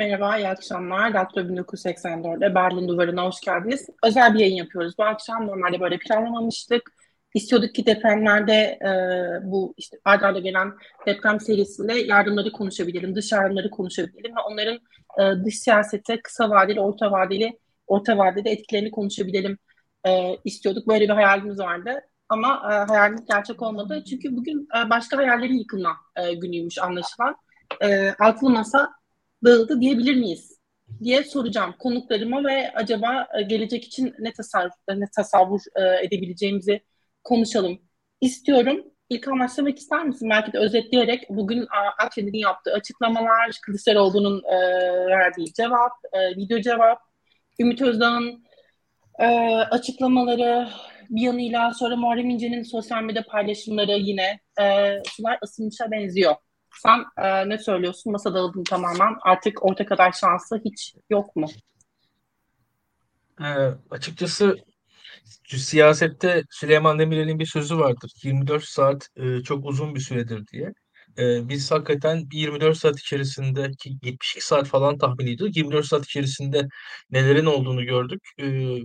Merhaba, iyi akşamlar. Daktilo 1984'de Berlin Duvarı'na hoş geldiniz. Özel bir yayın yapıyoruz bu akşam. Normalde böyle planlamamıştık. İstiyorduk ki depremlerde e, bu işte arda arda gelen deprem serisiyle yardımları konuşabilelim, dış yardımları konuşabilelim ve onların e, dış siyasete kısa vadeli, orta vadeli, orta vadede etkilerini konuşabilelim e, istiyorduk. Böyle bir hayalimiz vardı. Ama e, hayalimiz gerçek olmadı. Çünkü bugün e, başka hayallerin yıkılma e, günüymüş anlaşılan. E, altılı masa dağıldı diyebilir miyiz? diye soracağım konuklarıma ve acaba e, gelecek için ne tasarruf, ne tasavvur e, edebileceğimizi konuşalım istiyorum. İlk başlamak ister misin? Belki de özetleyerek bugün Akşener'in yaptığı açıklamalar, Kılıçdaroğlu'nun e, verdiği cevap, e, video cevap, Ümit Özdağ'ın e, açıklamaları bir yanıyla sonra Muharrem İnce'nin sosyal medya paylaşımları yine e, sular ısınmışa benziyor. Sen e, ne söylüyorsun? Masa dağıldın tamamen. Artık orta kadar şansı hiç yok mu? E, açıkçası siyasette Süleyman Demirel'in bir sözü vardır. 24 saat e, çok uzun bir süredir diye. E, biz hakikaten 24 saat içerisinde ki 72 saat falan tahmin ediyorduk. 24 saat içerisinde nelerin olduğunu gördük. E,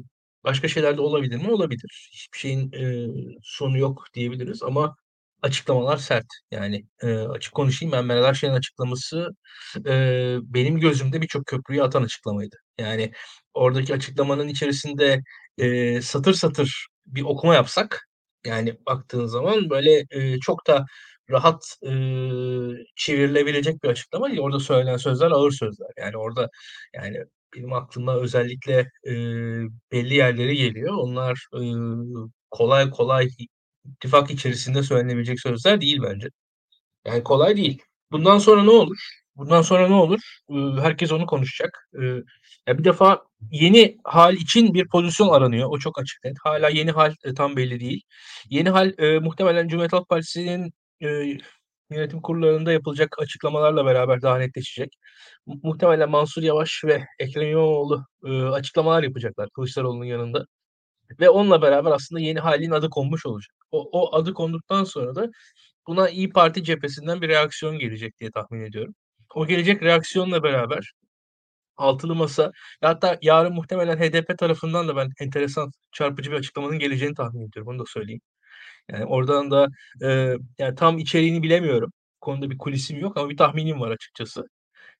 başka şeyler de olabilir mi? Olabilir. Hiçbir şeyin e, sonu yok diyebiliriz ama açıklamalar sert. Yani e, açık konuşayım ben Meral Akşener'in açıklaması e, benim gözümde birçok köprüyü atan açıklamaydı. Yani oradaki açıklamanın içerisinde e, satır satır bir okuma yapsak yani baktığın zaman böyle e, çok da rahat e, çevrilebilecek bir açıklama değil. Orada söylenen sözler ağır sözler. Yani orada yani benim aklıma özellikle e, belli yerleri geliyor. Onlar e, kolay kolay ittifak içerisinde söylenebilecek sözler değil bence. Yani kolay değil. Bundan sonra ne olur? Bundan sonra ne olur? Herkes onu konuşacak. Ya bir defa yeni hal için bir pozisyon aranıyor. O çok açık net. Hala yeni hal e, tam belli değil. Yeni hal e, muhtemelen Cumhuriyet Halk Partisi'nin e, yönetim kurullarında yapılacak açıklamalarla beraber daha netleşecek. Muhtemelen Mansur Yavaş ve Ekrem İmamoğlu e, açıklamalar yapacaklar Kılıçdaroğlu'nun yanında. Ve onunla beraber aslında yeni halin adı konmuş olacak. O, o adı konduktan sonra da buna İyi Parti cephesinden bir reaksiyon gelecek diye tahmin ediyorum. O gelecek reaksiyonla beraber altılı masa hatta yarın muhtemelen HDP tarafından da ben enteresan çarpıcı bir açıklamanın geleceğini tahmin ediyorum. Onu da söyleyeyim. Yani oradan da e, yani tam içeriğini bilemiyorum. konuda bir kulisim yok ama bir tahminim var açıkçası.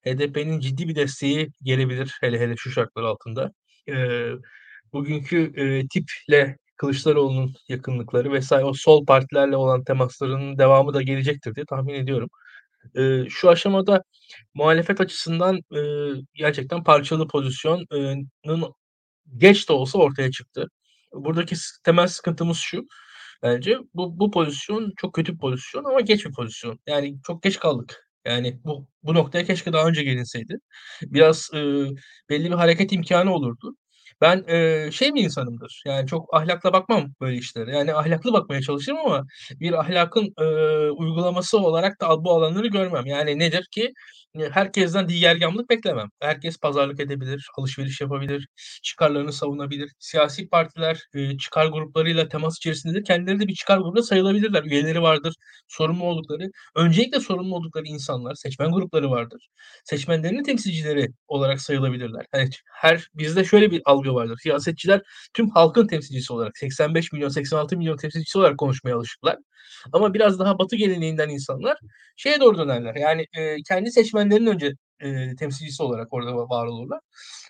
HDP'nin ciddi bir desteği gelebilir hele hele şu şartlar altında. E, bugünkü e, tiple Kılıçdaroğlu'nun yakınlıkları vesaire o sol partilerle olan temaslarının devamı da gelecektir diye tahmin ediyorum. E, şu aşamada muhalefet açısından e, gerçekten parçalı pozisyonun geç de olsa ortaya çıktı. Buradaki temel sıkıntımız şu. Bence bu, bu pozisyon çok kötü bir pozisyon ama geç bir pozisyon. Yani çok geç kaldık. Yani bu bu noktaya keşke daha önce gelinseydi. Biraz e, belli bir hareket imkanı olurdu. Ben e, şey bir insanımdır. Yani çok ahlakla bakmam böyle işlere. Yani ahlaklı bakmaya çalışırım ama bir ahlakın e, uygulaması olarak da bu alanları görmem. Yani nedir ki herkesten diğergamlık beklemem. Herkes pazarlık edebilir, alışveriş yapabilir, çıkarlarını savunabilir. Siyasi partiler çıkar gruplarıyla temas içerisindedir. Kendileri de bir çıkar grubuna sayılabilirler. Üyeleri vardır, sorumlu oldukları. Öncelikle sorumlu oldukları insanlar, seçmen grupları vardır. Seçmenlerinin temsilcileri olarak sayılabilirler. Yani her bizde şöyle bir algı vardır. Siyasetçiler tüm halkın temsilcisi olarak 85 milyon 86 milyon temsilcisi olarak konuşmaya alışıklar. Ama biraz daha batı geleneğinden insanlar şeye doğru dönerler. Yani e, kendi seçmenlerinin önce e, temsilcisi olarak orada var olurlar.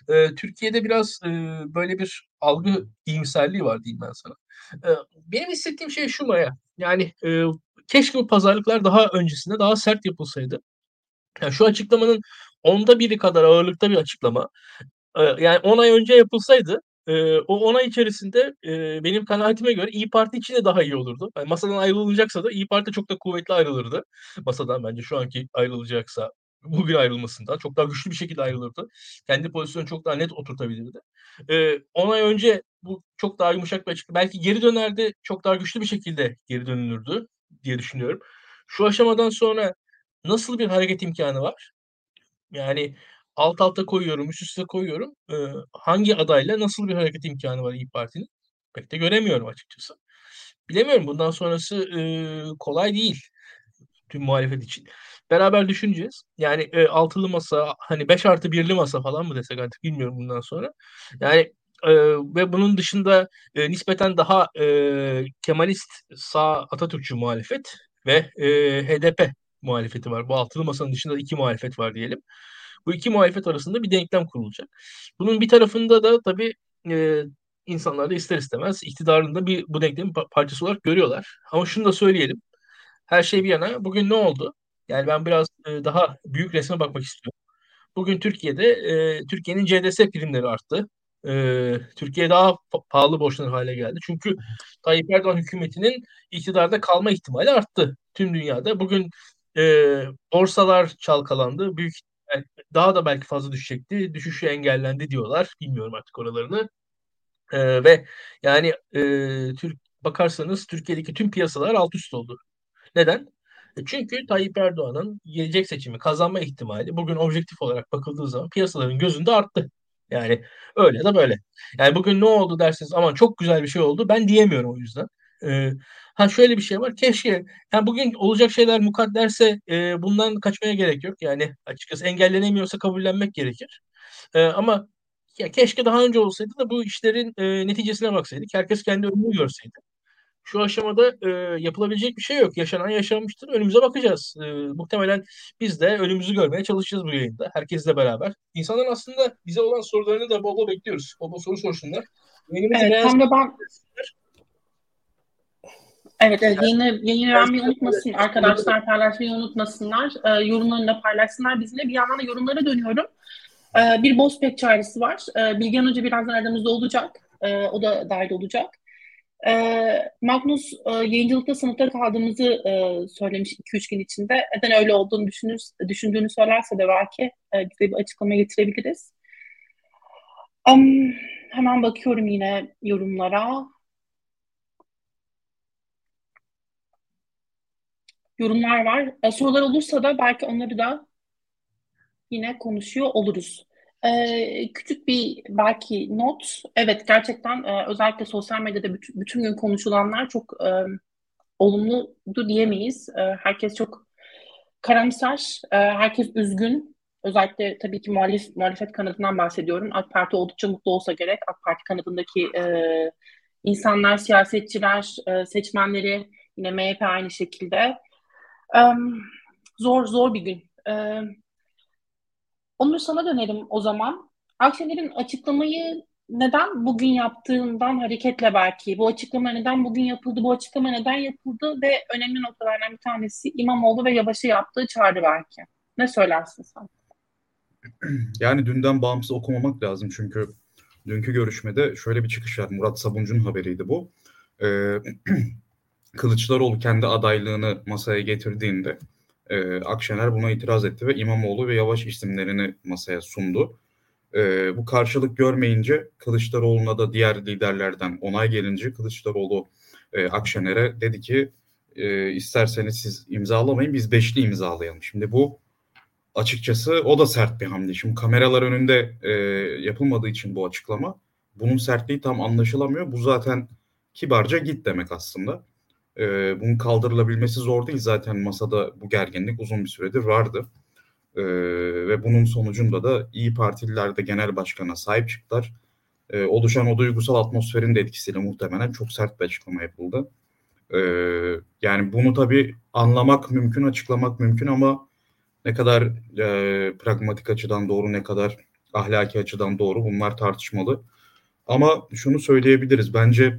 E, Türkiye'de biraz e, böyle bir algı iyimserliği var diyeyim ben sana. E, benim hissettiğim şey şu Maya. Yani e, keşke bu pazarlıklar daha öncesinde daha sert yapılsaydı. Yani şu açıklamanın onda biri kadar ağırlıkta bir açıklama. E, yani 10 ay önce yapılsaydı Eee, o 10 ay içerisinde, eee, benim kanaatime göre İyi Parti için de daha iyi olurdu. Yani masadan ayrılacaksa da İyi Parti çok da kuvvetli ayrılırdı masadan bence şu anki ayrılacaksa bugün ayrılmasından çok daha güçlü bir şekilde ayrılırdı. Kendi pozisyonunu çok daha net oturtabilirdi. Eee, 10 ay önce bu çok daha yumuşak bir açıklama belki geri dönerdi, çok daha güçlü bir şekilde geri dönülürdü diye düşünüyorum. Şu aşamadan sonra nasıl bir hareket imkânı var? Yani alt alta koyuyorum, üst üste koyuyorum. Eee, hangi adayla nasıl bir hareket imkânı var İYİ Parti'nin? Pek de göremiyorum açıkçası. Bilemiyorum bundan sonrası, eee, kolay değil tüm muhalefet için. beraber düşüneceğiz. Yani e, altılı masa hani 5 artı birli masa falan mı desek artık bilmiyorum bundan sonra. Yani e, ve bunun dışında e, nispeten daha e, Kemalist sağ Atatürkçü muhalefet ve e, HDP muhalefeti var. Bu altılı masanın dışında iki muhalefet var diyelim. Bu iki muhalefet arasında bir denklem kurulacak. Bunun bir tarafında da tabii e, insanlar da ister istemez iktidarında bir bu denklemin parçası olarak görüyorlar. Ama şunu da söyleyelim. Her şey bir yana bugün ne oldu? Yani ben biraz e, daha büyük resme bakmak istiyorum. Bugün Türkiye'de e, Türkiye'nin CDS primleri arttı. E, Türkiye daha pahalı borçlanır hale geldi. Çünkü Tayyip Erdoğan hükümetinin iktidarda kalma ihtimali arttı tüm dünyada. Bugün e, borsalar çalkalandı. Büyük daha da belki fazla düşecekti. Düşüşü engellendi diyorlar. Bilmiyorum artık oralarını. E, ve yani e, Türk bakarsanız Türkiye'deki tüm piyasalar alt üst oldu. Neden? E, çünkü Tayyip Erdoğan'ın gelecek seçimi kazanma ihtimali bugün objektif olarak bakıldığı zaman piyasaların gözünde arttı. Yani öyle de böyle. Yani bugün ne oldu derseniz aman çok güzel bir şey oldu. Ben diyemiyorum o yüzden. Ee, ha şöyle bir şey var. Keşke yani bugün olacak şeyler mukadderse e, bundan kaçmaya gerek yok. Yani açıkçası engellenemiyorsa kabullenmek gerekir. E, ama ya keşke daha önce olsaydı da bu işlerin e, neticesine baksaydık. Herkes kendi önünü görseydi. Şu aşamada e, yapılabilecek bir şey yok. Yaşanan yaşanmıştır. Önümüze bakacağız. E, muhtemelen biz de önümüzü görmeye çalışacağız bu yayında. Herkesle beraber. İnsanlar aslında bize olan sorularını da bol bol bekliyoruz. Bol bol soru sorsunlar. evet, tam da ben Evet, evet yayını, yayını vermeyi unutmasın arkadaşlar, paylaşmayı unutmasınlar. E, yorumlarını da paylaşsınlar bizimle. Bir yandan da yorumlara dönüyorum. E, bir Bozpek çağrısı var. E, Bilgehan Hoca birazdan aramızda olacak. E, o da dahil olacak. E, Magnus e, yayıncılıkta sınıfta kaldığımızı e, söylemiş 2-3 gün içinde. Neden öyle olduğunu düşünür, düşündüğünü söylerse de belki e, bize bir açıklama getirebiliriz. Um, hemen bakıyorum yine yorumlara. Yorumlar var. E, sorular olursa da belki onları da yine konuşuyor oluruz. E, küçük bir belki not. Evet gerçekten e, özellikle sosyal medyada bütün, bütün gün konuşulanlar çok e, olumludu diyemeyiz. E, herkes çok karamsar, e, herkes üzgün. Özellikle tabii ki muhalif, muhalefet kanadından bahsediyorum. AK Parti oldukça mutlu olsa gerek. AK Parti kanadındaki e, insanlar, siyasetçiler, e, seçmenleri, yine MHP aynı şekilde. Zor zor bir gün. Onur sana dönelim o zaman. Akşener'in açıklamayı neden bugün yaptığından hareketle belki bu açıklama neden bugün yapıldı, bu açıklama neden yapıldı ve önemli noktalardan bir tanesi İmamoğlu ve Yavaş'ı yaptığı çağrı belki. Ne söylersin sen? Yani dünden bağımsız okumamak lazım çünkü dünkü görüşmede şöyle bir çıkış var. Murat Sabuncu'nun haberiydi bu. Ee, Kılıçdaroğlu kendi adaylığını masaya getirdiğinde e, Akşener buna itiraz etti ve İmamoğlu ve Yavaş isimlerini masaya sundu. E, bu karşılık görmeyince Kılıçdaroğlu'na da diğer liderlerden onay gelince Kılıçdaroğlu e, Akşener'e dedi ki e, isterseniz siz imzalamayın biz beşli imzalayalım. Şimdi bu açıkçası o da sert bir hamle. Şimdi kameralar önünde e, yapılmadığı için bu açıklama bunun sertliği tam anlaşılamıyor. Bu zaten kibarca git demek aslında. E, bunun kaldırılabilmesi zor değil. Zaten masada bu gerginlik uzun bir süredir vardı. E, ve bunun sonucunda da İyi Partililer de genel başkana sahip çıktılar. E, oluşan o duygusal atmosferin de etkisiyle muhtemelen çok sert bir açıklama yapıldı. E, yani bunu tabii anlamak mümkün, açıklamak mümkün ama ne kadar e, pragmatik açıdan doğru, ne kadar ahlaki açıdan doğru bunlar tartışmalı. Ama şunu söyleyebiliriz. Bence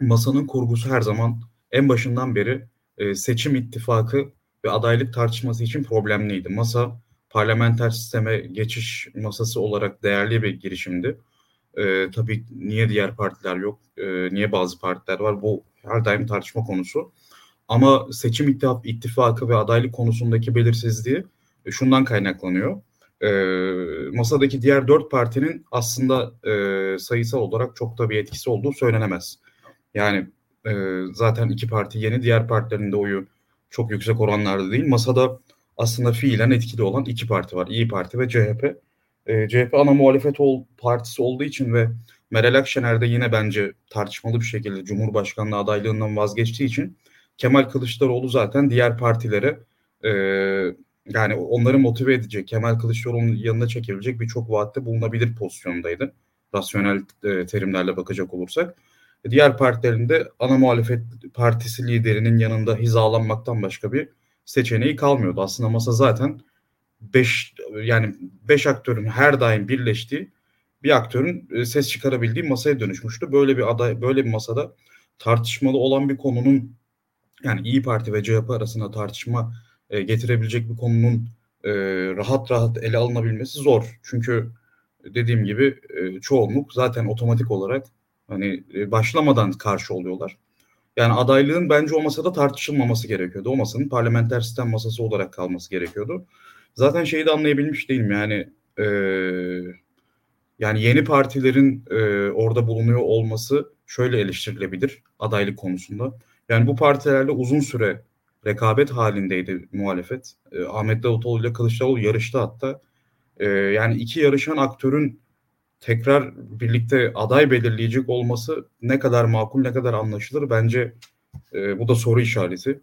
masanın kurgusu her zaman en başından beri e, seçim ittifakı ve adaylık tartışması için problemliydi. Masa parlamenter sisteme geçiş masası olarak değerli bir girişimdi. E, tabii niye diğer partiler yok, e, niye bazı partiler var bu her daim tartışma konusu. Ama seçim ittifak, ittifakı ve adaylık konusundaki belirsizliği e, şundan kaynaklanıyor. E, masadaki diğer dört partinin aslında e, sayısal olarak çok da bir etkisi olduğu söylenemez. Yani e, zaten iki parti yeni, diğer partilerin de oyu çok yüksek oranlarda değil. Masada aslında fiilen etkili olan iki parti var. İyi Parti ve CHP. E, CHP ana muhalefet ol, partisi olduğu için ve Meral Akşener de yine bence tartışmalı bir şekilde Cumhurbaşkanlığı adaylığından vazgeçtiği için Kemal Kılıçdaroğlu zaten diğer partilere e, yani onları motive edecek, Kemal Kılıçdaroğlu'nun yanına çekebilecek birçok vaatte bulunabilir pozisyondaydı. Rasyonel e, terimlerle bakacak olursak. Diğer partilerin de ana muhalefet partisi liderinin yanında hizalanmaktan başka bir seçeneği kalmıyordu. Aslında masa zaten 5 yani 5 aktörün her daim birleştiği bir aktörün e, ses çıkarabildiği masaya dönüşmüştü. Böyle bir aday böyle bir masada tartışmalı olan bir konunun yani İyi Parti ve CHP arasında tartışma e, getirebilecek bir konunun e, rahat rahat ele alınabilmesi zor. Çünkü dediğim gibi e, çoğunluk zaten otomatik olarak hani e, başlamadan karşı oluyorlar. Yani adaylığın bence o masada tartışılmaması gerekiyordu. O masanın parlamenter sistem masası olarak kalması gerekiyordu. Zaten şeyi de anlayabilmiş değilim yani e, yani yeni partilerin e, orada bulunuyor olması şöyle eleştirilebilir adaylık konusunda. Yani bu partilerle uzun süre rekabet halindeydi muhalefet. E, Ahmet Davutoğlu ile Kılıçdaroğlu yarıştı hatta. E, yani iki yarışan aktörün tekrar birlikte aday belirleyecek olması ne kadar makul, ne kadar anlaşılır bence e, bu da soru işareti.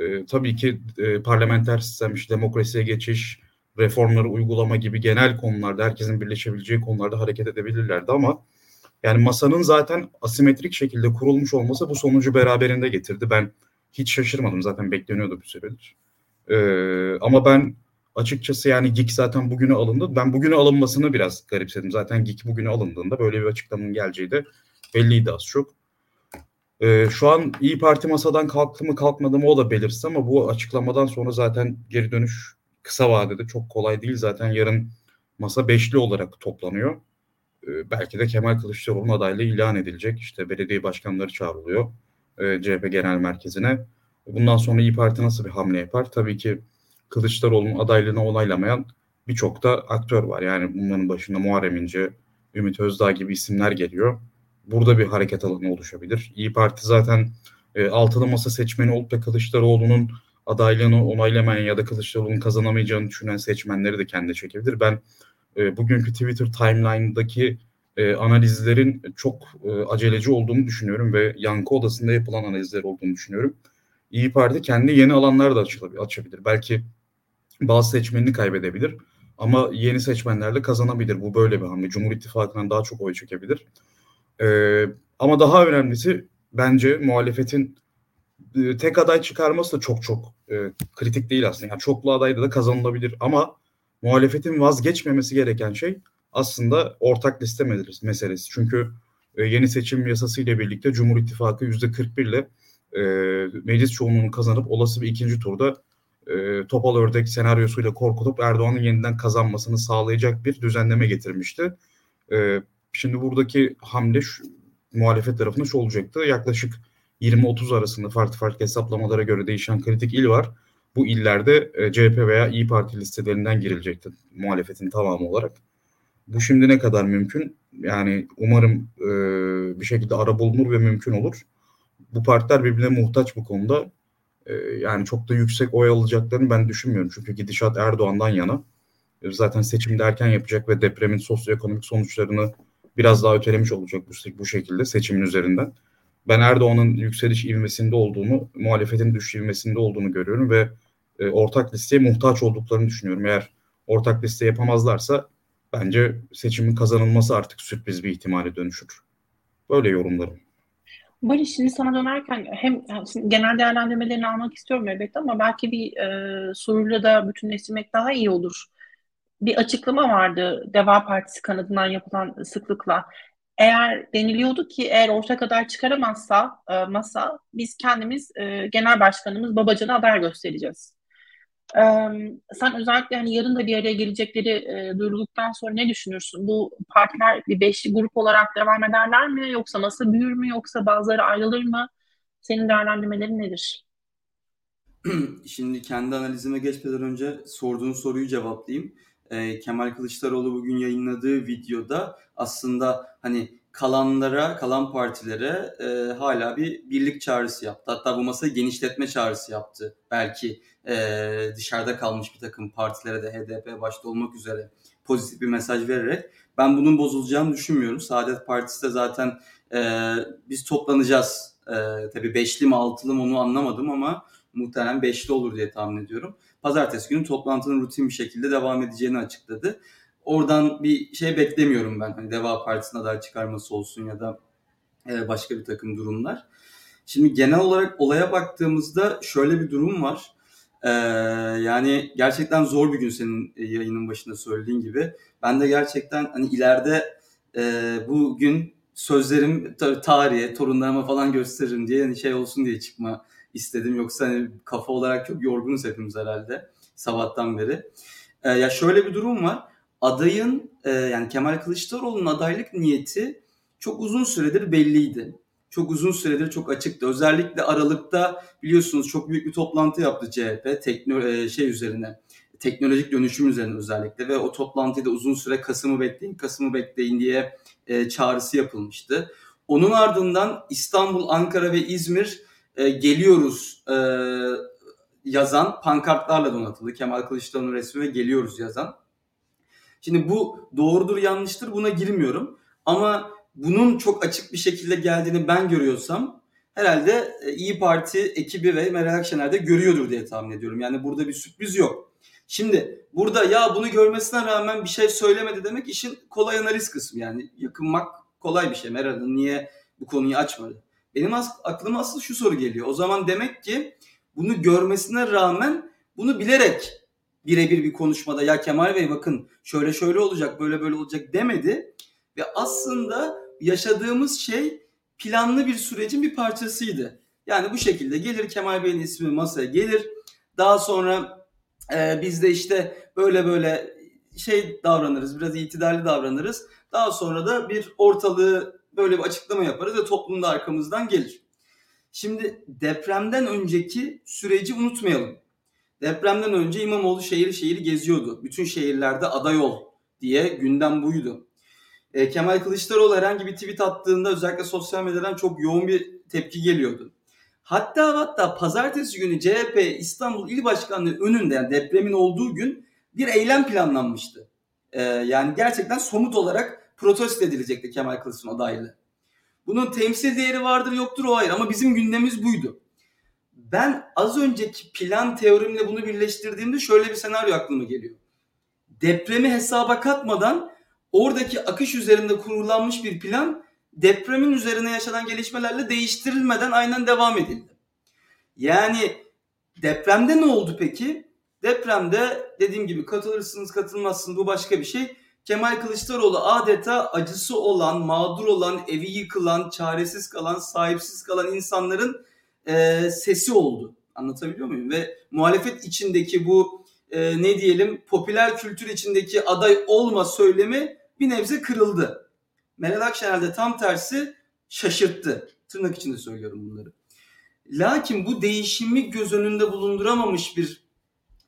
E, tabii ki e, parlamenter sistem, işte demokrasiye geçiş, reformları uygulama gibi genel konularda herkesin birleşebileceği konularda hareket edebilirlerdi ama yani masanın zaten asimetrik şekilde kurulmuş olması bu sonucu beraberinde getirdi. Ben hiç şaşırmadım zaten bekleniyordu bir süredir. Ee, ama ben açıkçası yani GİK zaten bugüne alındı. Ben bugüne alınmasını biraz garipsedim. Zaten GİK bugüne alındığında böyle bir açıklamanın geleceği de belliydi az çok. Ee, şu an İyi Parti masadan kalktı mı kalkmadı mı o da belirsiz ama bu açıklamadan sonra zaten geri dönüş kısa vadede çok kolay değil. Zaten yarın masa beşli olarak toplanıyor. Ee, belki de Kemal Kılıçdaroğlu'nun adaylığı ilan edilecek. İşte belediye başkanları çağrılıyor e, CHP Genel Merkezi'ne. Bundan sonra İyi Parti nasıl bir hamle yapar? Tabii ki Kılıçdaroğlu'nun adaylığını onaylamayan birçok da aktör var. Yani bunların başında Muharrem İnce, Ümit Özdağ gibi isimler geliyor. Burada bir hareket alanı oluşabilir. İyi Parti zaten e, altılı masa seçmeni olup da Kılıçdaroğlu'nun adaylığını onaylamayan ya da Kılıçdaroğlu'nun kazanamayacağını düşünen seçmenleri de kendine çekebilir. Ben e, bugünkü Twitter timeline'daki e, analizlerin çok e, aceleci olduğunu düşünüyorum ve yankı odasında yapılan analizler olduğunu düşünüyorum. İyi Parti kendi yeni alanlar da açabilir. Belki bazı seçmenini kaybedebilir ama yeni seçmenlerle kazanabilir. Bu böyle bir hamle. Cumhur İttifakı'ndan daha çok oy çekebilir. Ee, ama daha önemlisi bence muhalefetin e, tek aday çıkarması da çok çok e, kritik değil aslında. Yani çoklu adayda da kazanılabilir ama muhalefetin vazgeçmemesi gereken şey aslında ortak liste meselesi. Çünkü e, yeni seçim yasası ile birlikte Cumhur İttifakı %41 ile e, meclis çoğunluğunu kazanıp olası bir ikinci turda e, topal ördek senaryosuyla korkutup Erdoğan'ın yeniden kazanmasını sağlayacak bir düzenleme getirmişti. E, şimdi buradaki hamle şu, muhalefet tarafında şu olacaktı. Yaklaşık 20-30 arasında farklı farklı hesaplamalara göre değişen kritik il var. Bu illerde e, CHP veya İyi Parti listelerinden girilecekti muhalefetin tamamı olarak. Bu şimdi ne kadar mümkün? Yani umarım e, bir şekilde ara bulunur ve mümkün olur. Bu partiler birbirine muhtaç bu konuda. E, yani çok da yüksek oy alacaklarını ben düşünmüyorum. Çünkü gidişat Erdoğan'dan yana. E, zaten seçimde erken yapacak ve depremin sosyoekonomik sonuçlarını biraz daha ötelemiş olacak bu, bu şekilde seçimin üzerinden. Ben Erdoğan'ın yükseliş ivmesinde olduğunu, muhalefetin düşüş ivmesinde olduğunu görüyorum ve e, ortak listeye muhtaç olduklarını düşünüyorum. Eğer ortak liste yapamazlarsa bence seçimin kazanılması artık sürpriz bir ihtimale dönüşür. Böyle yorumlarım. Barış şimdi sana dönerken hem genel değerlendirmelerini almak istiyorum elbette ama belki bir e, soruyla da bütünleştirmek daha iyi olur. Bir açıklama vardı Deva Partisi kanadından yapılan sıklıkla. Eğer deniliyordu ki eğer ortak aday çıkaramazsa e, masa biz kendimiz e, genel başkanımız Babacan'a aday göstereceğiz. Sen özellikle hani yarın da bir araya gelecekleri e, duyurulduktan sonra ne düşünürsün? Bu partiler bir beşli grup olarak devam ederler mi? Yoksa nasıl büyür mü? Yoksa bazıları ayrılır mı? Senin değerlendirmelerin nedir? Şimdi kendi analizime geçmeden önce sorduğun soruyu cevaplayayım. Ee, Kemal Kılıçdaroğlu bugün yayınladığı videoda aslında hani kalanlara, kalan partilere e, hala bir birlik çağrısı yaptı. Hatta bu masayı genişletme çağrısı yaptı. Belki e, dışarıda kalmış bir takım partilere de HDP başta olmak üzere pozitif bir mesaj vererek ben bunun bozulacağını düşünmüyorum. Saadet Partisi de zaten e, biz toplanacağız. E, tabii beşli mi altılı mı onu anlamadım ama muhtemelen beşli olur diye tahmin ediyorum. pazartesi günü toplantının rutin bir şekilde devam edeceğini açıkladı. Oradan bir şey beklemiyorum ben. Hani Deva Partisi'ne aday çıkarması olsun ya da e, başka bir takım durumlar. Şimdi genel olarak olaya baktığımızda şöyle bir durum var. Ee, yani gerçekten zor bir gün senin yayının başında söylediğin gibi. Ben de gerçekten hani ileride e, bu gün sözlerim tarihe, torunlarıma falan gösteririm diye hani şey olsun diye çıkma istedim. Yoksa hani kafa olarak çok yorgunuz hepimiz herhalde sabahtan beri. Ee, ya şöyle bir durum var. Adayın e, yani Kemal Kılıçdaroğlu'nun adaylık niyeti çok uzun süredir belliydi. Çok uzun süredir çok açıktı. Özellikle Aralık'ta biliyorsunuz çok büyük bir toplantı yaptı CHP tekno e, şey üzerine teknolojik dönüşüm üzerine özellikle ve o toplantıda uzun süre Kasım'ı bekleyin, Kasım'ı bekleyin diye e, çağrısı yapılmıştı. Onun ardından İstanbul, Ankara ve İzmir e, geliyoruz e, yazan pankartlarla donatıldı. Kemal Kılıçdaroğlu resmi ve geliyoruz yazan. Şimdi bu doğrudur yanlıştır buna girmiyorum. Ama bunun çok açık bir şekilde geldiğini ben görüyorsam herhalde e, İyi Parti ekibi ve Meral Akşener de görüyordur diye tahmin ediyorum. Yani burada bir sürpriz yok. Şimdi burada ya bunu görmesine rağmen bir şey söylemedi demek işin kolay analiz kısmı yani yakınmak kolay bir şey. Meral niye bu konuyu açmadı? Benim as aklıma asıl şu soru geliyor. O zaman demek ki bunu görmesine rağmen bunu bilerek birebir bir konuşmada ya Kemal Bey bakın şöyle şöyle olacak böyle böyle olacak demedi. Ve aslında yaşadığımız şey planlı bir sürecin bir parçasıydı. Yani bu şekilde gelir Kemal Bey'in ismi masaya gelir. Daha sonra e, biz de işte böyle böyle şey davranırız, biraz itidalli davranırız. Daha sonra da bir ortalığı böyle bir açıklama yaparız ve toplum da arkamızdan gelir. Şimdi depremden önceki süreci unutmayalım. Depremden önce İmamoğlu şehir şehir geziyordu. Bütün şehirlerde aday ol diye gündem buydu. E, Kemal Kılıçdaroğlu herhangi bir tweet attığında özellikle sosyal medyadan çok yoğun bir tepki geliyordu. Hatta hatta pazartesi günü CHP İstanbul İl Başkanlığı önünde yani depremin olduğu gün bir eylem planlanmıştı. E, yani gerçekten somut olarak protesto edilecekti Kemal Kılıçdaroğlu adaylığı. Bunun temsil değeri vardır yoktur o ayrı ama bizim gündemimiz buydu. Ben az önceki plan teorimle bunu birleştirdiğimde şöyle bir senaryo aklıma geliyor. Depremi hesaba katmadan oradaki akış üzerinde kurulanmış bir plan depremin üzerine yaşanan gelişmelerle değiştirilmeden aynen devam edildi. Yani depremde ne oldu peki? Depremde dediğim gibi katılırsınız katılmazsınız bu başka bir şey. Kemal Kılıçdaroğlu adeta acısı olan, mağdur olan, evi yıkılan, çaresiz kalan, sahipsiz kalan insanların e, sesi oldu. Anlatabiliyor muyum? Ve muhalefet içindeki bu e, ne diyelim popüler kültür içindeki aday olma söylemi bir nebze kırıldı. Meral Akşener de tam tersi şaşırttı. Tırnak içinde söylüyorum bunları. Lakin bu değişimi göz önünde bulunduramamış bir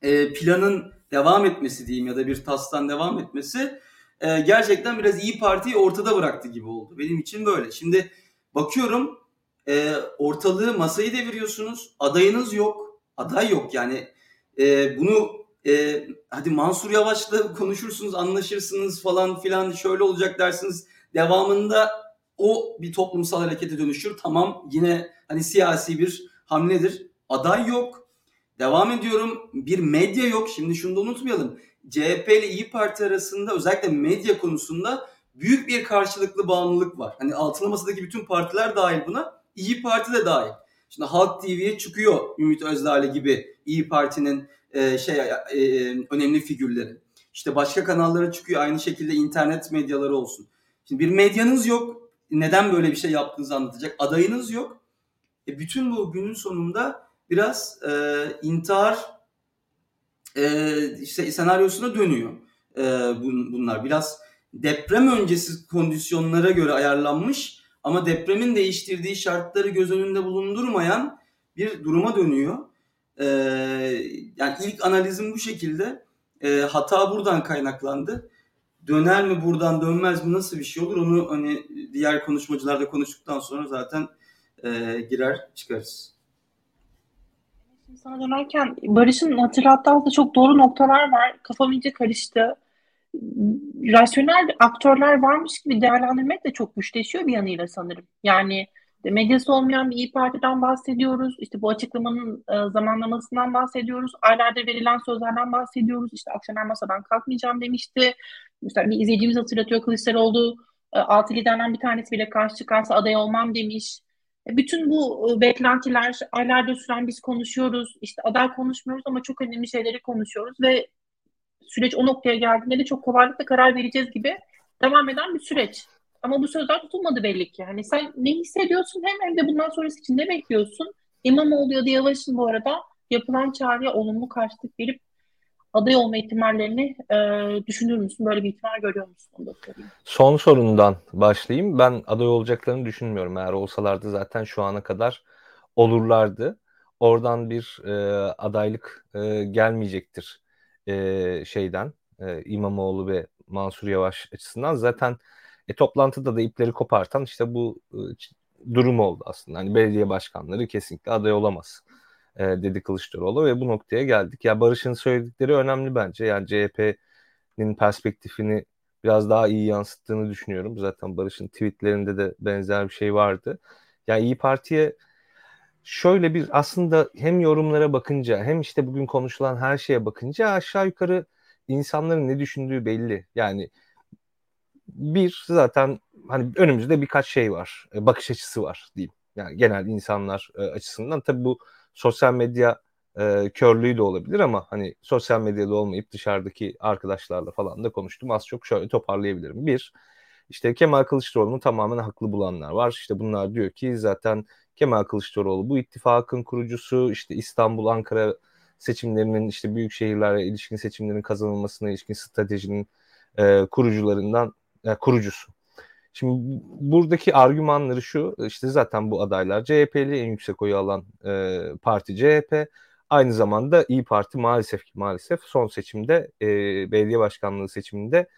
e, planın devam etmesi diyeyim ya da bir tastan devam etmesi e, gerçekten biraz iyi Parti'yi ortada bıraktı gibi oldu. Benim için böyle. Şimdi bakıyorum e, ortalığı masayı deviriyorsunuz. Adayınız yok. Aday yok yani. E, bunu e, hadi Mansur Yavaş'la konuşursunuz, anlaşırsınız falan filan şöyle olacak dersiniz. Devamında o bir toplumsal harekete dönüşür. Tamam yine hani siyasi bir hamledir. Aday yok. Devam ediyorum. Bir medya yok. Şimdi şunu da unutmayalım. CHP ile İyi Parti arasında özellikle medya konusunda büyük bir karşılıklı bağımlılık var. Hani altılı masadaki bütün partiler dahil buna. İyi Parti de dahil. Şimdi Halk TV'ye çıkıyor Ümit Özdağlı gibi İyi Parti'nin e, şey e, e, önemli figürleri. İşte başka kanallara çıkıyor aynı şekilde internet medyaları olsun. Şimdi bir medyanız yok. Neden böyle bir şey yaptığınızı anlatacak. Adayınız yok. E, bütün bu günün sonunda biraz e, intihar e, işte senaryosuna dönüyor e, bunlar. Biraz deprem öncesi kondisyonlara göre ayarlanmış ama depremin değiştirdiği şartları göz önünde bulundurmayan bir duruma dönüyor. E, yani ilk analizim bu şekilde. E, hata buradan kaynaklandı. Döner mi buradan dönmez mi nasıl bir şey olur onu hani diğer konuşmacılarla konuştuktan sonra zaten e, girer çıkarız. Şimdi sana dönerken Barış'ın hatırlattığı çok doğru noktalar var. Kafam iyice karıştı. Rasyonel aktörler varmış gibi değerlendirmek de çok güçleşiyor bir yanıyla sanırım. Yani medyası olmayan bir İyi Parti'den bahsediyoruz. İşte bu açıklamanın e, zamanlamasından bahsediyoruz. Aylarda verilen sözlerden bahsediyoruz. İşte Akşener masadan kalkmayacağım demişti. Mesela bir izleyicimiz hatırlatıyor Kılıçdaroğlu e, altı liderden bir tanesi bile karşı çıkarsa aday olmam demiş. E, bütün bu e, beklentiler aylardır süren biz konuşuyoruz. İşte aday konuşmuyoruz ama çok önemli şeyleri konuşuyoruz ve süreç o noktaya geldiğinde de çok kolaylıkla karar vereceğiz gibi devam eden bir süreç. Ama bu sözler tutulmadı belli ki. Hani sen ne hissediyorsun hem, hem de bundan sonrası için ne bekliyorsun? İmamoğlu ya da Yavaş'ın bu arada yapılan çağrıya olumlu karşılık verip aday olma ihtimallerini e, düşünür müsün? Böyle bir ihtimal görüyor musun? Onu da Son sorundan başlayayım. Ben aday olacaklarını düşünmüyorum. Eğer olsalardı zaten şu ana kadar olurlardı. Oradan bir e, adaylık e, gelmeyecektir e, şeyden e, İmamoğlu ve Mansur Yavaş açısından. Zaten e, toplantıda da ipleri kopartan işte bu e, durum oldu aslında. Hani belediye başkanları kesinlikle aday olamaz e, dedi Kılıçdaroğlu ve bu noktaya geldik. Ya Barış'ın söyledikleri önemli bence. Yani CHP'nin perspektifini biraz daha iyi yansıttığını düşünüyorum. Zaten Barış'ın tweetlerinde de benzer bir şey vardı. Ya yani İyi Parti'ye şöyle bir aslında hem yorumlara bakınca hem işte bugün konuşulan her şeye bakınca aşağı yukarı insanların ne düşündüğü belli. Yani bir zaten hani önümüzde birkaç şey var. E, bakış açısı var diyeyim. Yani genel insanlar e, açısından tabii bu sosyal medya e, körlüğü de olabilir ama hani sosyal medyada olmayıp dışarıdaki arkadaşlarla falan da konuştum. Az çok şöyle toparlayabilirim. Bir, işte Kemal Kılıçdaroğlu'nu tamamen haklı bulanlar var. İşte bunlar diyor ki zaten Kemal Kılıçdaroğlu bu ittifakın kurucusu, işte İstanbul, Ankara seçimlerinin işte büyük şehirlere ilişkin seçimlerin kazanılmasına ilişkin stratejinin e, kurucularından e, kurucusu. Şimdi buradaki argümanları şu işte zaten bu adaylar CHP'li en yüksek oyu alan e, parti CHP. Aynı zamanda İyi Parti maalesef ki maalesef son seçimde e, belediye başkanlığı seçiminde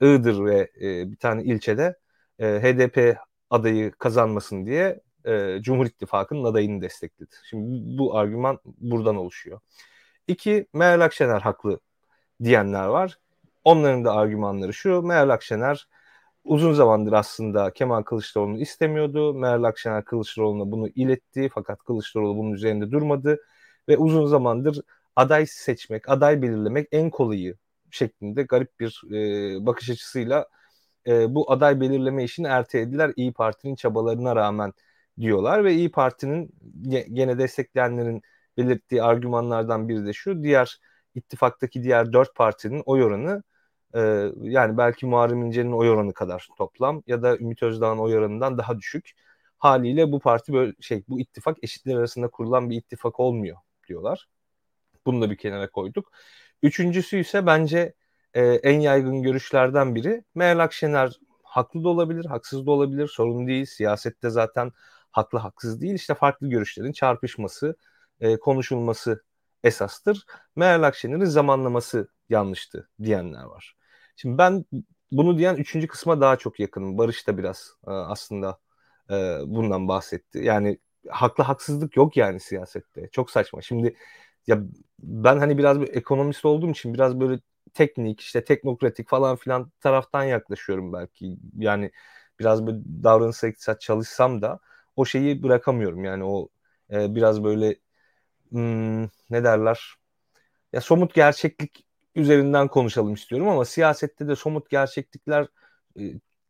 Iğdır ve e, bir tane ilçede e, HDP adayı kazanmasın diye e, Cumhur İttifakı'nın adayını destekledi. Şimdi bu argüman buradan oluşuyor. İki, Meral Akşener haklı diyenler var. Onların da argümanları şu. Meral Akşener uzun zamandır aslında Kemal Kılıçdaroğlu'nu istemiyordu. Meral Akşener Kılıçdaroğlu'na bunu iletti fakat Kılıçdaroğlu bunun üzerinde durmadı ve uzun zamandır aday seçmek, aday belirlemek en kolayı şeklinde garip bir e, bakış açısıyla e, bu aday belirleme işini ertelediler İyi Parti'nin çabalarına rağmen diyorlar ve İyi Parti'nin gene destekleyenlerin belirttiği argümanlardan biri de şu diğer ittifaktaki diğer dört partinin oy oranı e, yani belki Muharrem İnce'nin oy oranı kadar toplam ya da Ümit Özdağ'ın oy oranından daha düşük. Haliyle bu parti böyle şey bu ittifak eşitler arasında kurulan bir ittifak olmuyor diyorlar. Bunu da bir kenara koyduk. Üçüncüsü ise bence e, en yaygın görüşlerden biri Meral Akşener haklı da olabilir, haksız da olabilir. Sorun değil. Siyasette zaten haklı haksız değil. İşte farklı görüşlerin çarpışması, e, konuşulması esastır. Meral Akşener'in zamanlaması yanlıştı diyenler var. Şimdi ben bunu diyen üçüncü kısma daha çok yakınım. Barış da biraz e, aslında e, bundan bahsetti. Yani haklı haksızlık yok yani siyasette. Çok saçma. Şimdi ya ben hani biraz bir ekonomist olduğum için biraz böyle teknik işte teknokratik falan filan taraftan yaklaşıyorum belki. Yani biraz böyle davranışsal iktisat çalışsam da o şeyi bırakamıyorum. Yani o e, biraz böyle hmm, ne derler ya somut gerçeklik üzerinden konuşalım istiyorum ama siyasette de somut gerçeklikler e,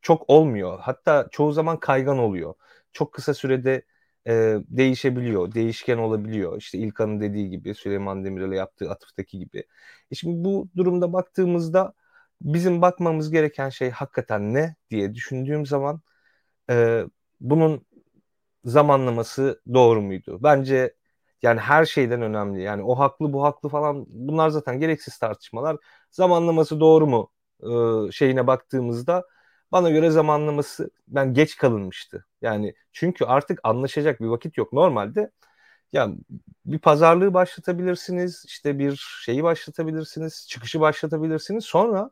çok olmuyor. Hatta çoğu zaman kaygan oluyor. Çok kısa sürede e, değişebiliyor, değişken olabiliyor. İşte İlkan'ın dediği gibi, Süleyman Demirel'e yaptığı atıftaki gibi. E şimdi bu durumda baktığımızda bizim bakmamız gereken şey hakikaten ne diye düşündüğüm zaman e, bunun zamanlaması doğru muydu? Bence yani her şeyden önemli. Yani o haklı bu haklı falan bunlar zaten gereksiz tartışmalar. Zamanlaması doğru mu e, şeyine baktığımızda bana göre zamanlaması ben geç kalınmıştı. Yani çünkü artık anlaşacak bir vakit yok. Normalde ya bir pazarlığı başlatabilirsiniz, işte bir şeyi başlatabilirsiniz, çıkışı başlatabilirsiniz. Sonra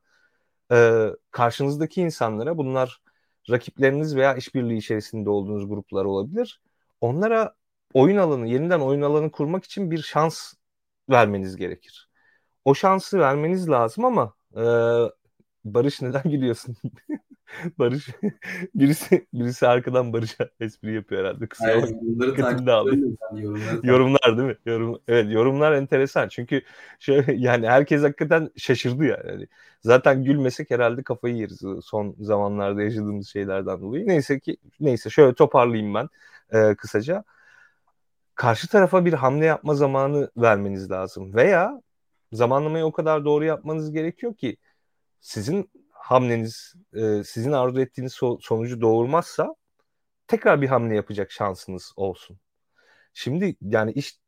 e, karşınızdaki insanlara bunlar rakipleriniz veya işbirliği içerisinde olduğunuz gruplar olabilir. Onlara oyun alanı, yeniden oyun alanı kurmak için bir şans vermeniz gerekir. O şansı vermeniz lazım ama e, Barış neden gülüyorsun? Barış birisi birisi arkadan Barış'a espri yapıyor herhalde. Kısa Hayır, bunları takip takip Yorumlar değil mi? Yorum, evet yorumlar enteresan. Çünkü şöyle yani herkes hakikaten şaşırdı yani. Yani zaten gülmesek herhalde kafayı yeriz son zamanlarda yaşadığımız şeylerden dolayı. Neyse ki neyse şöyle toparlayayım ben e, kısaca. Karşı tarafa bir hamle yapma zamanı vermeniz lazım veya zamanlamayı o kadar doğru yapmanız gerekiyor ki sizin hamleniz e, sizin arzu ettiğiniz so- sonucu doğurmazsa tekrar bir hamle yapacak şansınız olsun. Şimdi yani iş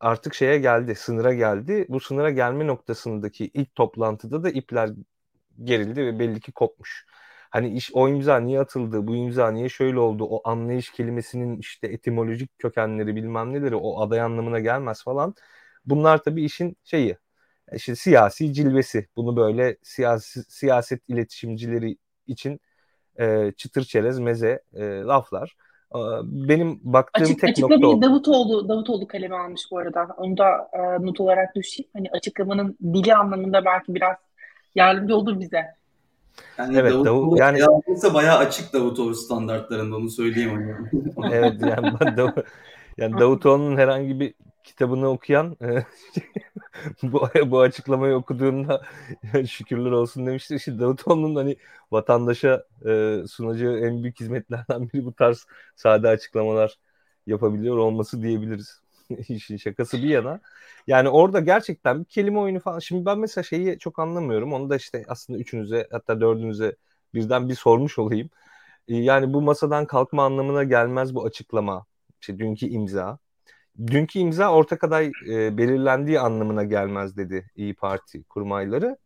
artık şeye geldi, sınıra geldi. Bu sınıra gelme noktasındaki ilk toplantıda da ipler gerildi ve belli ki kopmuş. Hani iş o imza niye atıldı, bu imza niye şöyle oldu, o anlayış kelimesinin işte etimolojik kökenleri bilmem neleri o aday anlamına gelmez falan. Bunlar tabii işin şeyi, işte siyasi cilvesi. Bunu böyle siyasi, siyaset iletişimcileri için e, çıtır çerez meze e, laflar. E, benim baktığım Açık, tek açıklamayı nokta o. Davutoğlu, Davutoğlu kaleme almış bu arada. Onu da e, not olarak düşeyim. Hani açıklamanın dili anlamında belki biraz yardımcı olur bize. Yani Evet, Davutoğlu Davut- yani- yani... bayağı açık Davutoğlu standartlarında onu söyleyeyim. Hani. Evet yani, Dav- yani Davutoğlu'nun herhangi bir kitabını okuyan e, bu, bu açıklamayı okuduğunda şükürler olsun demiştir. İşte Davutoğlu'nun hani vatandaşa e, sunacağı en büyük hizmetlerden biri bu tarz sade açıklamalar yapabiliyor olması diyebiliriz. İşin şakası bir yana. Yani orada gerçekten bir kelime oyunu falan. Şimdi ben mesela şeyi çok anlamıyorum. Onu da işte aslında üçünüze hatta dördünüze birden bir sormuş olayım. E, Yani bu masadan kalkma anlamına gelmez bu açıklama. İşte dünkü imza. Dünkü imza ortak aday e, belirlendiği anlamına gelmez dedi İyi Parti kurmayları.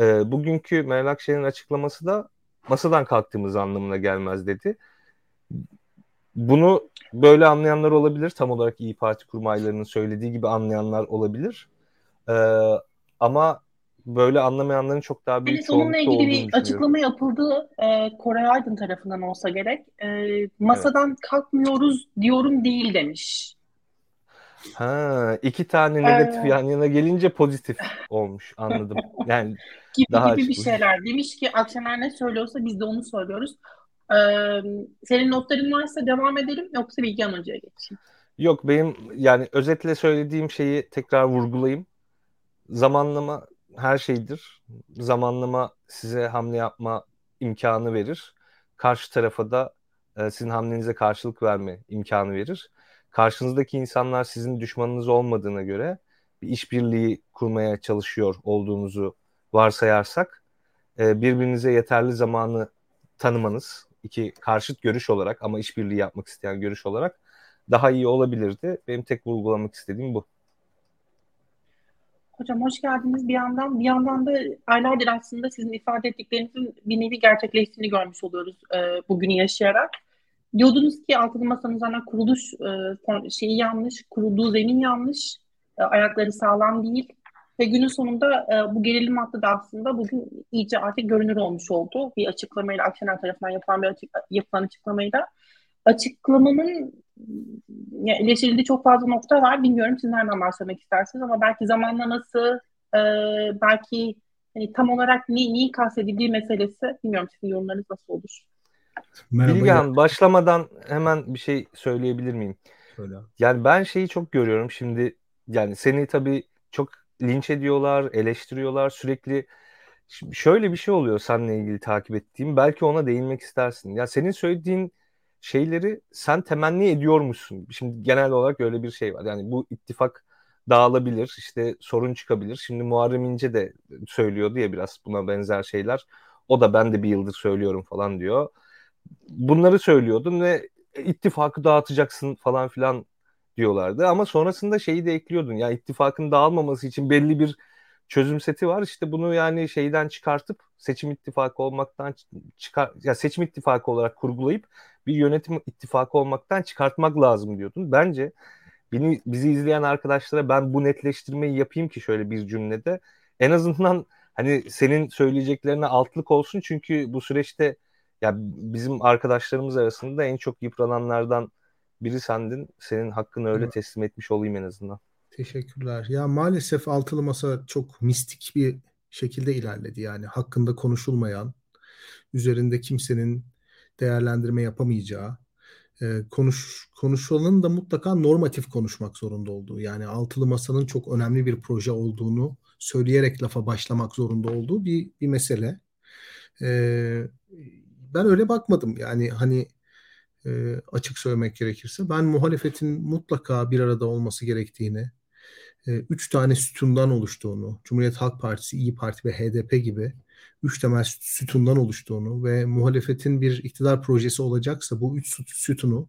E, bugünkü Meral Akşener'in açıklaması da masadan kalktığımız anlamına gelmez dedi. Bunu böyle anlayanlar olabilir. Tam olarak İyi Parti kurmaylarının söylediği gibi anlayanlar olabilir. E, ama böyle anlamayanların çok daha büyük Evet, onunla ilgili bir açıklama yapıldı. E, Koray Aydın tarafından olsa gerek. E, masadan kalkmıyoruz diyorum değil demiş. Ha, iki tane negatif Ee, yan yana gelince pozitif olmuş. Anladım. Yani gibi Daha gibi bir şeyler. Demiş ki Akşener ne söylüyorsa biz de onu söylüyoruz. E, senin notların varsa devam edelim yoksa Bilgehan Hoca'ya geçeyim. Yok benim yani özetle söylediğim şeyi tekrar vurgulayayım. Zamanlama her şeydir. Zamanlama size hamle yapma imkanı verir. Karşı tarafa da sizin hamlenize karşılık verme imkanı verir. Karşınızdaki insanlar sizin düşmanınız olmadığına göre bir işbirliği kurmaya çalışıyor olduğunuzu varsayarsak e, birbirinize yeterli zamanı tanımanız iki karşıt görüş olarak ama işbirliği yapmak isteyen görüş olarak daha iyi olabilirdi. Benim tek vurgulamak istediğim bu. Hocam hoş geldiniz bir yandan. Bir yandan da aylardır aslında sizin ifade ettiklerinizin bir nevi gerçekleştiğini görmüş oluyoruz e, bugünü yaşayarak. Diyordunuz ki altılı masanın üzerine kuruluş e, şeyi yanlış, kurulduğu zemin yanlış, e, ayakları sağlam değil. Ve günün sonunda e, bu gerilim hattı da aslında bugün iyice artık görünür olmuş oldu. Bir açıklamayla Akşener tarafından yapılan bir açık, yapılan açıklamayla. Açıklamanın ya, eleştirildiği çok fazla nokta var. Bilmiyorum siz nereden başlamak istersiniz ama belki zamanlaması, e, belki hani tam olarak ne, neyi kastedildiği meselesi bilmiyorum sizin yorumlarınız nasıl olur? Merhaba. Bilgehan başlamadan hemen bir şey söyleyebilir miyim? Şöyle. Yani ben şeyi çok görüyorum şimdi yani seni tabii çok linç ediyorlar, eleştiriyorlar sürekli. Şimdi şöyle bir şey oluyor seninle ilgili takip ettiğim. Belki ona değinmek istersin. Ya senin söylediğin şeyleri sen temenni ediyormuşsun. Şimdi genel olarak öyle bir şey var. Yani bu ittifak dağılabilir, işte sorun çıkabilir. Şimdi Muharrem İnce de söylüyordu ya biraz buna benzer şeyler. O da ben de bir yıldır söylüyorum falan diyor. Bunları söylüyordun ve ittifakı dağıtacaksın falan filan diyorlardı. Ama sonrasında şeyi de ekliyordun. Ya ittifakın dağılmaması için belli bir çözüm seti var. İşte bunu yani şeyden çıkartıp seçim ittifakı olmaktan çıkar ya seçim ittifakı olarak kurgulayıp bir yönetim ittifakı olmaktan çıkartmak lazım diyordun. Bence beni, bizi izleyen arkadaşlara ben bu netleştirmeyi yapayım ki şöyle bir cümlede. En azından hani senin söyleyeceklerine altlık olsun çünkü bu süreçte ya bizim arkadaşlarımız arasında en çok yıprananlardan biri sendin. Senin hakkını öyle teslim etmiş olayım en azından. Teşekkürler. Ya maalesef altılı masa çok mistik bir şekilde ilerledi yani hakkında konuşulmayan üzerinde kimsenin değerlendirme yapamayacağı, e, konuş konuşulanın da mutlaka normatif konuşmak zorunda olduğu yani altılı masanın çok önemli bir proje olduğunu söyleyerek lafa başlamak zorunda olduğu bir, bir mesele. E, ben öyle bakmadım yani hani e, açık söylemek gerekirse ben muhalefetin mutlaka bir arada olması gerektiğini, e, üç tane sütundan oluştuğunu, Cumhuriyet Halk Partisi, İyi Parti ve HDP gibi üç temel sütundan oluştuğunu ve muhalefetin bir iktidar projesi olacaksa bu üç sütunu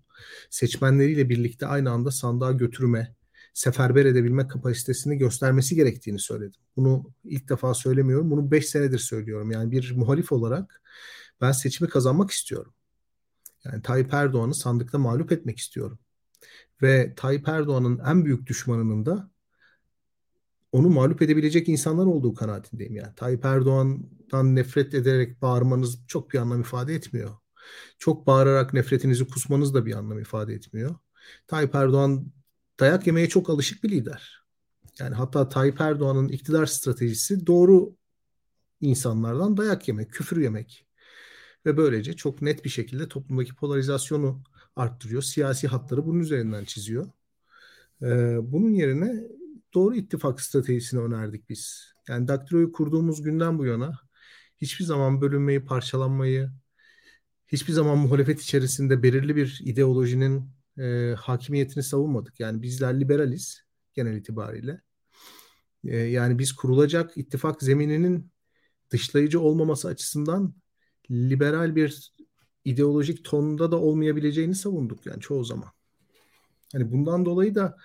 seçmenleriyle birlikte aynı anda sandığa götürme, seferber edebilme kapasitesini göstermesi gerektiğini söyledim. Bunu ilk defa söylemiyorum. Bunu beş senedir söylüyorum. Yani bir muhalif olarak ben seçimi kazanmak istiyorum. Yani Tayyip Erdoğan'ı sandıkta mağlup etmek istiyorum. Ve Tayyip Erdoğan'ın en büyük düşmanının da onu mağlup edebilecek insanlar olduğu kanaatindeyim yani. Tayyip Erdoğan'dan nefret ederek bağırmanız çok bir anlam ifade etmiyor. Çok bağırarak nefretinizi kusmanız da bir anlam ifade etmiyor. Tayyip Erdoğan dayak yemeye çok alışık bir lider. Yani hatta Tayyip Erdoğan'ın iktidar stratejisi doğru insanlardan dayak yemek, küfür yemek. Ve böylece çok net bir şekilde toplumdaki polarizasyonu arttırıyor. Siyasi hatları bunun üzerinden çiziyor. Ee, bunun yerine doğru ittifak stratejisini önerdik biz. Yani daktiloyu kurduğumuz günden bu yana hiçbir zaman bölünmeyi, parçalanmayı, hiçbir zaman muhalefet içerisinde belirli bir ideolojinin e, hakimiyetini savunmadık. Yani bizler liberaliz genel itibariyle. E, yani biz kurulacak ittifak zemininin dışlayıcı olmaması açısından liberal bir ideolojik tonda da olmayabileceğini savunduk yani çoğu zaman. Hani bundan dolayı da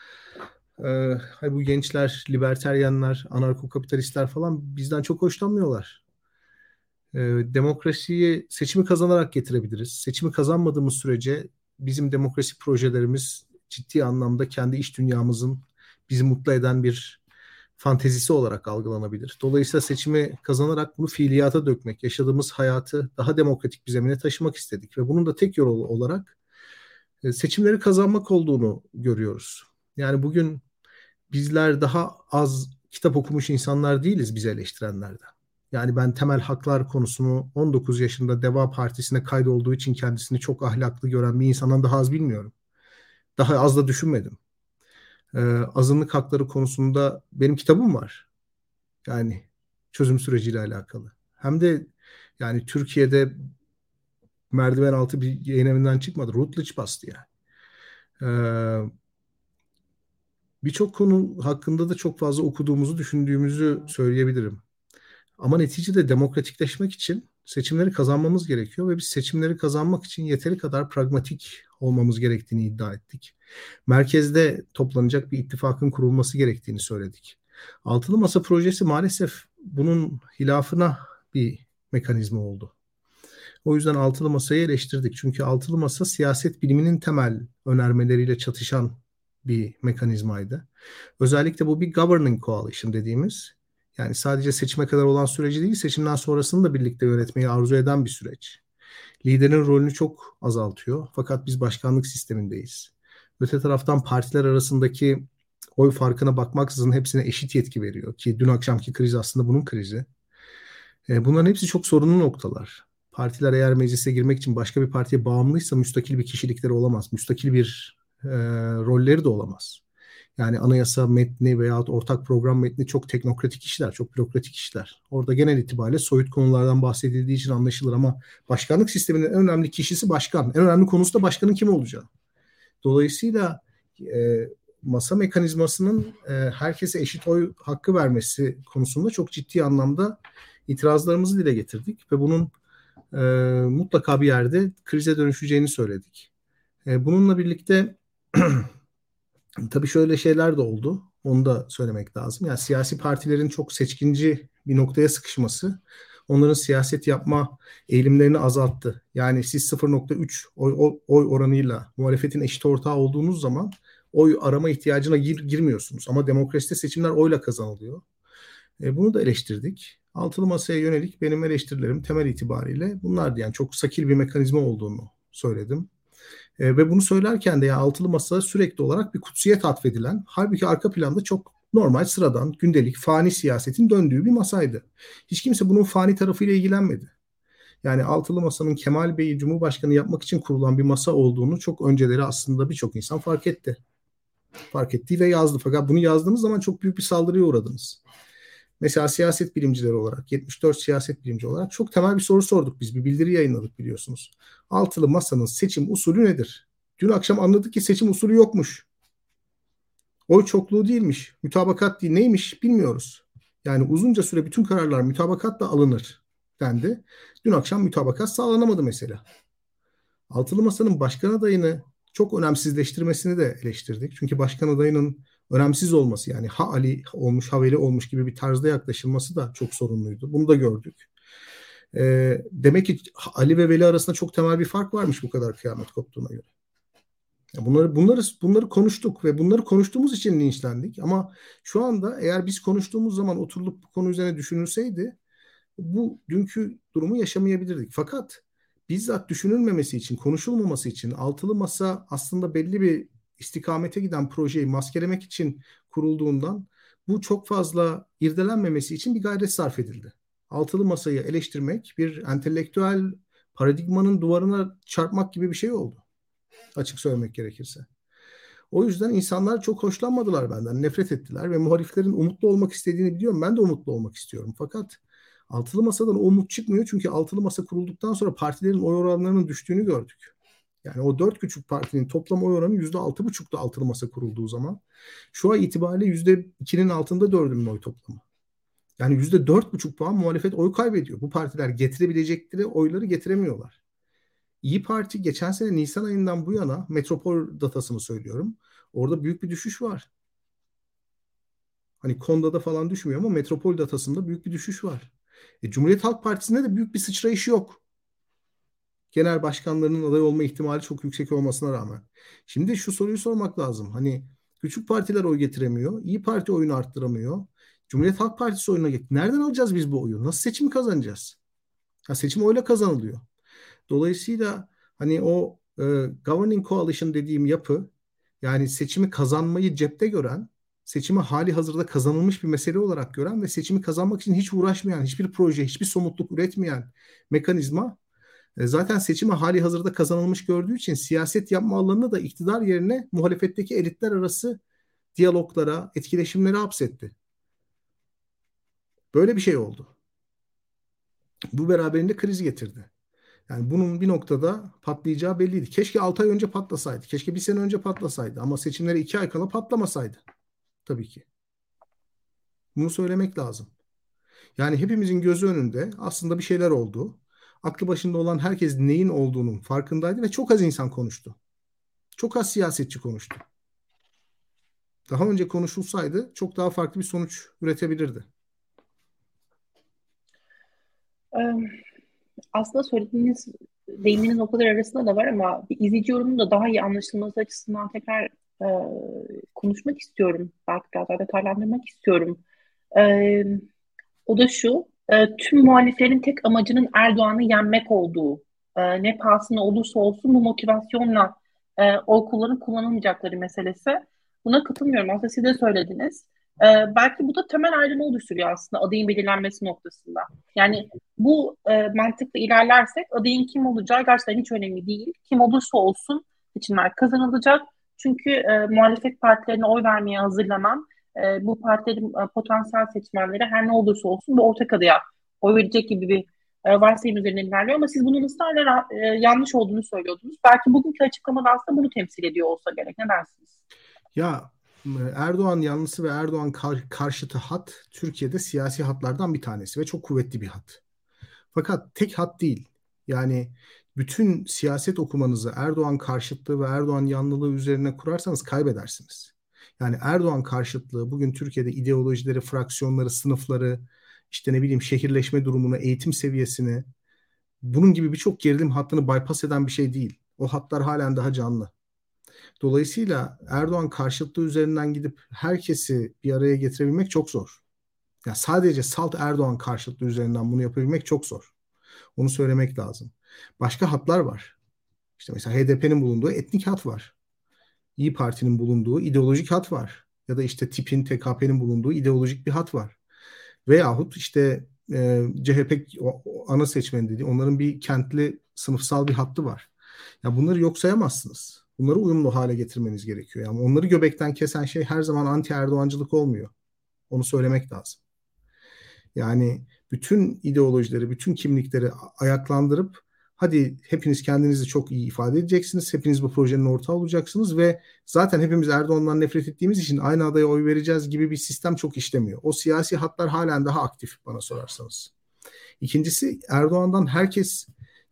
e, bu gençler, liberteryanlar, anarko-kapitalistler falan bizden çok hoşlanmıyorlar. E, demokrasiyi seçimi kazanarak getirebiliriz. Seçimi kazanmadığımız sürece bizim demokrasi projelerimiz ciddi anlamda kendi iş dünyamızın bizi mutlu eden bir fantezisi olarak algılanabilir. Dolayısıyla seçimi kazanarak bunu fiiliyata dökmek, yaşadığımız hayatı daha demokratik bir zemine taşımak istedik ve bunun da tek yol olarak e, seçimleri kazanmak olduğunu görüyoruz. Yani bugün bizler daha az kitap okumuş insanlar değiliz bizi eleştirenlerden. Yani ben temel haklar konusunu 19 yaşında Deva Partisi'ne kaydolduğu için kendisini çok ahlaklı gören bir insandan daha az bilmiyorum. Daha az da düşünmedim. Ee, azınlık hakları konusunda benim kitabım var. Yani çözüm süreciyle alakalı. Hem de yani Türkiye'de merdiven altı bir yayın evinden çıkmadı. Rutledge bastı yani. Ee, Birçok konu hakkında da çok fazla okuduğumuzu, düşündüğümüzü söyleyebilirim. Ama neticede demokratikleşmek için seçimleri kazanmamız gerekiyor ve biz seçimleri kazanmak için yeteri kadar pragmatik olmamız gerektiğini iddia ettik. Merkezde toplanacak bir ittifakın kurulması gerektiğini söyledik. Altılı Masa projesi maalesef bunun hilafına bir mekanizma oldu. O yüzden altılı masayı eleştirdik. Çünkü altılı masa siyaset biliminin temel önermeleriyle çatışan bir mekanizmaydı. Özellikle bu bir governing coalition dediğimiz yani sadece seçime kadar olan süreci değil seçimden sonrasını da birlikte yönetmeyi arzu eden bir süreç. Liderin rolünü çok azaltıyor fakat biz başkanlık sistemindeyiz. Öte taraftan partiler arasındaki oy farkına bakmaksızın hepsine eşit yetki veriyor ki dün akşamki kriz aslında bunun krizi. E, bunların hepsi çok sorunlu noktalar. Partiler eğer meclise girmek için başka bir partiye bağımlıysa müstakil bir kişilikleri olamaz. Müstakil bir e, rolleri de olamaz. Yani anayasa metni veya ortak program metni çok teknokratik işler, çok bürokratik işler. Orada genel itibariyle soyut konulardan bahsedildiği için anlaşılır ama başkanlık sisteminin en önemli kişisi başkan. En önemli konusu da başkanın kim olacağı. Dolayısıyla e, masa mekanizmasının e, herkese eşit oy hakkı vermesi konusunda çok ciddi anlamda itirazlarımızı dile getirdik ve bunun e, mutlaka bir yerde krize dönüşeceğini söyledik. E, bununla birlikte Tabii şöyle şeyler de oldu. Onu da söylemek lazım. Yani siyasi partilerin çok seçkinci bir noktaya sıkışması onların siyaset yapma eğilimlerini azalttı. Yani siz 0.3 oy, oy oranıyla muhalefetin eşit ortağı olduğunuz zaman oy arama ihtiyacına gir, girmiyorsunuz. Ama demokraside seçimler oyla kazanılıyor. E, bunu da eleştirdik. Altılı masaya yönelik benim eleştirilerim temel itibariyle bunlar yani çok sakil bir mekanizma olduğunu söyledim. E, ve bunu söylerken de ya altılı masa sürekli olarak bir kutsiyet atfedilen, halbuki arka planda çok normal, sıradan, gündelik, fani siyasetin döndüğü bir masaydı. Hiç kimse bunun fani tarafıyla ilgilenmedi. Yani altılı masanın Kemal Bey'i Cumhurbaşkanı yapmak için kurulan bir masa olduğunu çok önceleri aslında birçok insan fark etti. Fark etti ve yazdı. Fakat bunu yazdığınız zaman çok büyük bir saldırıya uğradınız. Mesela siyaset bilimcileri olarak, 74 siyaset bilimci olarak çok temel bir soru sorduk biz. Bir bildiri yayınladık biliyorsunuz. Altılı masanın seçim usulü nedir? Dün akşam anladık ki seçim usulü yokmuş. Oy çokluğu değilmiş. Mütabakat değil. Neymiş bilmiyoruz. Yani uzunca süre bütün kararlar mütabakatla alınır dendi. Dün akşam mütabakat sağlanamadı mesela. Altılı Masa'nın başkan adayını çok önemsizleştirmesini de eleştirdik. Çünkü başkan adayının önemsiz olması yani ha Ali olmuş ha Veli olmuş gibi bir tarzda yaklaşılması da çok sorunluydu. Bunu da gördük. Ee, demek ki Ali ve Veli arasında çok temel bir fark varmış bu kadar kıyamet koptuğuna göre. Bunları bunları bunları konuştuk ve bunları konuştuğumuz için linçlendik. Ama şu anda eğer biz konuştuğumuz zaman oturulup bu konu üzerine düşünülseydi bu dünkü durumu yaşamayabilirdik. Fakat bizzat düşünülmemesi için, konuşulmaması için altılı masa aslında belli bir istikamete giden projeyi maskelemek için kurulduğundan bu çok fazla irdelenmemesi için bir gayret sarf edildi. Altılı masayı eleştirmek bir entelektüel paradigmanın duvarına çarpmak gibi bir şey oldu. Açık söylemek gerekirse. O yüzden insanlar çok hoşlanmadılar benden. Nefret ettiler ve muhaliflerin umutlu olmak istediğini biliyorum. Ben de umutlu olmak istiyorum. Fakat altılı masadan umut çıkmıyor. Çünkü altılı masa kurulduktan sonra partilerin oy oranlarının düştüğünü gördük. Yani o dört küçük partinin toplam oy oranı yüzde altı buçukta altılı masa kurulduğu zaman. Şu an itibariyle yüzde ikinin altında dördünün oy toplamı. Yani yüzde dört buçuk puan muhalefet oy kaybediyor. Bu partiler getirebilecekleri oyları getiremiyorlar. İyi Parti geçen sene Nisan ayından bu yana metropol datasını söylüyorum. Orada büyük bir düşüş var. Hani Konda'da falan düşmüyor ama metropol datasında büyük bir düşüş var. E, Cumhuriyet Halk Partisi'nde de büyük bir sıçrayış yok. Genel başkanlarının aday olma ihtimali çok yüksek olmasına rağmen. Şimdi şu soruyu sormak lazım. Hani küçük partiler oy getiremiyor. İyi Parti oyunu arttıramıyor. Cumhuriyet Halk Partisi oyuna gitti. Nereden alacağız biz bu oyu? Nasıl seçim kazanacağız? Ha, seçim oyla kazanılıyor. Dolayısıyla hani o e, governing coalition dediğim yapı yani seçimi kazanmayı cepte gören, seçimi hali hazırda kazanılmış bir mesele olarak gören ve seçimi kazanmak için hiç uğraşmayan, hiçbir proje, hiçbir somutluk üretmeyen mekanizma zaten seçimi hali hazırda kazanılmış gördüğü için siyaset yapma alanını da iktidar yerine muhalefetteki elitler arası diyaloglara, etkileşimlere hapsetti. Böyle bir şey oldu. Bu beraberinde kriz getirdi. Yani bunun bir noktada patlayacağı belliydi. Keşke 6 ay önce patlasaydı. Keşke bir sene önce patlasaydı. Ama seçimlere 2 ay kala patlamasaydı. Tabii ki. Bunu söylemek lazım. Yani hepimizin gözü önünde aslında bir şeyler oldu. Aklı başında olan herkes neyin olduğunun farkındaydı ve çok az insan konuştu. Çok az siyasetçi konuştu. Daha önce konuşulsaydı çok daha farklı bir sonuç üretebilirdi aslında söylediğiniz deyiminin noktalar arasında da var ama bir izleyici yorumunun da daha iyi anlaşılması açısından tekrar e, konuşmak istiyorum. Belki biraz daha detaylandırmak istiyorum. E, o da şu, e, tüm muhaliflerin tek amacının Erdoğan'ı yenmek olduğu, e, ne pahasına olursa olsun bu motivasyonla e, oy kullanıp kullanılmayacakları meselesi. Buna katılmıyorum. Aslında siz de söylediniz. Ee, belki bu da temel ayrımı oluşturuyor aslında adayın belirlenmesi noktasında. Yani bu e, mantıkla ilerlersek adayın kim olacağı gerçekten hiç önemli değil. Kim olursa olsun seçimler kazanılacak. Çünkü e, muhalefet partilerine oy vermeye hazırlanan e, bu partilerin e, potansiyel seçmenleri her ne olursa olsun bu ortak adaya oy verecek gibi bir e, varsayım üzerinden ilerliyor. Ama siz bunun ısrarla e, yanlış olduğunu söylüyordunuz. Belki bugünkü açıklamada aslında bunu temsil ediyor olsa gerek. Ne dersiniz? Ya Erdoğan yanlısı ve Erdoğan kar, karşıtı hat Türkiye'de siyasi hatlardan bir tanesi ve çok kuvvetli bir hat. Fakat tek hat değil. Yani bütün siyaset okumanızı Erdoğan karşıtlığı ve Erdoğan yanlılığı üzerine kurarsanız kaybedersiniz. Yani Erdoğan karşıtlığı bugün Türkiye'de ideolojileri, fraksiyonları, sınıfları, işte ne bileyim şehirleşme durumunu, eğitim seviyesini bunun gibi birçok gerilim hattını bypass eden bir şey değil. O hatlar halen daha canlı. Dolayısıyla Erdoğan karşıtlığı üzerinden gidip herkesi bir araya getirebilmek çok zor. Yani sadece salt Erdoğan karşıtlığı üzerinden bunu yapabilmek çok zor. Onu söylemek lazım. Başka hatlar var. İşte mesela HDP'nin bulunduğu etnik hat var. İyi Parti'nin bulunduğu ideolojik hat var. Ya da işte tipin, TKP'nin bulunduğu ideolojik bir hat var. Veyahut işte e, CHP ana seçmeni dediği onların bir kentli sınıfsal bir hattı var. Ya bunları yok sayamazsınız. Bunları uyumlu hale getirmeniz gerekiyor. Yani onları göbekten kesen şey her zaman anti Erdoğancılık olmuyor. Onu söylemek lazım. Yani bütün ideolojileri, bütün kimlikleri ayaklandırıp hadi hepiniz kendinizi çok iyi ifade edeceksiniz. Hepiniz bu projenin ortağı olacaksınız ve zaten hepimiz Erdoğan'dan nefret ettiğimiz için aynı adaya oy vereceğiz gibi bir sistem çok işlemiyor. O siyasi hatlar halen daha aktif bana sorarsanız. İkincisi Erdoğan'dan herkes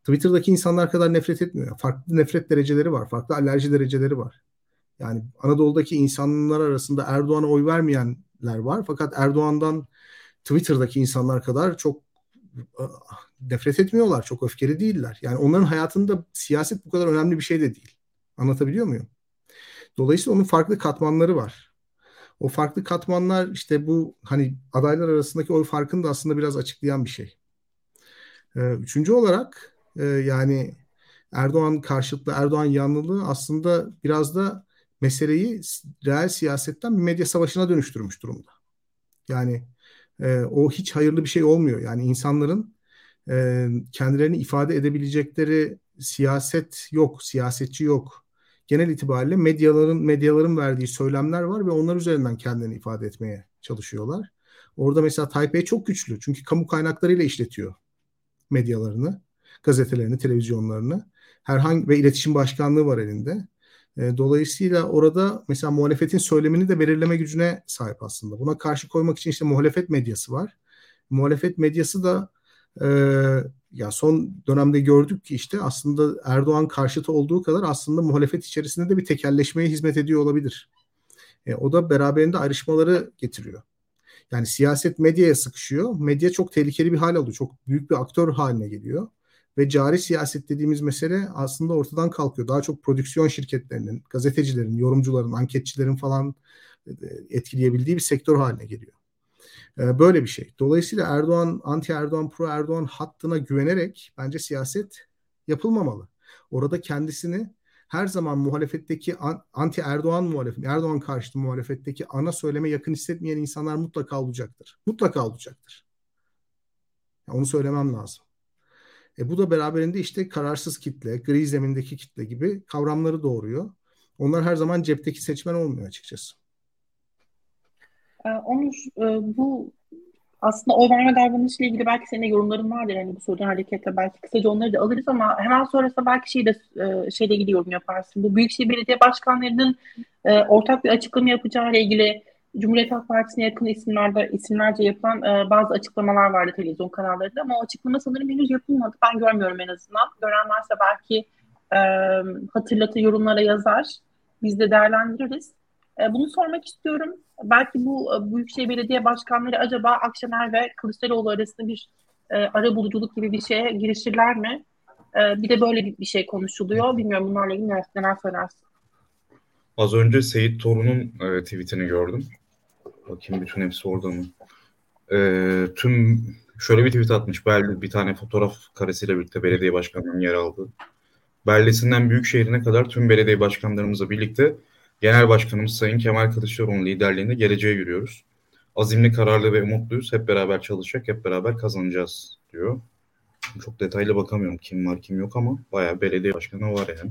Twitter'daki insanlar kadar nefret etmiyor. Farklı nefret dereceleri var, farklı alerji dereceleri var. Yani Anadolu'daki insanlar arasında Erdoğan'a oy vermeyenler var. Fakat Erdoğan'dan Twitter'daki insanlar kadar çok nefret etmiyorlar. Çok öfkeli değiller. Yani onların hayatında siyaset bu kadar önemli bir şey de değil. Anlatabiliyor muyum? Dolayısıyla onun farklı katmanları var. O farklı katmanlar işte bu hani adaylar arasındaki oy farkını da aslında biraz açıklayan bir şey. Üçüncü olarak yani Erdoğan karşıtlığı, Erdoğan yanlılığı aslında biraz da meseleyi reel siyasetten bir medya savaşına dönüştürmüş durumda. Yani e, o hiç hayırlı bir şey olmuyor. Yani insanların e, kendilerini ifade edebilecekleri siyaset yok, siyasetçi yok. Genel itibariyle medyaların medyaların verdiği söylemler var ve onlar üzerinden kendilerini ifade etmeye çalışıyorlar. Orada mesela Taipei çok güçlü çünkü kamu kaynaklarıyla işletiyor medyalarını, gazetelerini, televizyonlarını. Herhangi ve iletişim başkanlığı var elinde. E, dolayısıyla orada mesela muhalefetin söylemini de belirleme gücüne sahip aslında. Buna karşı koymak için işte muhalefet medyası var. Muhalefet medyası da e, ya son dönemde gördük ki işte aslında Erdoğan karşıtı olduğu kadar aslında muhalefet içerisinde de bir tekelleşmeye hizmet ediyor olabilir. E, o da beraberinde ayrışmaları getiriyor. Yani siyaset medyaya sıkışıyor. Medya çok tehlikeli bir hal alıyor. Çok büyük bir aktör haline geliyor ve cari siyaset dediğimiz mesele aslında ortadan kalkıyor. Daha çok prodüksiyon şirketlerinin, gazetecilerin, yorumcuların, anketçilerin falan e, etkileyebildiği bir sektör haline geliyor. E, böyle bir şey. Dolayısıyla Erdoğan, anti Erdoğan, pro Erdoğan hattına güvenerek bence siyaset yapılmamalı. Orada kendisini her zaman muhalefetteki anti Erdoğan muhalefet, Erdoğan karşıtı muhalefetteki ana söyleme yakın hissetmeyen insanlar mutlaka olacaktır. Mutlaka olacaktır. onu söylemem lazım. E, bu da beraberinde işte kararsız kitle, gri zemindeki kitle gibi kavramları doğuruyor. Onlar her zaman cepteki seçmen olmuyor açıkçası. Ee, Onur, e, bu aslında oy verme davranışıyla ilgili belki senin de yorumların vardır. Hani bu sorudan hareketle belki kısaca onları da alırız ama hemen sonrasında belki şey de e, şeyle ilgili yorum yaparsın. Bu Büyükşehir Belediye Başkanlarının e, ortak bir açıklama yapacağı ile ilgili Cumhuriyet Halk Partisi'ne yakın isimlerde isimlerce yapılan e, bazı açıklamalar vardı televizyon kanallarında ama o açıklama sanırım henüz yapılmadı. Ben görmüyorum en azından. Gören varsa belki e, hatırlatı yorumlara yazar. Biz de değerlendiririz. E, bunu sormak istiyorum. Belki bu e, Büyükşehir Belediye Başkanları acaba Akşener ve Kılıçdaroğlu arasında bir e, ara buluculuk gibi bir şeye girişirler mi? E, bir de böyle bir, şey konuşuluyor. Bilmiyorum bunlarla ilgili neler, söylersin? Az önce Seyit Torun'un e, tweetini gördüm. Bakayım bütün hepsi orada mı? Ee, tüm şöyle bir tweet atmış. Belli bir tane fotoğraf karesiyle birlikte belediye başkanlarının yer aldığı. Bellesinden büyük şehrine kadar tüm belediye başkanlarımızla birlikte Genel Başkanımız Sayın Kemal Kılıçdaroğlu'nun liderliğinde geleceğe yürüyoruz. Azimli, kararlı ve umutluyuz. Hep beraber çalışacak, hep beraber kazanacağız diyor. Çok detaylı bakamıyorum kim var kim yok ama bayağı belediye başkanı var yani.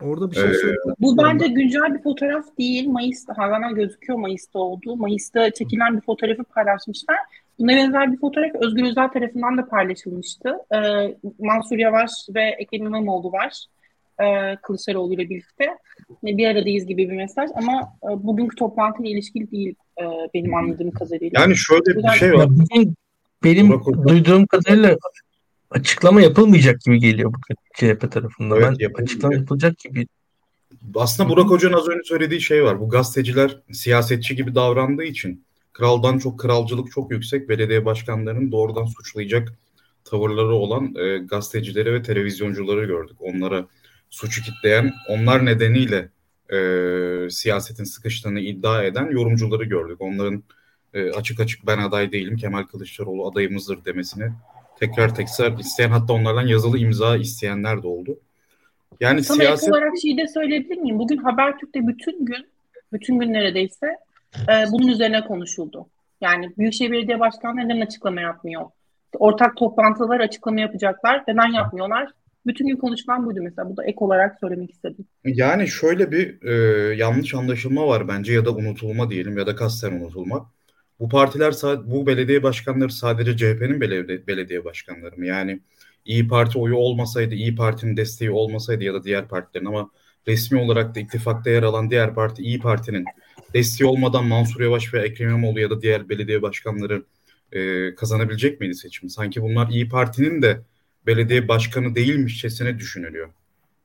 Orada bir şey ee, Bu bence güncel bir fotoğraf değil. Mayıs'ta hala gözüküyor Mayıs'ta olduğu. Mayıs'ta çekilen bir fotoğrafı paylaşmışlar. Buna benzer bir fotoğraf Özgür Özel tarafından da paylaşılmıştı. Ee, Mansur Yavaş ve Ekrem İmamoğlu var. Ee, Kılıçdaroğlu ile birlikte. Bir aradayız gibi bir mesaj ama e, bugünkü toplantıyla ilişkili değil e, benim anladığım kadarıyla. Yani şöyle bir şey var. Benim duyduğum kadarıyla açıklama yapılmayacak gibi geliyor bu CHP tarafından. Evet, ben açıklama yapılacak gibi. Aslında Burak Hoca'nın az önce söylediği şey var. Bu gazeteciler siyasetçi gibi davrandığı için kraldan çok kralcılık çok yüksek belediye başkanlarının doğrudan suçlayacak tavırları olan e, gazetecileri ve televizyoncuları gördük. Onlara suçu kitleyen, onlar nedeniyle e, siyasetin sıkıştığını iddia eden yorumcuları gördük. Onların e, açık açık ben aday değilim, Kemal Kılıçdaroğlu adayımızdır demesini tekrar tekrar isteyen hatta onlardan yazılı imza isteyenler de oldu. Yani Sana siyaset... olarak şeyi de söyleyebilir miyim? Bugün Habertürk'te bütün gün, bütün gün neredeyse e, bunun üzerine konuşuldu. Yani Büyükşehir Belediye Başkanları neden açıklama yapmıyor? ortak toplantılar açıklama yapacaklar. Neden yapmıyorlar? Bütün gün konuşulan buydu mesela. Bu da ek olarak söylemek istedim. Yani şöyle bir e, yanlış anlaşılma var bence ya da unutulma diyelim ya da kasten unutulma. Bu partiler bu belediye başkanları sadece CHP'nin belediye başkanları mı? Yani İyi Parti oyu olmasaydı, İyi Parti'nin desteği olmasaydı ya da diğer partilerin ama resmi olarak da ittifakta yer alan diğer parti İyi Parti'nin desteği olmadan Mansur Yavaş ve Ekrem İmamoğlu ya da diğer belediye başkanları e, kazanabilecek miydi seçimi? Sanki bunlar İyi Parti'nin de belediye başkanı değilmişçesine düşünülüyor.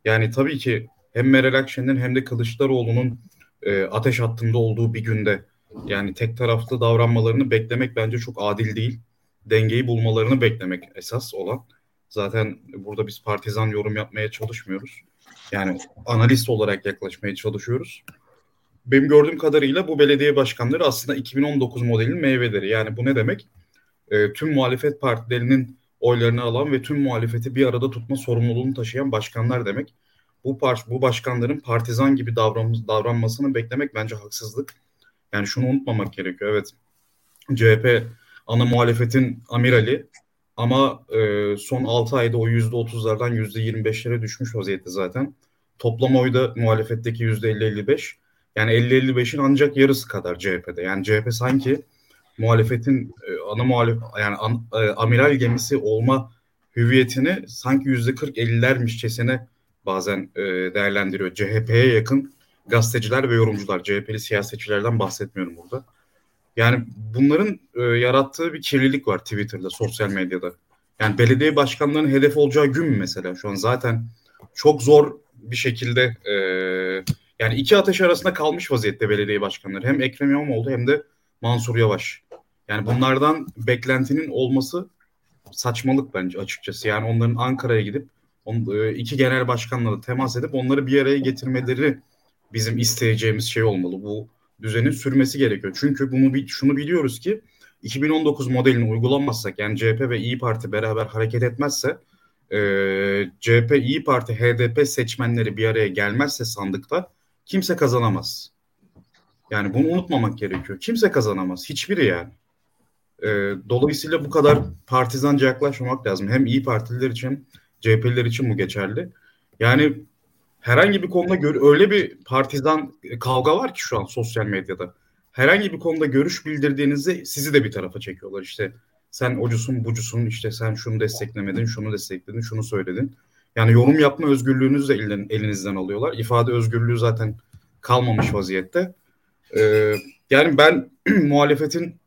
Yani tabii ki hem Meral Akşener'in hem de Kılıçdaroğlu'nun e, ateş hattında olduğu bir günde yani tek taraflı davranmalarını beklemek bence çok adil değil. Dengeyi bulmalarını beklemek esas olan. Zaten burada biz partizan yorum yapmaya çalışmıyoruz. Yani analist olarak yaklaşmaya çalışıyoruz. Benim gördüğüm kadarıyla bu belediye başkanları aslında 2019 modelinin meyveleri. Yani bu ne demek? E, tüm muhalefet partilerinin oylarını alan ve tüm muhalefeti bir arada tutma sorumluluğunu taşıyan başkanlar demek. Bu par bu başkanların partizan gibi davran davranmasını beklemek bence haksızlık. Yani şunu unutmamak gerekiyor. Evet CHP ana muhalefetin amirali ama e, son 6 ayda o %30'lardan %25'lere düşmüş vaziyette zaten. Toplam oyda muhalefetteki %50-55. Yani 50-55'in ancak yarısı kadar CHP'de. Yani CHP sanki muhalefetin e, ana muhalef yani an, e, amiral gemisi olma hüviyetini sanki yüzde 40 50'lermişçesine bazen e, değerlendiriyor. CHP'ye yakın gazeteciler ve yorumcular, CHP'li siyasetçilerden bahsetmiyorum burada. Yani bunların e, yarattığı bir kirlilik var Twitter'da, sosyal medyada. Yani belediye başkanlarının hedef olacağı gün mesela şu an zaten çok zor bir şekilde e, yani iki ateş arasında kalmış vaziyette belediye başkanları. Hem Ekrem İmamoğlu hem de Mansur Yavaş. Yani bunlardan beklentinin olması saçmalık bence açıkçası. Yani onların Ankara'ya gidip e, iki genel başkanla temas edip onları bir araya getirmeleri bizim isteyeceğimiz şey olmalı. Bu düzenin sürmesi gerekiyor. Çünkü bunu şunu biliyoruz ki 2019 modelini uygulamazsak yani CHP ve İyi Parti beraber hareket etmezse e, CHP, İyi Parti, HDP seçmenleri bir araya gelmezse sandıkta kimse kazanamaz. Yani bunu unutmamak gerekiyor. Kimse kazanamaz. Hiçbiri yani. E, dolayısıyla bu kadar partizanca yaklaşmamak lazım. Hem İyi Partililer için CHP'liler için bu geçerli. Yani herhangi bir konuda gör öyle bir partizan kavga var ki şu an sosyal medyada. Herhangi bir konuda görüş bildirdiğinizde sizi de bir tarafa çekiyorlar. İşte sen ocusun bucusun işte sen şunu desteklemedin, şunu destekledin, şunu söyledin. Yani yorum yapma özgürlüğünüzü de elin, elinizden alıyorlar. İfade özgürlüğü zaten kalmamış vaziyette. Ee, yani ben muhalefetin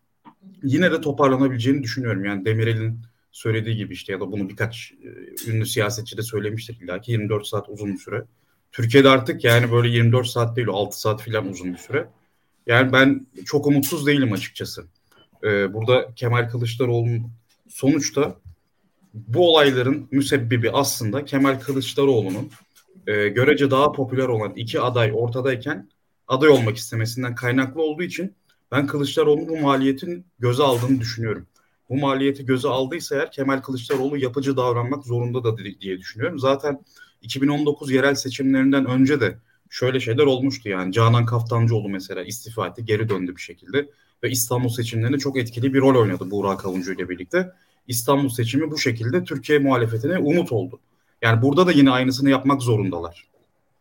yine de toparlanabileceğini düşünüyorum. Yani Demirel'in söylediği gibi işte ya da bunu birkaç e, ünlü siyasetçi de söylemiştir illa ki 24 saat uzun bir süre. Türkiye'de artık yani böyle 24 saat değil 6 saat falan uzun bir süre. Yani ben çok umutsuz değilim açıkçası. Ee, burada Kemal Kılıçdaroğlu'nun sonuçta bu olayların müsebbibi aslında Kemal Kılıçdaroğlu'nun e, görece daha popüler olan iki aday ortadayken aday olmak istemesinden kaynaklı olduğu için ben Kılıçdaroğlu'nun bu maliyetin göze aldığını düşünüyorum. Bu maliyeti göze aldıysa eğer Kemal Kılıçdaroğlu yapıcı davranmak zorunda da diye düşünüyorum. Zaten 2019 yerel seçimlerinden önce de şöyle şeyler olmuştu yani. Canan Kaftancıoğlu mesela istifa etti, geri döndü bir şekilde ve İstanbul seçimlerinde çok etkili bir rol oynadı Buğra Kavuncu ile birlikte. İstanbul seçimi bu şekilde Türkiye muhalefetine umut oldu. Yani burada da yine aynısını yapmak zorundalar.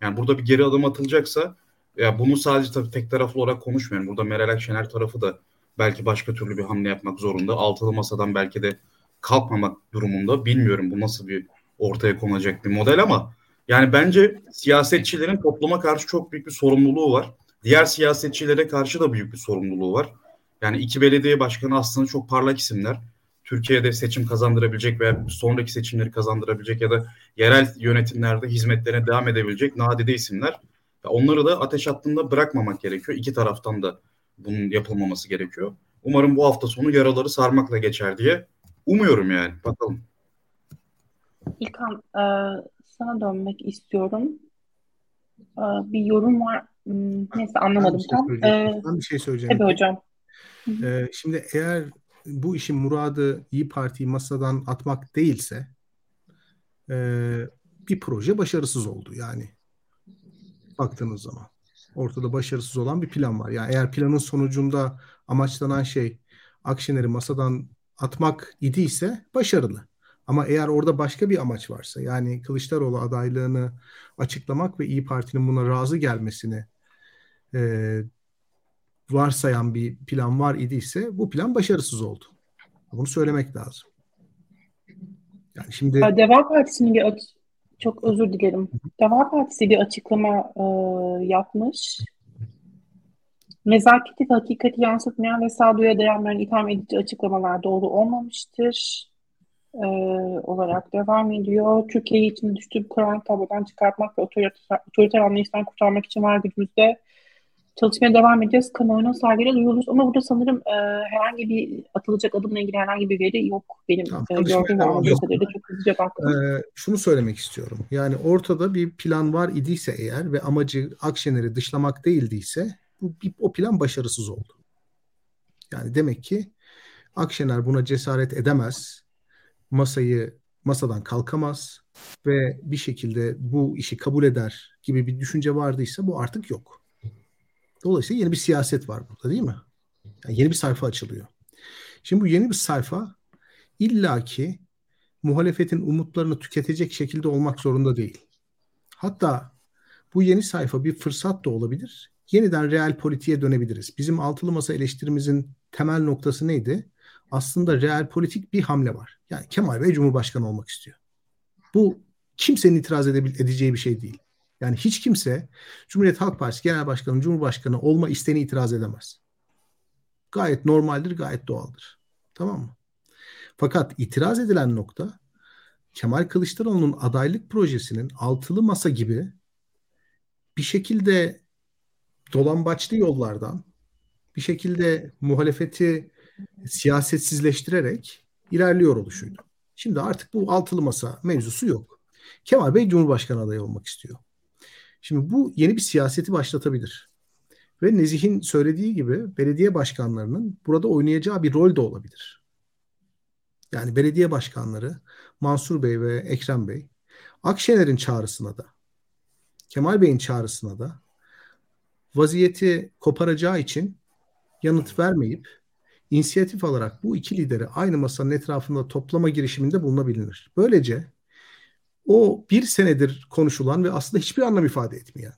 Yani burada bir geri adım atılacaksa ya bunu sadece tabii tek taraflı olarak konuşmuyorum. Burada Meral Akşener tarafı da belki başka türlü bir hamle yapmak zorunda. Altılı masadan belki de kalkmamak durumunda. Bilmiyorum bu nasıl bir ortaya konacak bir model ama yani bence siyasetçilerin topluma karşı çok büyük bir sorumluluğu var. Diğer siyasetçilere karşı da büyük bir sorumluluğu var. Yani iki belediye başkanı aslında çok parlak isimler. Türkiye'de seçim kazandırabilecek veya sonraki seçimleri kazandırabilecek ya da yerel yönetimlerde hizmetlerine devam edebilecek nadide isimler. Onları da ateş hattında bırakmamak gerekiyor. İki taraftan da bunun yapılmaması gerekiyor. Umarım bu hafta sonu yaraları sarmakla geçer diye umuyorum yani. Bakalım. İlkan e, sana dönmek istiyorum. E, bir yorum var. Hmm, neyse anlamadım ben bir şey tam. E, ben bir şey söyleyeceğim. Tabii hocam. E, şimdi eğer bu işin muradı İyi Parti'yi masadan atmak değilse e, bir proje başarısız oldu yani baktığınız zaman. Ortada başarısız olan bir plan var. Yani eğer planın sonucunda amaçlanan şey Akşener'i masadan atmak idiyse başarılı. Ama eğer orada başka bir amaç varsa yani Kılıçdaroğlu adaylığını açıklamak ve İyi Parti'nin buna razı gelmesini e, varsayan bir plan var idiyse bu plan başarısız oldu. Bunu söylemek lazım. Yani şimdi Deva Partisi'nin bir çok özür dilerim. Deva Partisi bir açıklama e, yapmış. Nezaketi ve hakikati yansıtmayan ve sağduya dayanmayan itham edici açıklamalar doğru olmamıştır e, olarak devam ediyor. Türkiye için düştüğü karanlık tablodan çıkartmak ve otoriter, otoriter anlayıştan kurtarmak için var gücümüzde çalışmaya devam edeceğiz. Kamuoyuna saygıyla duyuyoruz. Ama burada sanırım e, herhangi bir atılacak adımla ilgili herhangi bir veri yok. Benim tamam, e, gördüğüm ve anladığım kadarıyla çok hızlıca baktım. Ee, şunu söylemek istiyorum. Yani ortada bir plan var idiyse eğer ve amacı Akşener'i dışlamak değildiyse bu, o plan başarısız oldu. Yani demek ki Akşener buna cesaret edemez. Masayı masadan kalkamaz ve bir şekilde bu işi kabul eder gibi bir düşünce vardıysa bu artık yok. Dolayısıyla yeni bir siyaset var burada değil mi? Yani yeni bir sayfa açılıyor. Şimdi bu yeni bir sayfa illaki muhalefetin umutlarını tüketecek şekilde olmak zorunda değil. Hatta bu yeni sayfa bir fırsat da olabilir. Yeniden real politiğe dönebiliriz. Bizim altılı masa eleştirimizin temel noktası neydi? Aslında real politik bir hamle var. Yani Kemal Bey Cumhurbaşkanı olmak istiyor. Bu kimsenin itiraz edeceği bir şey değil. Yani hiç kimse Cumhuriyet Halk Partisi Genel Başkanı, Cumhurbaşkanı olma isteğine itiraz edemez. Gayet normaldir, gayet doğaldır. Tamam mı? Fakat itiraz edilen nokta Kemal Kılıçdaroğlu'nun adaylık projesinin altılı masa gibi bir şekilde dolambaçlı yollardan bir şekilde muhalefeti siyasetsizleştirerek ilerliyor oluşuydu. Şimdi artık bu altılı masa mevzusu yok. Kemal Bey Cumhurbaşkanı adayı olmak istiyor. Şimdi bu yeni bir siyaseti başlatabilir. Ve Nezih'in söylediği gibi belediye başkanlarının burada oynayacağı bir rol de olabilir. Yani belediye başkanları Mansur Bey ve Ekrem Bey Akşener'in çağrısına da Kemal Bey'in çağrısına da vaziyeti koparacağı için yanıt vermeyip inisiyatif alarak bu iki lideri aynı masanın etrafında toplama girişiminde bulunabilir. Böylece o bir senedir konuşulan ve aslında hiçbir anlam ifade etmeyen,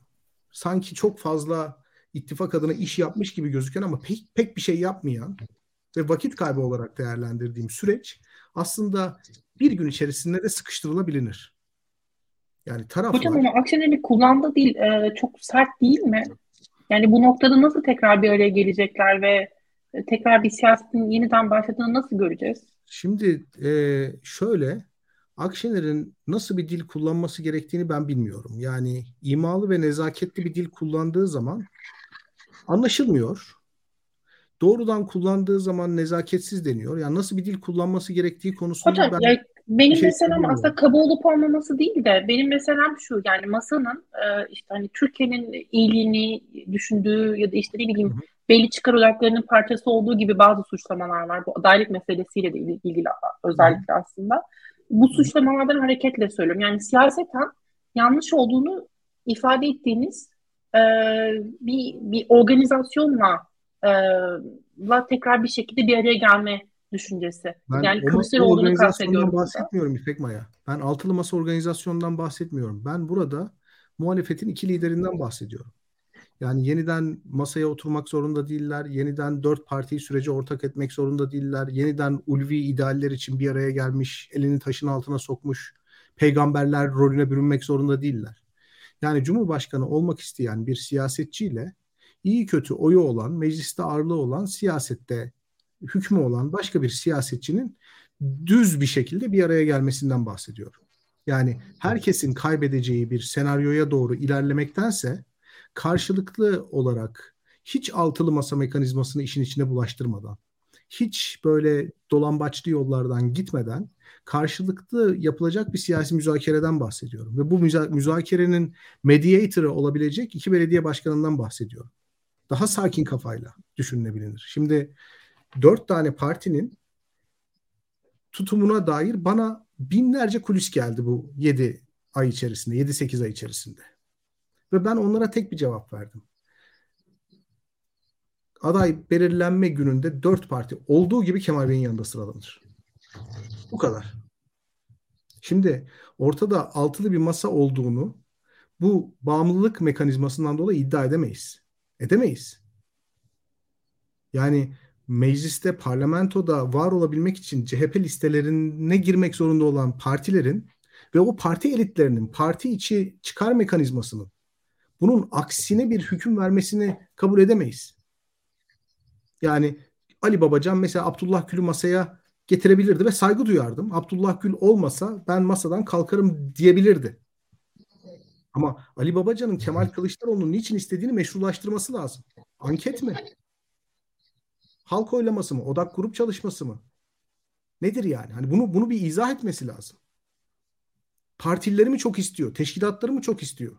sanki çok fazla ittifak adına iş yapmış gibi gözüken ama pek, pek bir şey yapmayan ve vakit kaybı olarak değerlendirdiğim süreç aslında bir gün içerisinde de sıkıştırılabilir. Yani taraflar... Hocam ama Akşener'in kullandığı değil e, çok sert değil mi? Yani bu noktada nasıl tekrar bir araya gelecekler ve e, tekrar bir siyasetin yeniden başladığını nasıl göreceğiz? Şimdi e, şöyle Akşener'in nasıl bir dil kullanması gerektiğini ben bilmiyorum. Yani imalı ve nezaketli bir dil kullandığı zaman anlaşılmıyor. Doğrudan kullandığı zaman nezaketsiz deniyor. Yani nasıl bir dil kullanması gerektiği konusunda Hocam, ben ya benim şey meselem aslında kaba olup olmaması değil de benim meselem şu yani masanın e, işte hani Türkiye'nin iyiliğini düşündüğü ya da işte ne bileyim hı hı. belli çıkar odaklarının parçası olduğu gibi bazı suçlamalar var. Bu adaylık meselesiyle de ilgili özellikle hı. aslında bu suçlamalardan hareketle söylüyorum. Yani siyaseten yanlış olduğunu ifade ettiğiniz e, bir, bir organizasyonla e, la tekrar bir şekilde bir araya gelme düşüncesi. Ben yani Kılıçdaroğlu'nu kastediyorum. bahsetmiyorum İpek Maya. Ben altılı masa organizasyonundan bahsetmiyorum. Ben burada muhalefetin iki liderinden bahsediyorum. Yani yeniden masaya oturmak zorunda değiller. Yeniden dört partiyi sürece ortak etmek zorunda değiller. Yeniden ulvi idealler için bir araya gelmiş, elini taşın altına sokmuş peygamberler rolüne bürünmek zorunda değiller. Yani Cumhurbaşkanı olmak isteyen bir siyasetçiyle iyi kötü oyu olan, mecliste ağırlığı olan, siyasette hükmü olan başka bir siyasetçinin düz bir şekilde bir araya gelmesinden bahsediyorum. Yani herkesin kaybedeceği bir senaryoya doğru ilerlemektense karşılıklı olarak hiç altılı masa mekanizmasını işin içine bulaştırmadan, hiç böyle dolambaçlı yollardan gitmeden karşılıklı yapılacak bir siyasi müzakereden bahsediyorum. Ve bu müza- müzakerenin mediator'ı olabilecek iki belediye başkanından bahsediyorum. Daha sakin kafayla düşünülebilir. Şimdi dört tane partinin tutumuna dair bana binlerce kulis geldi bu yedi ay içerisinde, yedi sekiz ay içerisinde. Ve ben onlara tek bir cevap verdim. aday belirlenme gününde dört parti olduğu gibi Kemal Bey'in yanında sıralanır. Bu kadar. Şimdi ortada altılı bir masa olduğunu bu bağımlılık mekanizmasından dolayı iddia edemeyiz. Edemeyiz. Yani mecliste, parlamentoda var olabilmek için CHP listelerine girmek zorunda olan partilerin ve o parti elitlerinin parti içi çıkar mekanizmasının bunun aksine bir hüküm vermesini kabul edemeyiz. Yani Ali Babacan mesela Abdullah Gül'ü masaya getirebilirdi ve saygı duyardım. Abdullah Gül olmasa ben masadan kalkarım diyebilirdi. Ama Ali Babacan'ın Kemal Kılıçdaroğlu'nun niçin istediğini meşrulaştırması lazım. Anket mi? Halk oylaması mı? Odak grup çalışması mı? Nedir yani? Hani bunu bunu bir izah etmesi lazım. Partileri mi çok istiyor? Teşkilatları mı çok istiyor?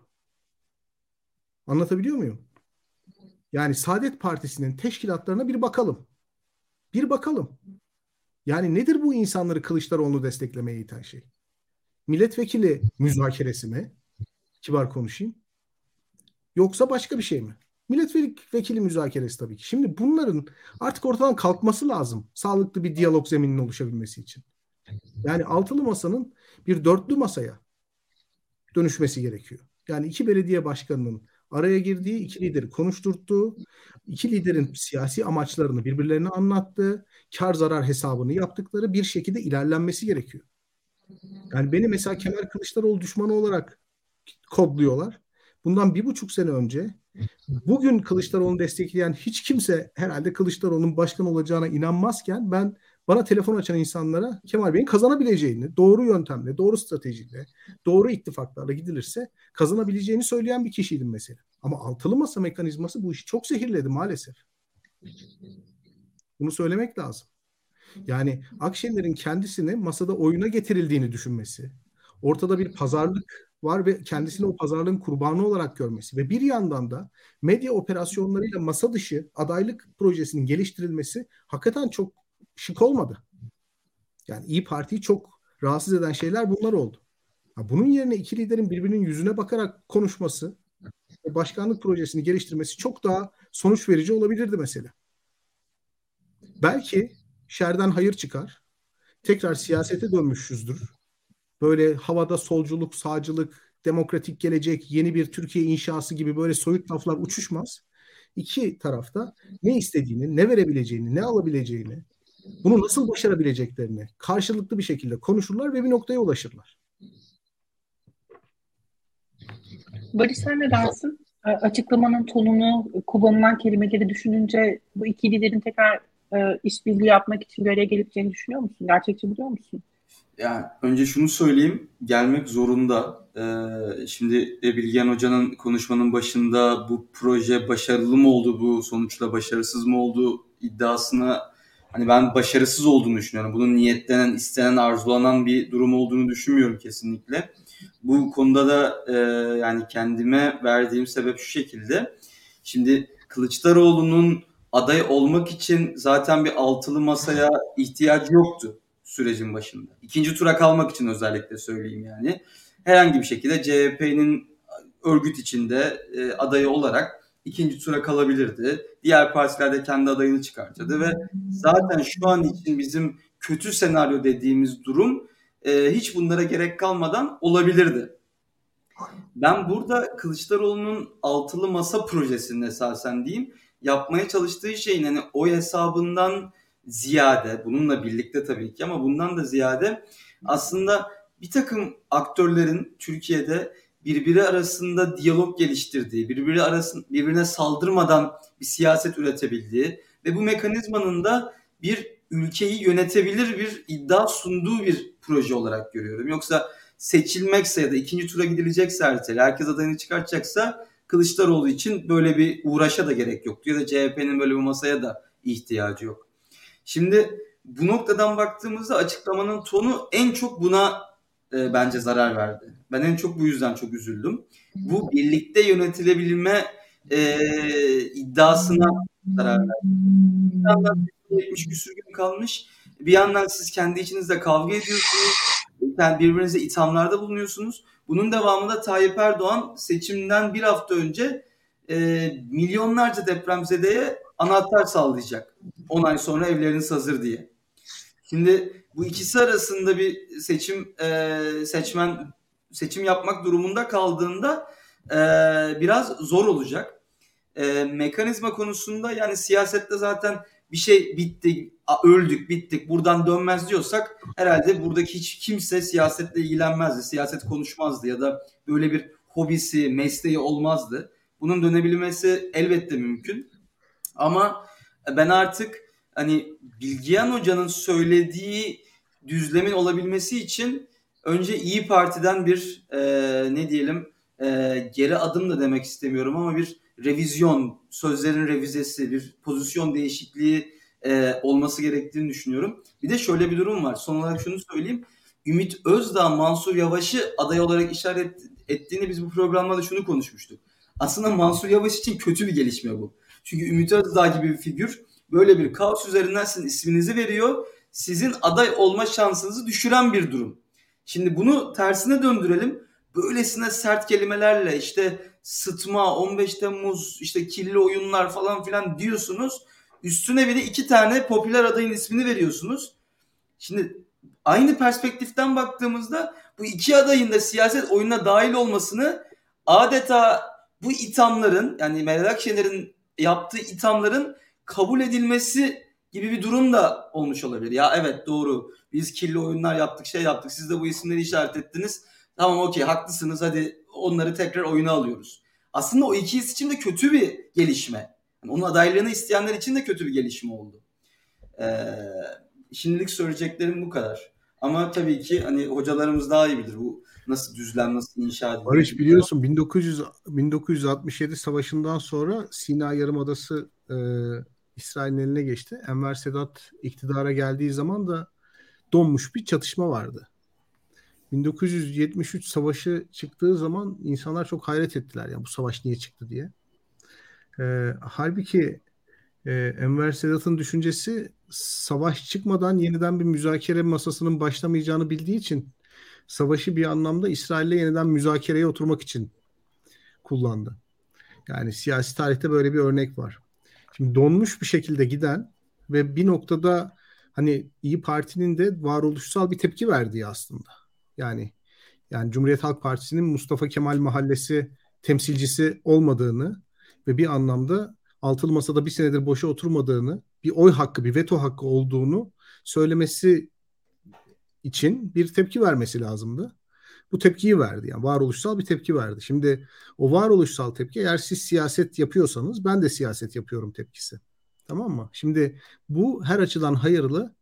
Anlatabiliyor muyum? Yani Saadet Partisi'nin teşkilatlarına bir bakalım. Bir bakalım. Yani nedir bu insanları Kılıçdaroğlu'nu desteklemeye iten şey? Milletvekili müzakeresi mi? Kibar konuşayım. Yoksa başka bir şey mi? Milletvekili müzakeresi tabii ki. Şimdi bunların artık ortadan kalkması lazım. Sağlıklı bir diyalog zemininin oluşabilmesi için. Yani altılı masanın bir dörtlü masaya dönüşmesi gerekiyor. Yani iki belediye başkanının araya girdiği, iki lideri konuşturttuğu, iki liderin siyasi amaçlarını birbirlerine anlattığı, kar zarar hesabını yaptıkları bir şekilde ilerlenmesi gerekiyor. Yani beni mesela Kemal Kılıçdaroğlu düşmanı olarak kodluyorlar. Bundan bir buçuk sene önce bugün Kılıçdaroğlu'nu destekleyen hiç kimse herhalde Kılıçdaroğlu'nun başkan olacağına inanmazken ben bana telefon açan insanlara Kemal Bey'in kazanabileceğini, doğru yöntemle, doğru stratejiyle, doğru ittifaklarla gidilirse kazanabileceğini söyleyen bir kişiydim mesela. Ama altılı masa mekanizması bu işi çok zehirledi maalesef. Bunu söylemek lazım. Yani Akşener'in kendisini masada oyuna getirildiğini düşünmesi, ortada bir pazarlık var ve kendisini o pazarlığın kurbanı olarak görmesi ve bir yandan da medya operasyonlarıyla masa dışı adaylık projesinin geliştirilmesi hakikaten çok şık olmadı. Yani İyi Parti'yi çok rahatsız eden şeyler bunlar oldu. Bunun yerine iki liderin birbirinin yüzüne bakarak konuşması ve başkanlık projesini geliştirmesi çok daha sonuç verici olabilirdi mesela. Belki şerden hayır çıkar. Tekrar siyasete dönmüşüzdür. Böyle havada solculuk, sağcılık, demokratik gelecek, yeni bir Türkiye inşası gibi böyle soyut laflar uçuşmaz. İki tarafta ne istediğini, ne verebileceğini, ne alabileceğini, bunu nasıl başarabileceklerini karşılıklı bir şekilde konuşurlar ve bir noktaya ulaşırlar. Barış sen ne dersin? Açıklamanın tonunu, kullanılan kelimeleri düşününce bu iki liderin tekrar e, işbirliği yapmak için bir araya geleceğini düşünüyor musun? Gerçekçi buluyor musun? Yani önce şunu söyleyeyim, gelmek zorunda. Ee, şimdi Bilgehan Hoca'nın konuşmanın başında bu proje başarılı mı oldu, bu sonuçla başarısız mı oldu iddiasına hani ben başarısız olduğunu düşünüyorum. Bunun niyetlenen, istenen, arzulanan bir durum olduğunu düşünmüyorum kesinlikle. Bu konuda da e, yani kendime verdiğim sebep şu şekilde. Şimdi Kılıçdaroğlu'nun aday olmak için zaten bir altılı masaya ihtiyacı yoktu sürecin başında. İkinci tura kalmak için özellikle söyleyeyim yani. Herhangi bir şekilde CHP'nin örgüt içinde e, adayı olarak ikinci tura kalabilirdi. Diğer partiler de kendi adayını çıkartırdı ve zaten şu an için bizim kötü senaryo dediğimiz durum e, hiç bunlara gerek kalmadan olabilirdi. Ben burada Kılıçdaroğlu'nun altılı masa projesinin esasen diyeyim yapmaya çalıştığı şeyin hani o hesabından ziyade bununla birlikte tabii ki ama bundan da ziyade aslında bir takım aktörlerin Türkiye'de birbiri arasında diyalog geliştirdiği, birbiri arasında birbirine saldırmadan bir siyaset üretebildiği ve bu mekanizmanın da bir ülkeyi yönetebilir bir iddia sunduğu bir proje olarak görüyorum. Yoksa seçilmekse ya da ikinci tura gidilecekse erteli, herkes adayını çıkartacaksa Kılıçdaroğlu için böyle bir uğraşa da gerek yok. Ya da CHP'nin böyle bir masaya da ihtiyacı yok. Şimdi bu noktadan baktığımızda açıklamanın tonu en çok buna e, bence zarar verdi. Ben en çok bu yüzden çok üzüldüm. Bu birlikte yönetilebilme e, iddiasına zarar verdi. Bir yandan 70 küsur gün kalmış. Bir yandan siz kendi içinizde kavga ediyorsunuz. Yani birbirinize ithamlarda bulunuyorsunuz. Bunun devamında Tayyip Erdoğan seçimden bir hafta önce e, milyonlarca depremzedeye anahtar sallayacak. 10 ay sonra evleriniz hazır diye. Şimdi bu ikisi arasında bir seçim e, seçmen seçim yapmak durumunda kaldığında e, biraz zor olacak. E, mekanizma konusunda yani siyasette zaten bir şey bitti, öldük, bittik, buradan dönmez diyorsak herhalde buradaki hiç kimse siyasetle ilgilenmezdi, siyaset konuşmazdı ya da böyle bir hobisi, mesleği olmazdı. Bunun dönebilmesi elbette mümkün. Ama ben artık hani Bilgehan Hoca'nın söylediği düzlemin olabilmesi için önce İyi Parti'den bir e, ne diyelim e, geri adım da demek istemiyorum ama bir revizyon, sözlerin revizesi, bir pozisyon değişikliği e, olması gerektiğini düşünüyorum. Bir de şöyle bir durum var. Son olarak şunu söyleyeyim. Ümit Özdağ Mansur Yavaş'ı aday olarak işaret ettiğini biz bu programda da şunu konuşmuştuk. Aslında Mansur Yavaş için kötü bir gelişme bu. Çünkü Ümit Özdağ gibi bir figür böyle bir kaos üzerinden sizin isminizi veriyor. Sizin aday olma şansınızı düşüren bir durum. Şimdi bunu tersine döndürelim. Böylesine sert kelimelerle işte sıtma, 15 Temmuz, işte kirli oyunlar falan filan diyorsunuz. Üstüne bir de iki tane popüler adayın ismini veriyorsunuz. Şimdi aynı perspektiften baktığımızda bu iki adayın da siyaset oyununa dahil olmasını adeta bu ithamların yani Meral Akşener'in yaptığı ithamların kabul edilmesi gibi bir durum da olmuş olabilir. Ya evet doğru biz kirli oyunlar yaptık şey yaptık siz de bu isimleri işaret ettiniz. Tamam okey haklısınız hadi onları tekrar oyuna alıyoruz. Aslında o iki için de kötü bir gelişme. Yani onun adaylığını isteyenler için de kötü bir gelişme oldu. Ee, şimdilik söyleyeceklerim bu kadar. Ama tabii ki hani hocalarımız daha iyi bilir bu nasıl düzlem, nasıl inşa edilir. Barış biliyorsun 1900 1967 savaşından sonra Sina Yarımadası e, İsrail'in eline geçti. Enver Sedat iktidara geldiği zaman da donmuş bir çatışma vardı. 1973 savaşı çıktığı zaman insanlar çok hayret ettiler ya bu savaş niye çıktı diye. E, halbuki e, Enver Sedat'ın düşüncesi savaş çıkmadan yeniden bir müzakere masasının başlamayacağını bildiği için savaşı bir anlamda İsrail'le yeniden müzakereye oturmak için kullandı. Yani siyasi tarihte böyle bir örnek var. Şimdi donmuş bir şekilde giden ve bir noktada hani İyi Parti'nin de varoluşsal bir tepki verdiği aslında. Yani yani Cumhuriyet Halk Partisi'nin Mustafa Kemal Mahallesi temsilcisi olmadığını ve bir anlamda altılı masada bir senedir boşa oturmadığını, bir oy hakkı, bir veto hakkı olduğunu söylemesi için bir tepki vermesi lazımdı. Bu tepkiyi verdi. Yani varoluşsal bir tepki verdi. Şimdi o varoluşsal tepki eğer siz siyaset yapıyorsanız ben de siyaset yapıyorum tepkisi. Tamam mı? Şimdi bu her açıdan hayırlı.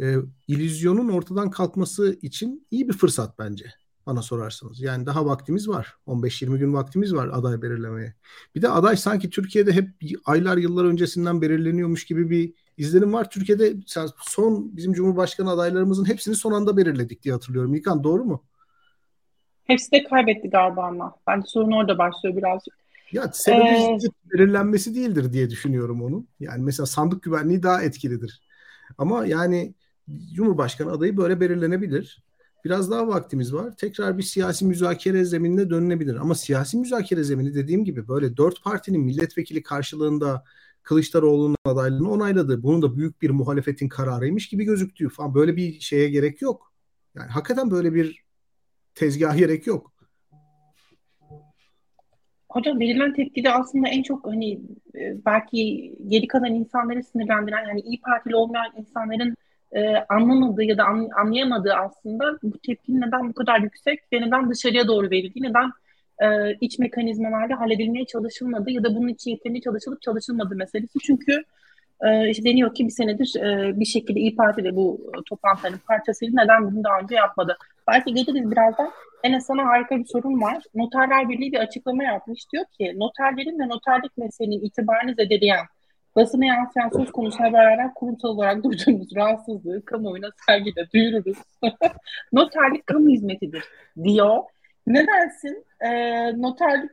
E, illüzyonun ortadan kalkması için iyi bir fırsat bence bana sorarsanız. Yani daha vaktimiz var. 15-20 gün vaktimiz var aday belirlemeye. Bir de aday sanki Türkiye'de hep aylar yıllar öncesinden belirleniyormuş gibi bir izlenim var. Türkiye'de son bizim Cumhurbaşkanı adaylarımızın hepsini son anda belirledik diye hatırlıyorum. İlkan doğru mu? Hepsi de kaybetti galiba ama. Bence sorun orada başlıyor birazcık. Ya sebebi ee... belirlenmesi değildir diye düşünüyorum onun. Yani mesela sandık güvenliği daha etkilidir. Ama yani Cumhurbaşkanı adayı böyle belirlenebilir. Biraz daha vaktimiz var. Tekrar bir siyasi müzakere zeminine dönülebilir. Ama siyasi müzakere zemini dediğim gibi böyle dört partinin milletvekili karşılığında Kılıçdaroğlu'nun adaylığını onayladı. Bunun da büyük bir muhalefetin kararıymış gibi gözüktüğü falan böyle bir şeye gerek yok. Yani hakikaten böyle bir tezgah gerek yok. Hocam verilen tepkide aslında en çok hani e, belki geri kalan insanları sinirlendiren yani iyi Partili olmayan insanların e, anlamadığı ya da an, anlayamadığı aslında bu tepkinin neden bu kadar yüksek ve neden dışarıya doğru verildiği, neden e, iç mekanizmalarla halledilmeye çalışılmadı ya da bunun için yeterince çalışılıp çalışılmadı meselesi. Çünkü e, işte deniyor ki bir senedir e, bir şekilde İyi Parti de bu toplantıların parçasıydı. Neden bunu daha önce yapmadı? Belki geliriz birazdan. Enes sana harika bir sorun var. Noterler Birliği bir açıklama yapmış. Diyor ki noterlerin ve noterlik meselenin itibarını zedeleyen basına yansıyan söz konusu haberlerden kurumsal olarak duyduğumuz rahatsızlığı kamuoyuna sergide duyururuz. Noterlik kamu hizmetidir diyor. Ne dersin? Ee, noterlik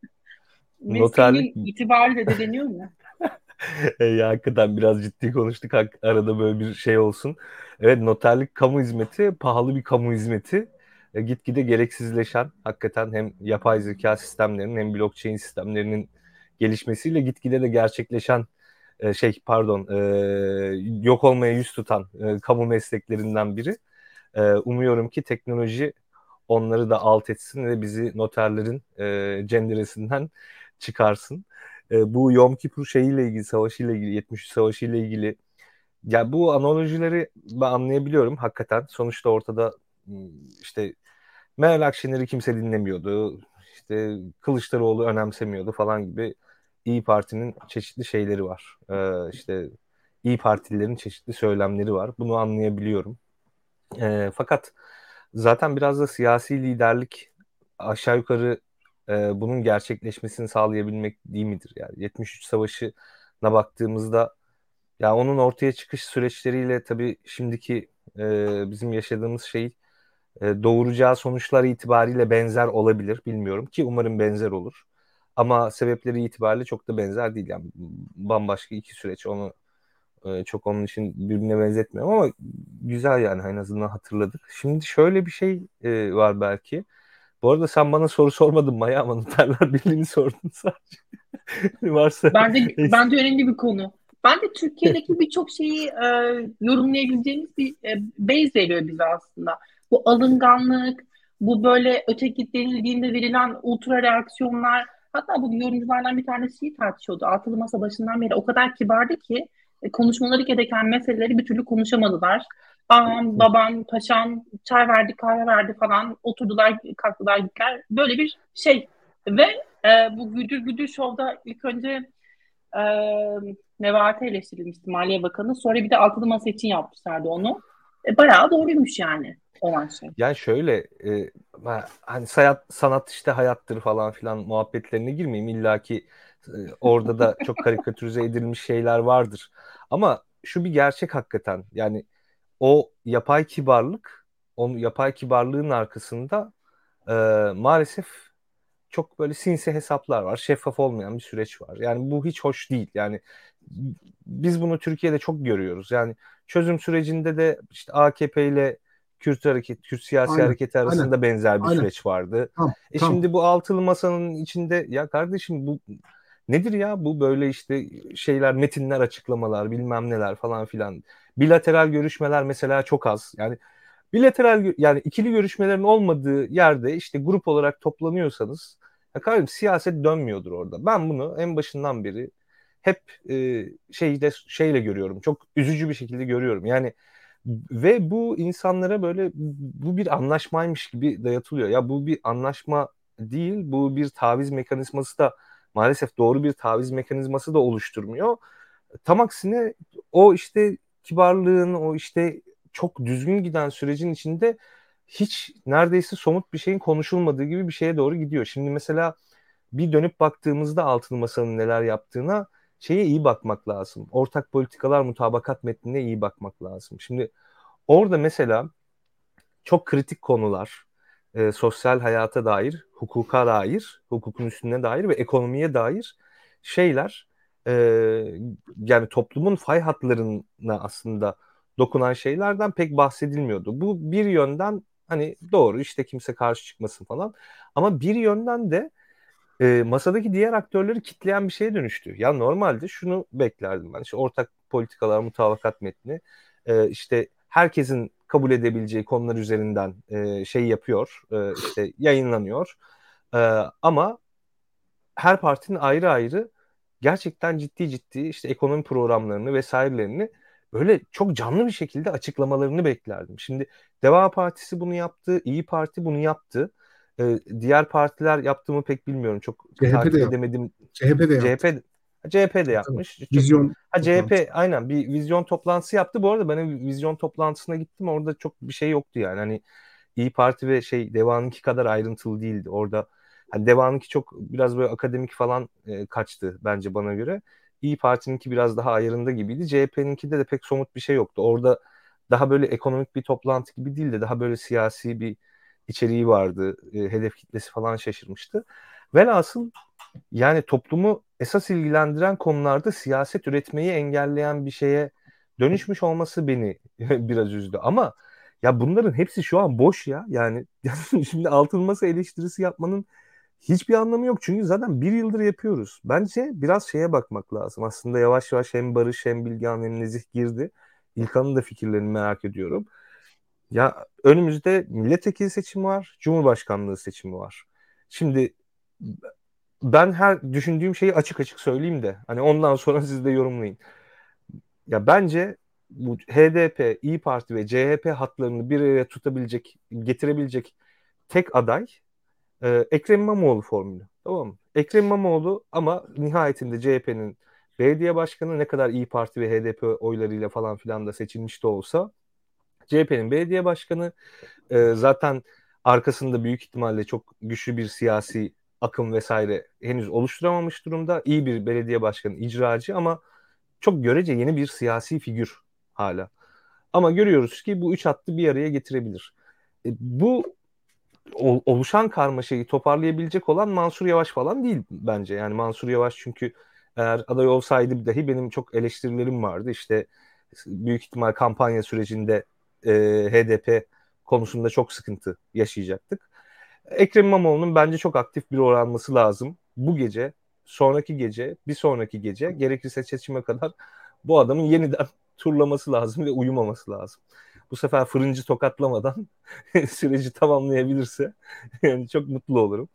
noterlik itibarı zedeleniyor mu? Ya hakikaten biraz ciddi konuştuk arada böyle bir şey olsun. Evet noterlik kamu hizmeti pahalı bir kamu hizmeti. E, gitgide gereksizleşen hakikaten hem yapay zeka sistemlerinin hem blockchain sistemlerinin gelişmesiyle gitgide de gerçekleşen e, şey pardon e, yok olmaya yüz tutan e, kamu mesleklerinden biri. E, umuyorum ki teknoloji onları da alt etsin ve bizi noterlerin e, cenderesinden çıkarsın. E, bu Yom Kippur şeyiyle ilgili, savaşıyla ilgili, 73 savaşıyla ilgili ya bu analojileri ben anlayabiliyorum hakikaten. Sonuçta ortada işte Meral Akşener'i kimse dinlemiyordu. İşte Kılıçdaroğlu önemsemiyordu falan gibi İyi Parti'nin çeşitli şeyleri var. Ee, işte İyi Partililerin çeşitli söylemleri var. Bunu anlayabiliyorum. Ee, fakat zaten biraz da siyasi liderlik aşağı yukarı e, bunun gerçekleşmesini sağlayabilmek değil midir? Yani 73 Savaşı'na baktığımızda ya onun ortaya çıkış süreçleriyle tabii şimdiki e, bizim yaşadığımız şey e, doğuracağı sonuçlar itibariyle benzer olabilir. Bilmiyorum ki umarım benzer olur. Ama sebepleri itibariyle çok da benzer değil. Yani bambaşka iki süreç. Onu e, çok onun için birbirine benzetmiyorum ama güzel yani en azından hatırladık. Şimdi şöyle bir şey e, var belki. Bu arada sen bana soru sormadın Maya ama Noterler Birliği'ni sordun sadece. Varsa. Ben de, ben de önemli bir konu. Ben de Türkiye'deki birçok şeyi e, yorumlayabileceğimiz bir e, base veriyor bize aslında. Bu alınganlık, bu böyle öteki denildiğinde verilen ultra reaksiyonlar. Hatta bu yorumculardan bir tanesi şeyi tartışıyordu. Altılı masa başından beri o kadar kibardı ki e, konuşmaları gereken meseleleri bir türlü konuşamadılar. Ağam, babam, paşam çay verdi, kahve verdi falan. Oturdular, kalktılar, gittiler. Böyle bir şey. Ve e, bu Güdür Güdür Show'da ilk önce e, Nevati eleştirilmişti Maliye Bakanı. Sonra bir de altılı masa için yapmışlardı onu. E, bayağı doğruymuş yani olan şey. Yani şöyle e, hani sanat, sanat işte hayattır falan filan muhabbetlerine girmeyeyim. İlla ki e, orada da çok karikatürize edilmiş şeyler vardır. Ama şu bir gerçek hakikaten. Yani o yapay kibarlık, o yapay kibarlığın arkasında e, maalesef çok böyle sinsi hesaplar var. Şeffaf olmayan bir süreç var. Yani bu hiç hoş değil. Yani biz bunu Türkiye'de çok görüyoruz. Yani çözüm sürecinde de işte AKP ile Kürt hareket, Kürt siyasi aynen, hareketi arasında aynen, benzer bir aynen. süreç vardı. Tamam, e tamam. şimdi bu altılı masanın içinde ya kardeşim bu nedir ya bu böyle işte şeyler metinler açıklamalar bilmem neler falan filan. Bilateral görüşmeler mesela çok az. Yani bilateral yani ikili görüşmelerin olmadığı yerde işte grup olarak toplanıyorsanız ya kardeşim siyaset dönmüyordur orada. Ben bunu en başından beri hep e, şeyde şeyle görüyorum. Çok üzücü bir şekilde görüyorum. Yani ve bu insanlara böyle bu bir anlaşmaymış gibi dayatılıyor. Ya bu bir anlaşma değil, bu bir taviz mekanizması da maalesef doğru bir taviz mekanizması da oluşturmuyor. Tam aksine o işte kibarlığın, o işte çok düzgün giden sürecin içinde hiç neredeyse somut bir şeyin konuşulmadığı gibi bir şeye doğru gidiyor. Şimdi mesela bir dönüp baktığımızda altılı masanın neler yaptığına şeye iyi bakmak lazım. Ortak politikalar mutabakat metnine iyi bakmak lazım. Şimdi orada mesela çok kritik konular, e, sosyal hayata dair, hukuka dair, hukukun üstüne dair ve ekonomiye dair şeyler e, yani toplumun fay hatlarına aslında dokunan şeylerden pek bahsedilmiyordu. Bu bir yönden hani doğru işte kimse karşı çıkmasın falan ama bir yönden de e, masadaki diğer aktörleri kitleyen bir şeye dönüştü. Ya normalde şunu beklerdim ben. İşte ortak politikalar, mutabakat metni e, işte herkesin kabul edebileceği konular üzerinden e, şey yapıyor, e, işte yayınlanıyor. E, ama her partinin ayrı ayrı gerçekten ciddi ciddi işte ekonomi programlarını vesairelerini böyle çok canlı bir şekilde açıklamalarını beklerdim. Şimdi Deva Partisi bunu yaptı, İyi Parti bunu yaptı. Ee, diğer partiler yaptığımı pek bilmiyorum. Çok CHP takip de edemedim. CHP de yaptı. CHP, CHP de yapmış. Çok, vizyon ha, CHP aynen bir vizyon toplantısı yaptı. Bu arada ben vizyon toplantısına gittim. Orada çok bir şey yoktu yani. Hani İyi Parti ve şey Deva'nınki kadar ayrıntılı değildi. Orada hani Deva'nınki çok biraz böyle akademik falan e, kaçtı bence bana göre. İyi Parti'ninki biraz daha ayarında gibiydi. CHP'ninki de de pek somut bir şey yoktu. Orada daha böyle ekonomik bir toplantı gibi değil de daha böyle siyasi bir içeriği vardı. E, hedef kitlesi falan şaşırmıştı. Velhasıl yani toplumu esas ilgilendiren konularda siyaset üretmeyi engelleyen bir şeye dönüşmüş olması beni biraz üzdü. Ama ya bunların hepsi şu an boş ya. Yani şimdi altın masa eleştirisi yapmanın hiçbir anlamı yok. Çünkü zaten bir yıldır yapıyoruz. Bence biraz şeye bakmak lazım. Aslında yavaş yavaş hem Barış hem Bilgehan hem Nezih girdi. İlkan'ın da fikirlerini merak ediyorum. Ya önümüzde milletvekili seçimi var, cumhurbaşkanlığı seçimi var. Şimdi ben her düşündüğüm şeyi açık açık söyleyeyim de hani ondan sonra siz de yorumlayın. Ya bence bu HDP, İyi Parti ve CHP hatlarını bir araya tutabilecek, getirebilecek tek aday e, Ekrem İmamoğlu formülü. Tamam mı? Ekrem İmamoğlu ama nihayetinde CHP'nin belediye başkanı ne kadar İyi Parti ve HDP oylarıyla falan filan da seçilmiş de olsa CHP'nin belediye başkanı e, zaten arkasında büyük ihtimalle çok güçlü bir siyasi akım vesaire henüz oluşturamamış durumda. İyi bir belediye başkanı, icracı ama çok görece yeni bir siyasi figür hala. Ama görüyoruz ki bu üç hattı bir araya getirebilir. E, bu oluşan karmaşayı toparlayabilecek olan Mansur Yavaş falan değil bence. Yani Mansur Yavaş çünkü eğer aday olsaydı dahi benim çok eleştirilerim vardı. İşte büyük ihtimal kampanya sürecinde e, HDP konusunda çok sıkıntı yaşayacaktık. Ekrem İmamoğlu'nun bence çok aktif bir rol alması lazım. Bu gece, sonraki gece, bir sonraki gece gerekirse seçime kadar bu adamın yeniden turlaması lazım ve uyumaması lazım. Bu sefer fırıncı tokatlamadan süreci tamamlayabilirse yani çok mutlu olurum.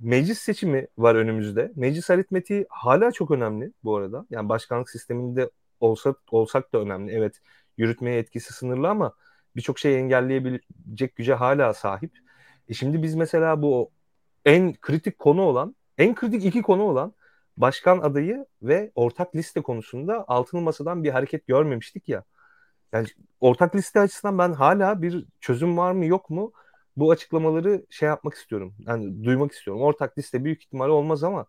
Meclis seçimi var önümüzde. Meclis aritmetiği hala çok önemli bu arada. Yani başkanlık sisteminde olsak olsak da önemli. Evet yürütmeye etkisi sınırlı ama birçok şeyi engelleyebilecek güce hala sahip. E şimdi biz mesela bu en kritik konu olan, en kritik iki konu olan başkan adayı ve ortak liste konusunda altılı masadan bir hareket görmemiştik ya. Yani ortak liste açısından ben hala bir çözüm var mı yok mu bu açıklamaları şey yapmak istiyorum. Yani duymak istiyorum. Ortak liste büyük ihtimalle olmaz ama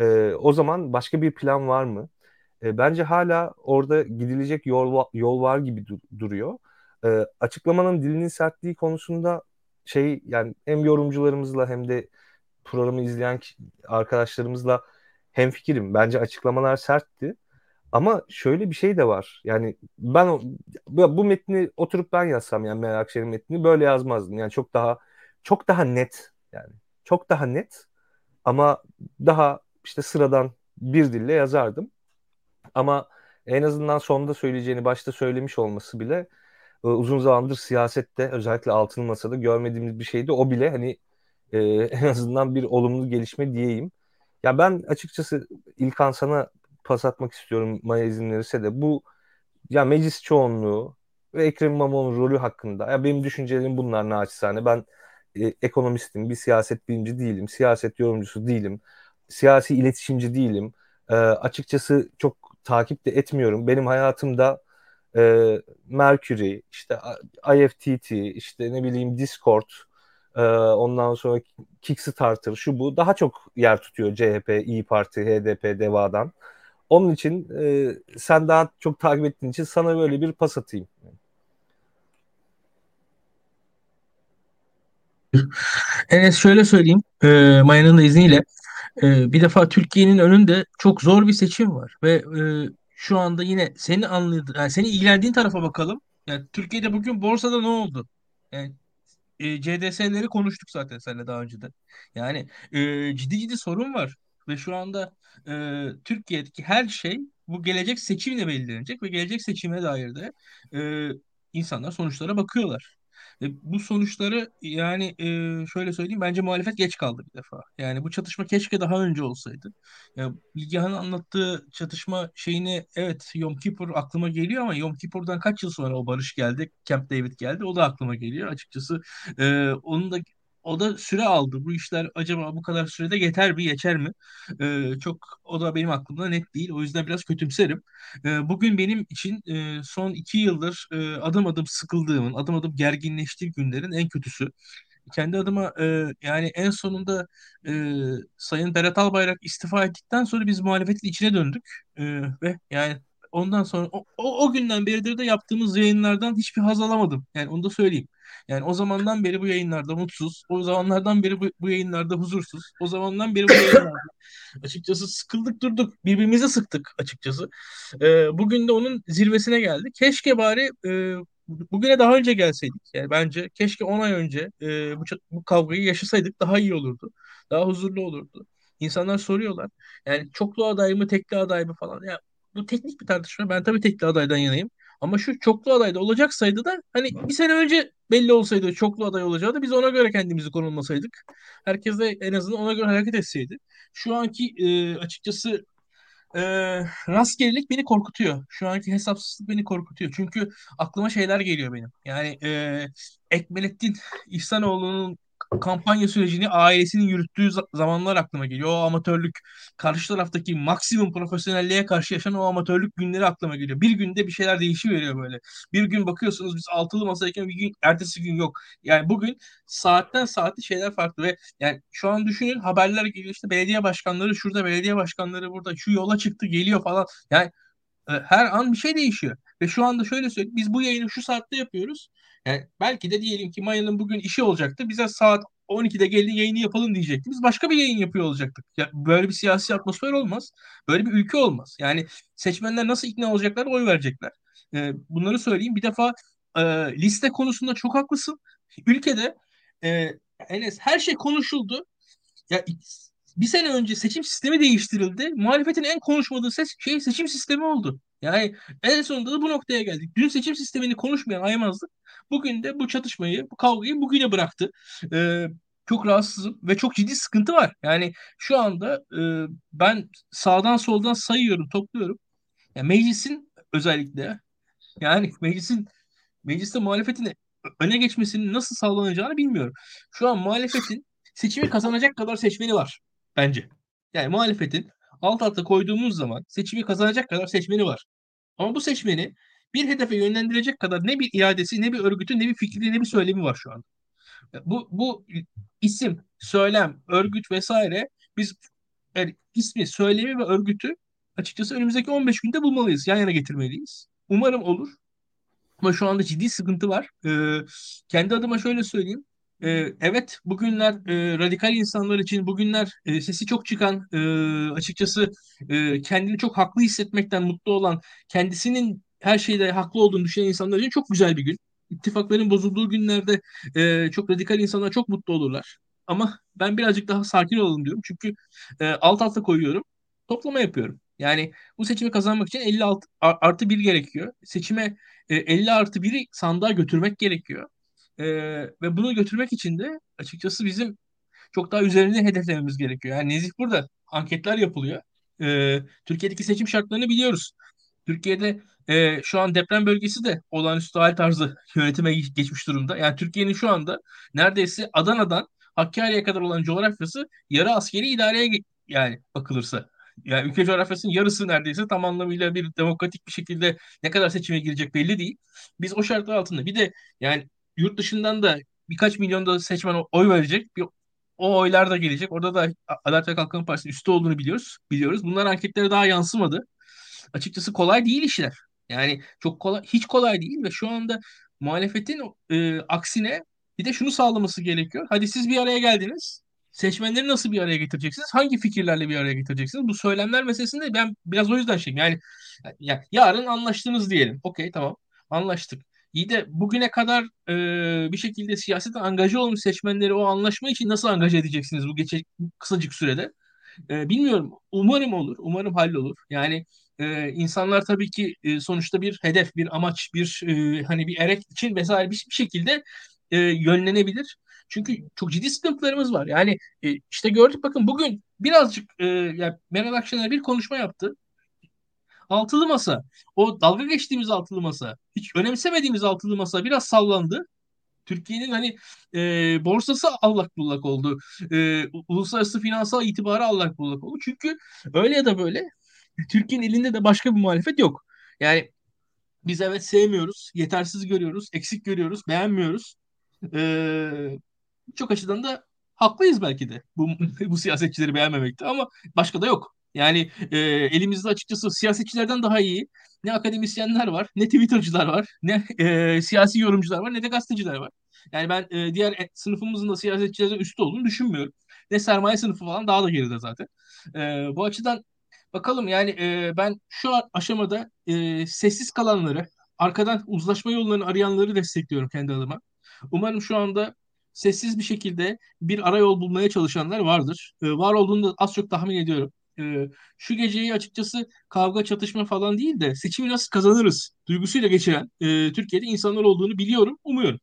e, o zaman başka bir plan var mı? E, bence hala orada gidilecek yol yol var gibi dur- duruyor. E, açıklamanın dilinin sertliği konusunda şey yani hem yorumcularımızla hem de programı izleyen arkadaşlarımızla hem fikrim. Bence açıklamalar sertti. Ama şöyle bir şey de var. Yani ben bu metni oturup ben yazsam yani Meral Akşener'in metnini böyle yazmazdım. Yani çok daha çok daha net yani. Çok daha net ama daha işte sıradan bir dille yazardım. Ama en azından sonunda söyleyeceğini başta söylemiş olması bile e, uzun zamandır siyasette özellikle altılı masada görmediğimiz bir şeydi. O bile hani e, en azından bir olumlu gelişme diyeyim. Ya ben açıkçası İlkan sana pas atmak istiyorum Maya izin verirse de bu ya meclis çoğunluğu ve Ekrem İmamoğlu'nun rolü hakkında ya benim düşüncelerim bunlar naçizane. Ben e, ekonomistim, bir siyaset bilimci değilim, siyaset yorumcusu değilim, siyasi iletişimci değilim. E, açıkçası çok takip de etmiyorum. Benim hayatımda e, Mercury, işte IFTT, işte ne bileyim Discord, e, ondan sonra Kickstarter, şu bu daha çok yer tutuyor CHP, İyi Parti, HDP, DEVA'dan. Onun için e, sen daha çok takip ettiğin için sana böyle bir pas atayım. Enes şöyle söyleyeyim, e, Maya'nın da izniyle. E, bir defa Türkiye'nin önünde çok zor bir seçim var ve e, şu anda yine seni anladı, yani seni ilgilendiğin tarafa bakalım. Yani Türkiye'de bugün borsada ne oldu? Yani e, CDS'leri konuştuk zaten seninle daha önce de. Yani e, ciddi ciddi sorun var ve şu anda e, Türkiye'deki her şey bu gelecek seçimle belirlenecek ve gelecek seçime dair de e, insanlar sonuçlara bakıyorlar. Ve bu sonuçları yani e, şöyle söyleyeyim bence muhalefet geç kaldı bir defa. Yani bu çatışma keşke daha önce olsaydı. Ya, Bilgehan'ın anlattığı çatışma şeyini evet Yom Kippur aklıma geliyor ama Yom Kippur'dan kaç yıl sonra o barış geldi, Camp David geldi o da aklıma geliyor. Açıkçası e, onun da o da süre aldı. Bu işler acaba bu kadar sürede yeter mi, geçer mi? Ee, çok o da benim aklımda net değil. O yüzden biraz kötümserim. Ee, bugün benim için e, son iki yıldır e, adım adım sıkıldığımın, adım adım gerginleştiğim günlerin en kötüsü. Kendi adıma e, yani en sonunda e, Sayın Berat Albayrak istifa ettikten sonra biz muhalefetin içine döndük. E, ve yani ondan sonra o, o, o günden beridir de yaptığımız yayınlardan hiçbir haz alamadım. Yani onu da söyleyeyim. Yani o zamandan beri bu yayınlarda mutsuz, o zamanlardan beri bu, bu yayınlarda huzursuz, o zamandan beri bu yayınlarda açıkçası sıkıldık durduk, birbirimize sıktık açıkçası. Ee, bugün de onun zirvesine geldik. Keşke bari e, bugüne daha önce gelseydik. Yani bence keşke 10 ay önce e, bu, bu kavgayı yaşasaydık daha iyi olurdu. daha huzurlu olurdu. İnsanlar soruyorlar. Yani çoklu aday mı, tekli aday mı falan. Ya bu teknik bir tartışma. Ben tabii tekli adaydan yanayım. Ama şu çoklu adayda olacaksaydı da hani bir sene önce belli olsaydı çoklu aday olacağı da biz ona göre kendimizi konumlasaydık. Herkes de en azından ona göre hareket etseydi. Şu anki e, açıkçası e, rastgelelik beni korkutuyor. Şu anki hesapsızlık beni korkutuyor. Çünkü aklıma şeyler geliyor benim. Yani e, Ekmelettin İhsanoğlu'nun kampanya sürecini ailesinin yürüttüğü zamanlar aklıma geliyor. O amatörlük karşı taraftaki maksimum profesyonelliğe karşı yaşanan o amatörlük günleri aklıma geliyor. Bir günde bir şeyler değişiveriyor böyle. Bir gün bakıyorsunuz biz altılı masadayken bir gün ertesi gün yok. Yani bugün saatten saate şeyler farklı ve yani şu an düşünün haberler geliyor işte belediye başkanları şurada belediye başkanları burada şu yola çıktı geliyor falan. Yani her an bir şey değişiyor. Ve şu anda şöyle söyleyeyim biz bu yayını şu saatte yapıyoruz. Yani belki de diyelim ki Maya'nın bugün işi olacaktı. Bize saat 12'de gelin yayını yapalım diyecekti. Biz başka bir yayın yapıyor olacaktık. Ya böyle bir siyasi atmosfer olmaz. Böyle bir ülke olmaz. Yani seçmenler nasıl ikna olacaklar, oy verecekler. Ee, bunları söyleyeyim. Bir defa e, liste konusunda çok haklısın. Ülkede e, Enes her şey konuşuldu. Ya bir sene önce seçim sistemi değiştirildi. Muhalefetin en konuşmadığı ses, şey seçim sistemi oldu. Yani en sonunda da bu noktaya geldik. Dün seçim sistemini konuşmayan Aymazlık bugün de bu çatışmayı, bu kavgayı bugüne bıraktı. Ee, çok rahatsızım ve çok ciddi sıkıntı var. Yani şu anda e, ben sağdan soldan sayıyorum, topluyorum. Yani meclisin özellikle yani meclisin mecliste muhalefetin öne geçmesinin nasıl sağlanacağını bilmiyorum. Şu an muhalefetin seçimi kazanacak kadar seçmeni var bence. Yani muhalefetin alt alta koyduğumuz zaman seçimi kazanacak kadar seçmeni var. Ama bu seçmeni bir hedefe yönlendirecek kadar ne bir iadesi, ne bir örgütü, ne bir fikri, ne bir söylemi var şu anda. Bu, bu isim, söylem, örgüt vesaire biz yani ismi, söylemi ve örgütü açıkçası önümüzdeki 15 günde bulmalıyız. Yan yana getirmeliyiz. Umarım olur. Ama şu anda ciddi sıkıntı var. Ee, kendi adıma şöyle söyleyeyim. Ee, evet bugünler e, radikal insanlar için bugünler e, sesi çok çıkan e, açıkçası e, kendini çok haklı hissetmekten mutlu olan kendisinin her şeyde haklı olduğunu düşünen insanlar için çok güzel bir gün. İttifakların bozulduğu günlerde e, çok radikal insanlar çok mutlu olurlar. Ama ben birazcık daha sakin olalım diyorum. Çünkü e, alt alta koyuyorum. Toplama yapıyorum. Yani bu seçimi kazanmak için 56 artı 1 gerekiyor. Seçime e, 50 artı 1'i sandığa götürmek gerekiyor. E, ve bunu götürmek için de açıkçası bizim çok daha üzerinde hedeflememiz gerekiyor. Yani Nezih burada anketler yapılıyor. E, Türkiye'deki seçim şartlarını biliyoruz. Türkiye'de e, şu an deprem bölgesi de olağanüstü hal tarzı yönetime geçmiş durumda. Yani Türkiye'nin şu anda neredeyse Adana'dan Hakkari'ye kadar olan coğrafyası yarı askeri idareye yani bakılırsa. Yani ülke coğrafyasının yarısı neredeyse tam anlamıyla bir demokratik bir şekilde ne kadar seçime girecek belli değil. Biz o şartlar altında bir de yani yurt dışından da birkaç milyon da seçmen oy verecek. Bir, o oylar da gelecek. Orada da Adalet ve Kalkınma Partisi üstü olduğunu biliyoruz. Biliyoruz. Bunlar anketlere daha yansımadı. Açıkçası kolay değil işler. Yani çok kolay, hiç kolay değil ve şu anda muhalefetin e, aksine bir de şunu sağlaması gerekiyor. Hadi siz bir araya geldiniz. Seçmenleri nasıl bir araya getireceksiniz? Hangi fikirlerle bir araya getireceksiniz? Bu söylemler meselesinde ben biraz o yüzden şeyim. Yani, yani yarın anlaştınız diyelim. Okey tamam anlaştık. İyi de bugüne kadar e, bir şekilde siyasete angaja olmuş seçmenleri o anlaşma için nasıl angaja edeceksiniz bu geçecek kısacık sürede? E, bilmiyorum. Umarım olur. Umarım hallolur. Yani e, insanlar tabii ki e, sonuçta bir hedef, bir amaç, bir e, hani bir erek için vesaire bir, bir şekilde e, yönlenebilir. Çünkü çok ciddi sıkıntılarımız var. Yani e, işte gördük bakın bugün birazcık e, yani Meral Akşener bir konuşma yaptı. Altılı masa. O dalga geçtiğimiz altılı masa. Hiç önemsemediğimiz altılı masa biraz sallandı. Türkiye'nin hani e, borsası allak bullak oldu. E, uluslararası finansal itibarı allak bullak oldu. Çünkü öyle ya da böyle Türkiye'nin elinde de başka bir muhalefet yok. Yani biz evet sevmiyoruz, yetersiz görüyoruz, eksik görüyoruz, beğenmiyoruz. Ee, çok açıdan da haklıyız belki de bu, bu siyasetçileri beğenmemekte ama başka da yok. Yani e, elimizde açıkçası siyasetçilerden daha iyi ne akademisyenler var, ne Twitter'cılar var, ne e, siyasi yorumcular var, ne de gazeteciler var. Yani ben e, diğer e, sınıfımızın da siyasetçilerden üstü olduğunu düşünmüyorum. Ne sermaye sınıfı falan daha da geride zaten. E, bu açıdan bakalım yani e, ben şu aşamada e, sessiz kalanları, arkadan uzlaşma yollarını arayanları destekliyorum kendi adıma. Umarım şu anda sessiz bir şekilde bir arayol bulmaya çalışanlar vardır. E, var olduğunu da az çok tahmin ediyorum. E, şu geceyi açıkçası kavga çatışma falan değil de seçimi nasıl kazanırız duygusuyla geçiren e, Türkiye'de insanlar olduğunu biliyorum, umuyorum.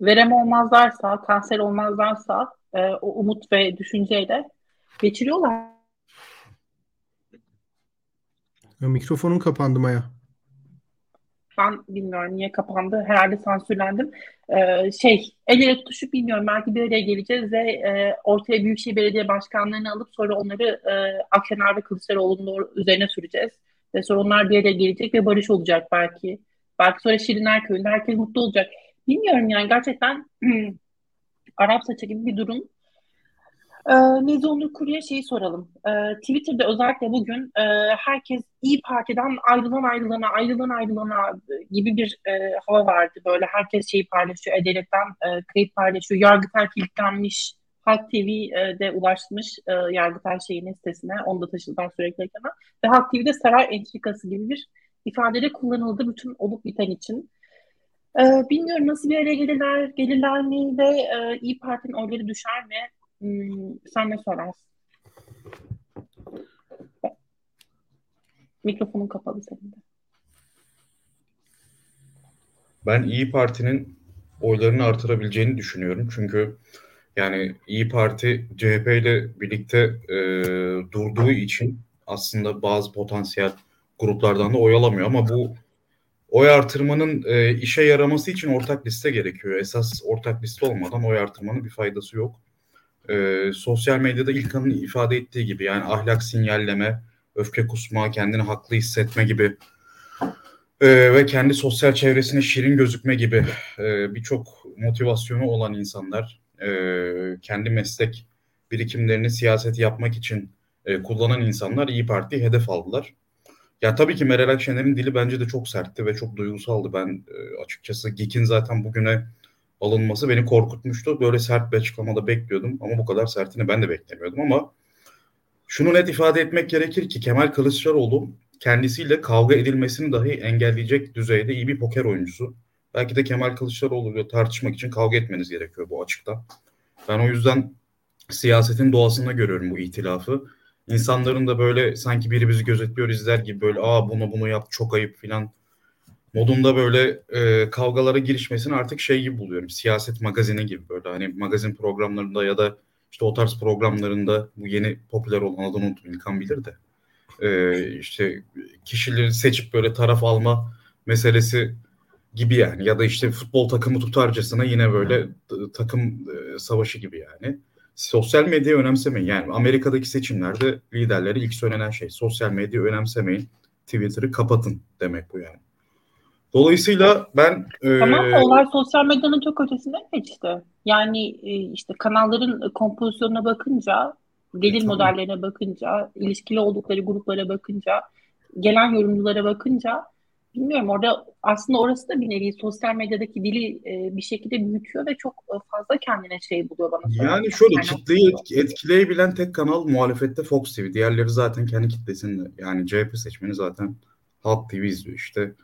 Verem olmazlarsa, kanser olmazlarsa e, o umut ve düşünceyle geçiriyorlar. Ya, mikrofonun kapandı Maya. Ben bilmiyorum niye kapandı. Herhalde sansürlendim. Ee, şey, el ele tutuşup bilmiyorum. Belki bir araya geleceğiz ve e, ortaya Büyükşehir Belediye Başkanlarını alıp sonra onları e, Akşener ve Kılıçdaroğlu'nun üzerine süreceğiz. Ve sonra onlar bir araya gelecek ve barış olacak belki. Belki sonra Şirinler Köyü'nde herkes mutlu olacak. Bilmiyorum yani gerçekten Arap saçı gibi bir durum. Ee, Nezi Onur Kuru'ya şeyi soralım. Ee, Twitter'da özellikle bugün e, herkes İyi Parti'den ayrılan ayrılana, ayrılan ayrılana gibi bir e, hava vardı. Böyle herkes şeyi paylaşıyor, Edelet'ten e, kayıt paylaşıyor. Yargıtay kilitlenmiş, Halk TV'de ulaşmış e, Yargıtay şeyinin sitesine. Onu da taşıdılar sürekli ekrana. Ve Halk TV'de saray entrikası gibi bir ifadede kullanıldı bütün olup biten için. Ee, bilmiyorum nasıl bir araya gelirler, gelirler mi ve e, İyi Parti'nin oyları düşer mi? Hmm, sen ne sorarsın? Mikrofonun kapalı senin de. Ben İyi Parti'nin oylarını artırabileceğini düşünüyorum. Çünkü yani İyi Parti CHP ile birlikte e, durduğu için aslında bazı potansiyel gruplardan da oy alamıyor. Ama bu oy artırmanın e, işe yaraması için ortak liste gerekiyor. Esas ortak liste olmadan oy artırmanın bir faydası yok e, sosyal medyada İlkan'ın ifade ettiği gibi yani ahlak sinyalleme, öfke kusma, kendini haklı hissetme gibi e, ve kendi sosyal çevresine şirin gözükme gibi e, birçok motivasyonu olan insanlar e, kendi meslek birikimlerini siyaset yapmak için e, kullanan insanlar İyi Parti'yi hedef aldılar. Ya tabii ki Meral Akşener'in dili bence de çok sertti ve çok duygusaldı. Ben e, açıkçası GİK'in zaten bugüne alınması beni korkutmuştu. Böyle sert bir açıklamada bekliyordum ama bu kadar sertini ben de beklemiyordum ama şunu net ifade etmek gerekir ki Kemal Kılıçdaroğlu kendisiyle kavga edilmesini dahi engelleyecek düzeyde iyi bir poker oyuncusu. Belki de Kemal Kılıçdaroğlu ile tartışmak için kavga etmeniz gerekiyor bu açıkta. Ben o yüzden siyasetin doğasında görüyorum bu itilafı. İnsanların da böyle sanki biri bizi gözetliyor izler gibi böyle aa bunu bunu yap çok ayıp filan modunda böyle e, kavgalara girişmesini artık şey gibi buluyorum. Siyaset magazini gibi böyle hani magazin programlarında ya da işte o tarz programlarında bu yeni popüler olan adını unuttum İlkan bilir de e, işte kişileri seçip böyle taraf alma meselesi gibi yani ya da işte futbol takımı tutarcasına yine böyle takım e, savaşı gibi yani. Sosyal medyayı önemsemeyin. Yani Amerika'daki seçimlerde liderlere ilk söylenen şey sosyal medyayı önemsemeyin. Twitter'ı kapatın demek bu yani. Dolayısıyla ben... Tamam e, olay sosyal medyanın çok ötesinde geçti. Yani e, işte kanalların kompozisyonuna bakınca, gelir tamam. modellerine bakınca, ilişkili oldukları gruplara bakınca, gelen yorumculara bakınca bilmiyorum orada aslında orası da bir nevi sosyal medyadaki dili e, bir şekilde büyütüyor ve çok fazla kendine şey buluyor bana. Yani şöyle kitleyi etki, etkileyebilen tek kanal muhalefette Fox TV. Diğerleri zaten kendi kitlesinde. Yani CHP seçmeni zaten Halk TV izliyor işte.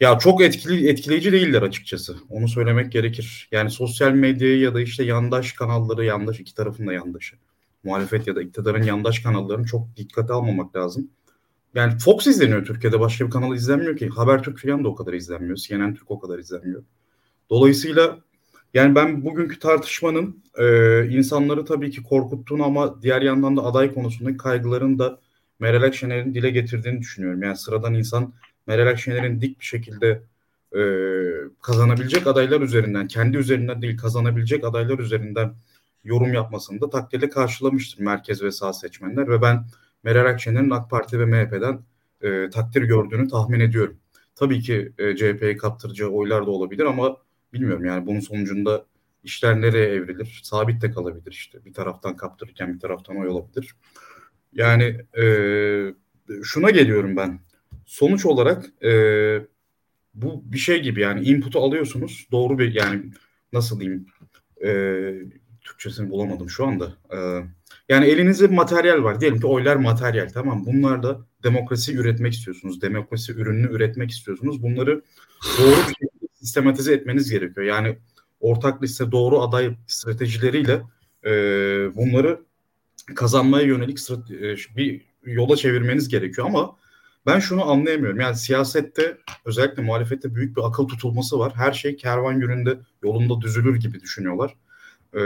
Ya çok etkili etkileyici değiller açıkçası. Onu söylemek gerekir. Yani sosyal medyayı ya da işte yandaş kanalları, yandaş iki tarafın da yandaşı. Muhalefet ya da iktidarın yandaş kanallarını çok dikkate almamak lazım. Yani Fox izleniyor Türkiye'de. Başka bir kanal izlenmiyor ki. Habertürk falan da o kadar izlenmiyor. CNN Türk o kadar izlenmiyor. Dolayısıyla yani ben bugünkü tartışmanın e, insanları tabii ki korkuttuğunu ama diğer yandan da aday konusundaki kaygıların da Meral Akşener'in dile getirdiğini düşünüyorum. Yani sıradan insan Meral Akşener'in dik bir şekilde e, kazanabilecek adaylar üzerinden, kendi üzerinden değil kazanabilecek adaylar üzerinden yorum yapmasını da takdirle karşılamıştır merkez ve sağ seçmenler ve ben Meral Akşener'in AK Parti ve MHP'den e, takdir gördüğünü tahmin ediyorum. Tabii ki e, CHP'ye kaptıracağı oylar da olabilir ama bilmiyorum yani bunun sonucunda işler nereye evrilir? Sabit de kalabilir işte. Bir taraftan kaptırırken bir taraftan oy olabilir. Yani e, şuna geliyorum ben sonuç olarak e, bu bir şey gibi yani input'u alıyorsunuz. Doğru bir yani nasıl diyeyim e, Türkçesini bulamadım şu anda. E, yani elinizde materyal var. Diyelim ki oylar materyal tamam. Bunlar da demokrasi üretmek istiyorsunuz. Demokrasi ürününü üretmek istiyorsunuz. Bunları doğru bir şekilde sistematize etmeniz gerekiyor. Yani ortak liste doğru aday stratejileriyle e, bunları kazanmaya yönelik e, bir yola çevirmeniz gerekiyor ama ben şunu anlayamıyorum. Yani siyasette özellikle muhalefette büyük bir akıl tutulması var. Her şey kervan yönünde yolunda düzülür gibi düşünüyorlar. Ee,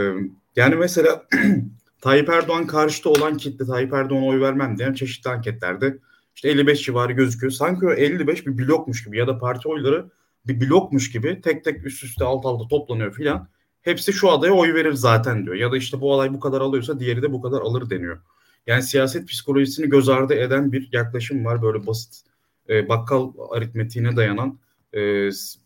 yani mesela Tayyip Erdoğan karşıta olan kitle Tayyip Erdoğan'a oy vermem diyen çeşitli anketlerde işte 55 civarı gözüküyor. Sanki o 55 bir blokmuş gibi ya da parti oyları bir blokmuş gibi tek tek üst üste alt alta toplanıyor filan. Hepsi şu adaya oy verir zaten diyor. Ya da işte bu aday bu kadar alıyorsa diğeri de bu kadar alır deniyor. Yani siyaset psikolojisini göz ardı eden bir yaklaşım var. Böyle basit e, bakkal aritmetiğine dayanan e,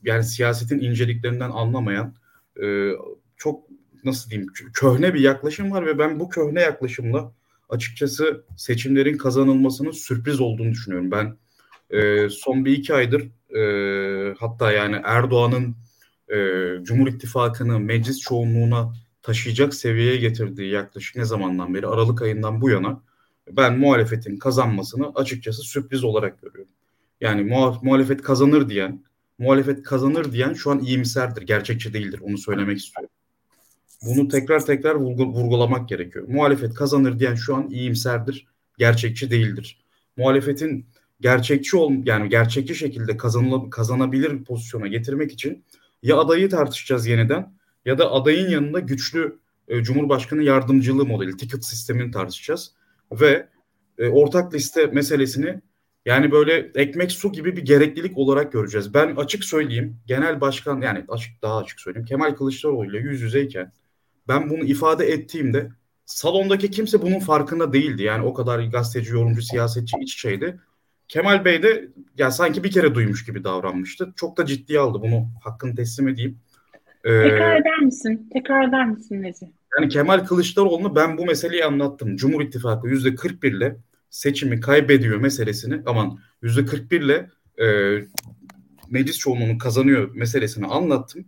yani siyasetin inceliklerinden anlamayan e, çok nasıl diyeyim köhne bir yaklaşım var ve ben bu köhne yaklaşımla açıkçası seçimlerin kazanılmasının sürpriz olduğunu düşünüyorum. Ben e, son bir iki aydır e, hatta yani Erdoğan'ın e, Cumhur İttifakı'nı meclis çoğunluğuna taşıyacak seviyeye getirdiği yaklaşık ne zamandan beri Aralık ayından bu yana ben muhalefetin kazanmasını açıkçası sürpriz olarak görüyorum. Yani muha- muhalefet kazanır diyen, muhalefet kazanır diyen şu an iyimserdir, gerçekçi değildir. Onu söylemek istiyorum. Bunu tekrar tekrar vurgulamak gerekiyor. Muhalefet kazanır diyen şu an iyimserdir, gerçekçi değildir. Muhalefetin gerçekçi ol yani gerçekçi şekilde kazanıl kazanabilir pozisyona getirmek için ya adayı tartışacağız yeniden ya da adayın yanında güçlü e, Cumhurbaşkanı yardımcılığı modeli, ticket sistemini tartışacağız ve e, ortak liste meselesini yani böyle ekmek su gibi bir gereklilik olarak göreceğiz. Ben açık söyleyeyim, genel başkan yani açık daha açık söyleyeyim. Kemal Kılıçdaroğlu ile yüz yüzeyken ben bunu ifade ettiğimde salondaki kimse bunun farkında değildi. Yani o kadar gazeteci, yorumcu, siyasetçi iç içeydi. Kemal Bey de ya sanki bir kere duymuş gibi davranmıştı. Çok da ciddiye aldı bunu hakkını teslim edeyim. Ee, Tekrar eder misin? Tekrar eder misin Nezi? Yani Kemal Kılıçdaroğlu'nu ben bu meseleyi anlattım. Cumhur İttifakı yüzde 41 ile seçimi kaybediyor meselesini aman yüzde 41 ile e, meclis çoğunluğunu kazanıyor meselesini anlattım.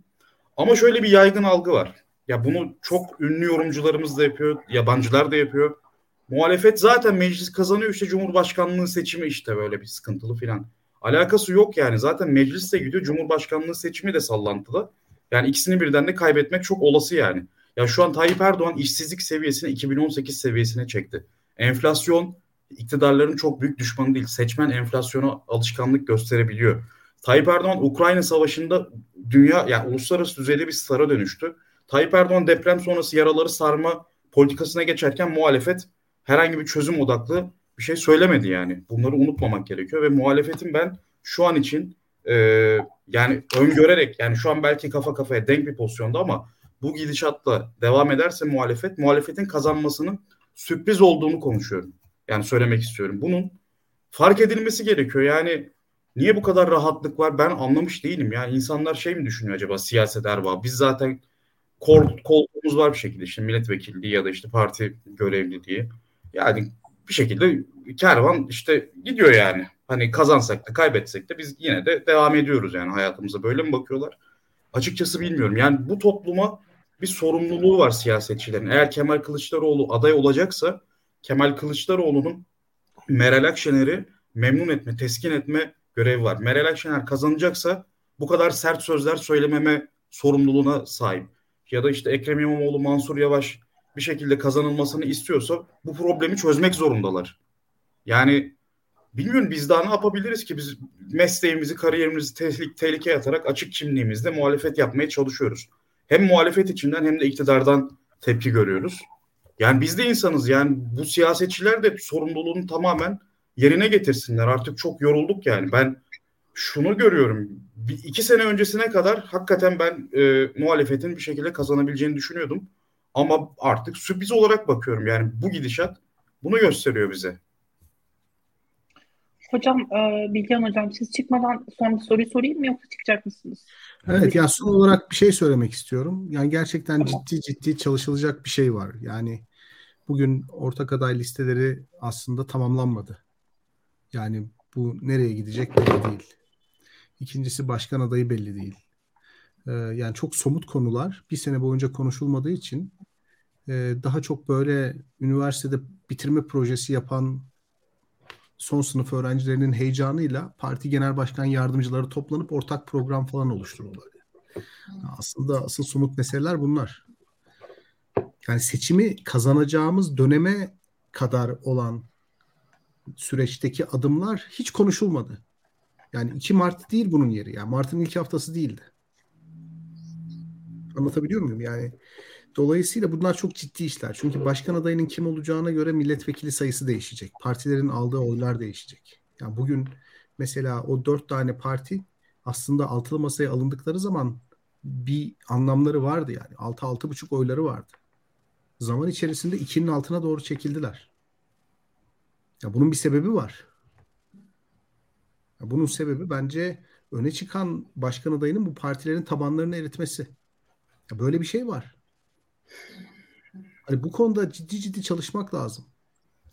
Ama şöyle bir yaygın algı var. Ya bunu çok ünlü yorumcularımız da yapıyor, yabancılar da yapıyor. Muhalefet zaten meclis kazanıyor işte Cumhurbaşkanlığı seçimi işte böyle bir sıkıntılı filan. Alakası yok yani zaten meclis de gidiyor Cumhurbaşkanlığı seçimi de sallantılı. Yani ikisini birden de kaybetmek çok olası yani. Ya şu an Tayyip Erdoğan işsizlik seviyesini 2018 seviyesine çekti. Enflasyon iktidarların çok büyük düşmanı değil. Seçmen enflasyona alışkanlık gösterebiliyor. Tayyip Erdoğan Ukrayna Savaşı'nda dünya yani uluslararası düzeyde bir stara dönüştü. Tayyip Erdoğan deprem sonrası yaraları sarma politikasına geçerken muhalefet herhangi bir çözüm odaklı bir şey söylemedi yani. Bunları unutmamak gerekiyor ve muhalefetin ben şu an için e, yani öngörerek yani şu an belki kafa kafaya denk bir pozisyonda ama bu gidişatla devam ederse muhalefet muhalefetin kazanmasının sürpriz olduğunu konuşuyorum. Yani söylemek istiyorum. Bunun fark edilmesi gerekiyor. Yani niye bu kadar rahatlık var ben anlamış değilim. Yani insanlar şey mi düşünüyor acaba siyaset erbabı? Biz zaten kol, koltuğumuz var bir şekilde işte milletvekilliği ya da işte parti görevliliği. Yani bir şekilde kervan işte gidiyor yani. Hani kazansak da kaybetsek de biz yine de devam ediyoruz yani hayatımıza böyle mi bakıyorlar? Açıkçası bilmiyorum. Yani bu topluma bir sorumluluğu var siyasetçilerin. Eğer Kemal Kılıçdaroğlu aday olacaksa Kemal Kılıçdaroğlu'nun Meral Akşener'i memnun etme, teskin etme görevi var. Meral Akşener kazanacaksa bu kadar sert sözler söylememe sorumluluğuna sahip. Ya da işte Ekrem İmamoğlu, Mansur Yavaş bir şekilde kazanılmasını istiyorsa bu problemi çözmek zorundalar. Yani bilmiyorum biz daha ne yapabiliriz ki biz mesleğimizi, kariyerimizi tehlike, tehlikeye atarak açık kimliğimizde muhalefet yapmaya çalışıyoruz. Hem muhalefet içinden hem de iktidardan tepki görüyoruz. Yani biz de insanız yani bu siyasetçiler de sorumluluğunu tamamen yerine getirsinler. Artık çok yorulduk yani. Ben şunu görüyorum. Bir, iki sene öncesine kadar hakikaten ben e, muhalefetin bir şekilde kazanabileceğini düşünüyordum. Ama artık sürpriz olarak bakıyorum. Yani bu gidişat bunu gösteriyor bize. Hocam, e, Bilgehan Hocam siz çıkmadan son bir soruyu sorayım mı yoksa çıkacak mısınız? Evet yani son olarak bir şey söylemek istiyorum. Yani gerçekten tamam. ciddi ciddi çalışılacak bir şey var. Yani bugün ortak aday listeleri aslında tamamlanmadı. Yani bu nereye gidecek belli değil. İkincisi başkan adayı belli değil. Ee, yani çok somut konular bir sene boyunca konuşulmadığı için e, daha çok böyle üniversitede bitirme projesi yapan son sınıf öğrencilerinin heyecanıyla parti genel başkan yardımcıları toplanıp ortak program falan oluşturdular. Aslında asıl somut meseleler bunlar. Yani seçimi kazanacağımız döneme kadar olan süreçteki adımlar hiç konuşulmadı. Yani 2 Mart değil bunun yeri. Yani Mart'ın ilk haftası değildi. Anlatabiliyor muyum? Yani dolayısıyla bunlar çok ciddi işler. Çünkü başkan adayının kim olacağına göre milletvekili sayısı değişecek. Partilerin aldığı oylar değişecek. Yani bugün mesela o dört tane parti aslında altılı masaya alındıkları zaman bir anlamları vardı yani. Altı altı buçuk oyları vardı. Zaman içerisinde ikinin altına doğru çekildiler. Ya bunun bir sebebi var. Ya bunun sebebi bence öne çıkan başkan adayının bu partilerin tabanlarını eritmesi. Böyle bir şey var. Hani bu konuda ciddi ciddi çalışmak lazım.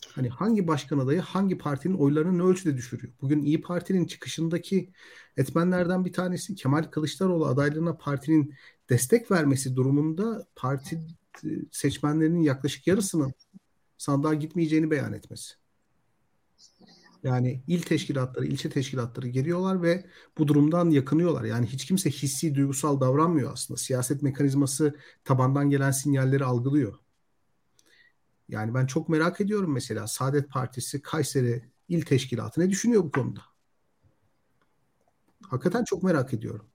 Hani hangi başkan adayı hangi partinin oylarını ne ölçüde düşürüyor? Bugün İyi Parti'nin çıkışındaki etmenlerden bir tanesi Kemal Kılıçdaroğlu adaylığına partinin destek vermesi durumunda parti seçmenlerinin yaklaşık yarısının sandığa gitmeyeceğini beyan etmesi. Yani il teşkilatları, ilçe teşkilatları geliyorlar ve bu durumdan yakınıyorlar. Yani hiç kimse hissi, duygusal davranmıyor aslında. Siyaset mekanizması tabandan gelen sinyalleri algılıyor. Yani ben çok merak ediyorum mesela Saadet Partisi Kayseri il teşkilatı ne düşünüyor bu konuda? Hakikaten çok merak ediyorum.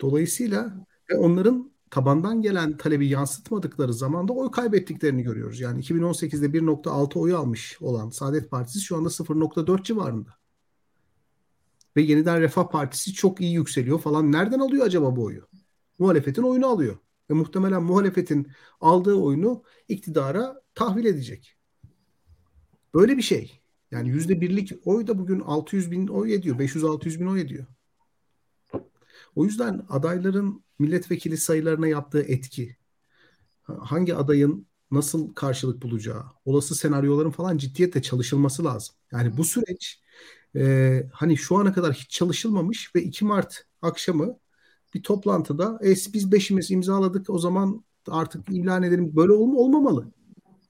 Dolayısıyla onların tabandan gelen talebi yansıtmadıkları zaman da oy kaybettiklerini görüyoruz. Yani 2018'de 1.6 oy almış olan Saadet Partisi şu anda 0.4 civarında. Ve yeniden Refah Partisi çok iyi yükseliyor falan. Nereden alıyor acaba bu oyu? Muhalefetin oyunu alıyor. Ve muhtemelen muhalefetin aldığı oyunu iktidara tahvil edecek. Böyle bir şey. Yani yüzde birlik oy da bugün 600 bin oy ediyor. 500-600 bin oy ediyor. O yüzden adayların milletvekili sayılarına yaptığı etki, hangi adayın nasıl karşılık bulacağı, olası senaryoların falan ciddiyetle çalışılması lazım. Yani bu süreç e, hani şu ana kadar hiç çalışılmamış ve 2 Mart akşamı bir toplantıda e, biz beşimiz imzaladık o zaman artık ilan edelim. Böyle olma, olmamalı.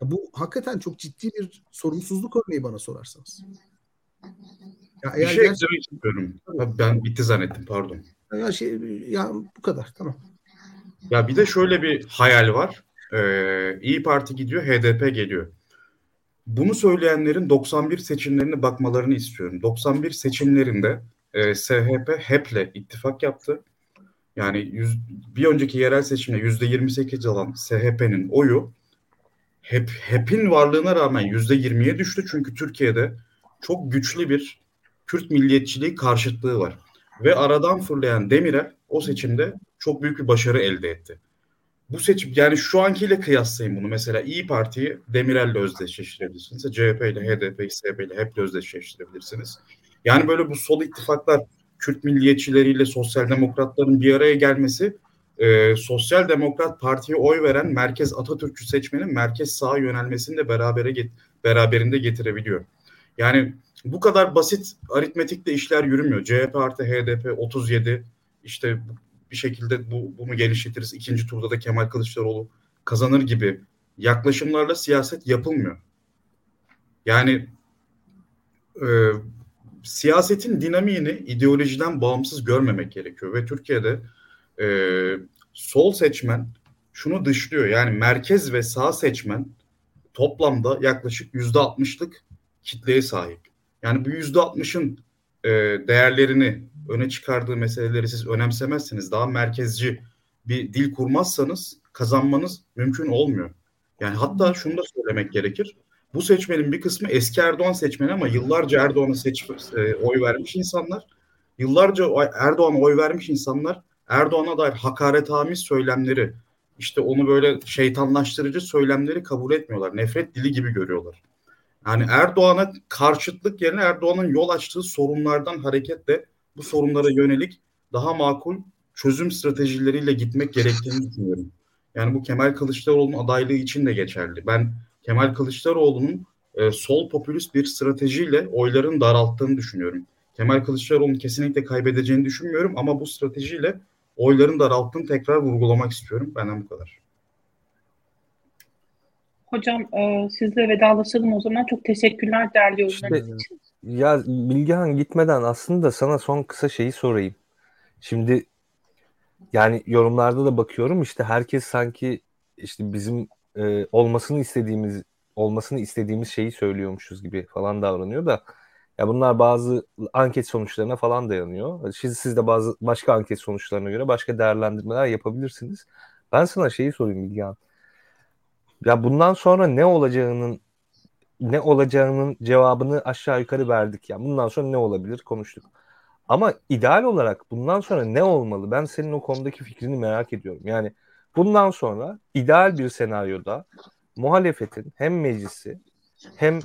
Bu hakikaten çok ciddi bir sorumsuzluk örneği bana sorarsanız. Ya bir şey gerçekten... istiyorum. Ben bitti zannettim pardon. Ya şey ya bu kadar tamam. Ya bir de şöyle bir hayal var. Ee, İyi Parti gidiyor, HDP geliyor. Bunu söyleyenlerin 91 seçimlerine bakmalarını istiyorum. 91 seçimlerinde e, SHP HEP'le ittifak yaptı. Yani yüz, bir önceki yerel seçimde yüzde 28 alan SHP'nin oyu HEP, HEP'in varlığına rağmen yüzde 20'ye düştü. Çünkü Türkiye'de çok güçlü bir Kürt milliyetçiliği karşıtlığı var. Ve aradan fırlayan Demirel o seçimde çok büyük bir başarı elde etti. Bu seçim yani şu ankiyle kıyaslayın bunu. Mesela İyi Parti'yi Demirel'le özdeşleştirebilirsiniz. CHP ile HDP'yi SHP ile hep özdeşleştirebilirsiniz. Yani böyle bu sol ittifaklar Kürt milliyetçileriyle sosyal demokratların bir araya gelmesi e, sosyal demokrat partiye oy veren merkez Atatürkçü seçmenin merkez sağa yönelmesini de berabere get beraberinde getirebiliyor. Yani bu kadar basit aritmetikle işler yürümüyor. CHP artı HDP 37 işte bir şekilde bu, bunu genişletiriz. İkinci turda da Kemal Kılıçdaroğlu kazanır gibi yaklaşımlarla siyaset yapılmıyor. Yani e, siyasetin dinamiğini ideolojiden bağımsız görmemek gerekiyor ve Türkiye'de e, sol seçmen şunu dışlıyor yani merkez ve sağ seçmen toplamda yaklaşık yüzde altmışlık kitleye sahip. Yani bu yüzde altmışın e, değerlerini öne çıkardığı meseleleri siz önemsemezseniz daha merkezci bir dil kurmazsanız kazanmanız mümkün olmuyor. Yani hatta şunu da söylemek gerekir. Bu seçmenin bir kısmı eski Erdoğan seçmeni ama yıllarca Erdoğan'a seç, e, oy vermiş insanlar. Yıllarca Erdoğan'a oy vermiş insanlar Erdoğan'a dair hakaretamiz söylemleri, işte onu böyle şeytanlaştırıcı söylemleri kabul etmiyorlar. Nefret dili gibi görüyorlar. Yani Erdoğan'a karşıtlık yerine Erdoğan'ın yol açtığı sorunlardan hareketle bu sorunlara yönelik daha makul çözüm stratejileriyle gitmek gerektiğini düşünüyorum. Yani bu Kemal Kılıçdaroğlu'nun adaylığı için de geçerli. Ben Kemal Kılıçdaroğlu'nun e, sol popülist bir stratejiyle oyların daralttığını düşünüyorum. Kemal Kılıçdaroğlu'nun kesinlikle kaybedeceğini düşünmüyorum ama bu stratejiyle oyların daralttığını tekrar vurgulamak istiyorum. Benden bu kadar. Hocam e, sizle vedalaşalım o zaman. Çok teşekkürler değerli yorumlarınız için. Ya Bilgehan gitmeden aslında sana son kısa şeyi sorayım. Şimdi yani yorumlarda da bakıyorum işte herkes sanki işte bizim e, olmasını istediğimiz olmasını istediğimiz şeyi söylüyormuşuz gibi falan davranıyor da ya bunlar bazı anket sonuçlarına falan dayanıyor. Siz, siz de bazı başka anket sonuçlarına göre başka değerlendirmeler yapabilirsiniz. Ben sana şeyi sorayım Bilgehan. Ya bundan sonra ne olacağının ne olacağının cevabını aşağı yukarı verdik. Ya bundan sonra ne olabilir konuştuk. Ama ideal olarak bundan sonra ne olmalı? Ben senin o konudaki fikrini merak ediyorum. Yani bundan sonra ideal bir senaryoda muhalefetin hem meclisi hem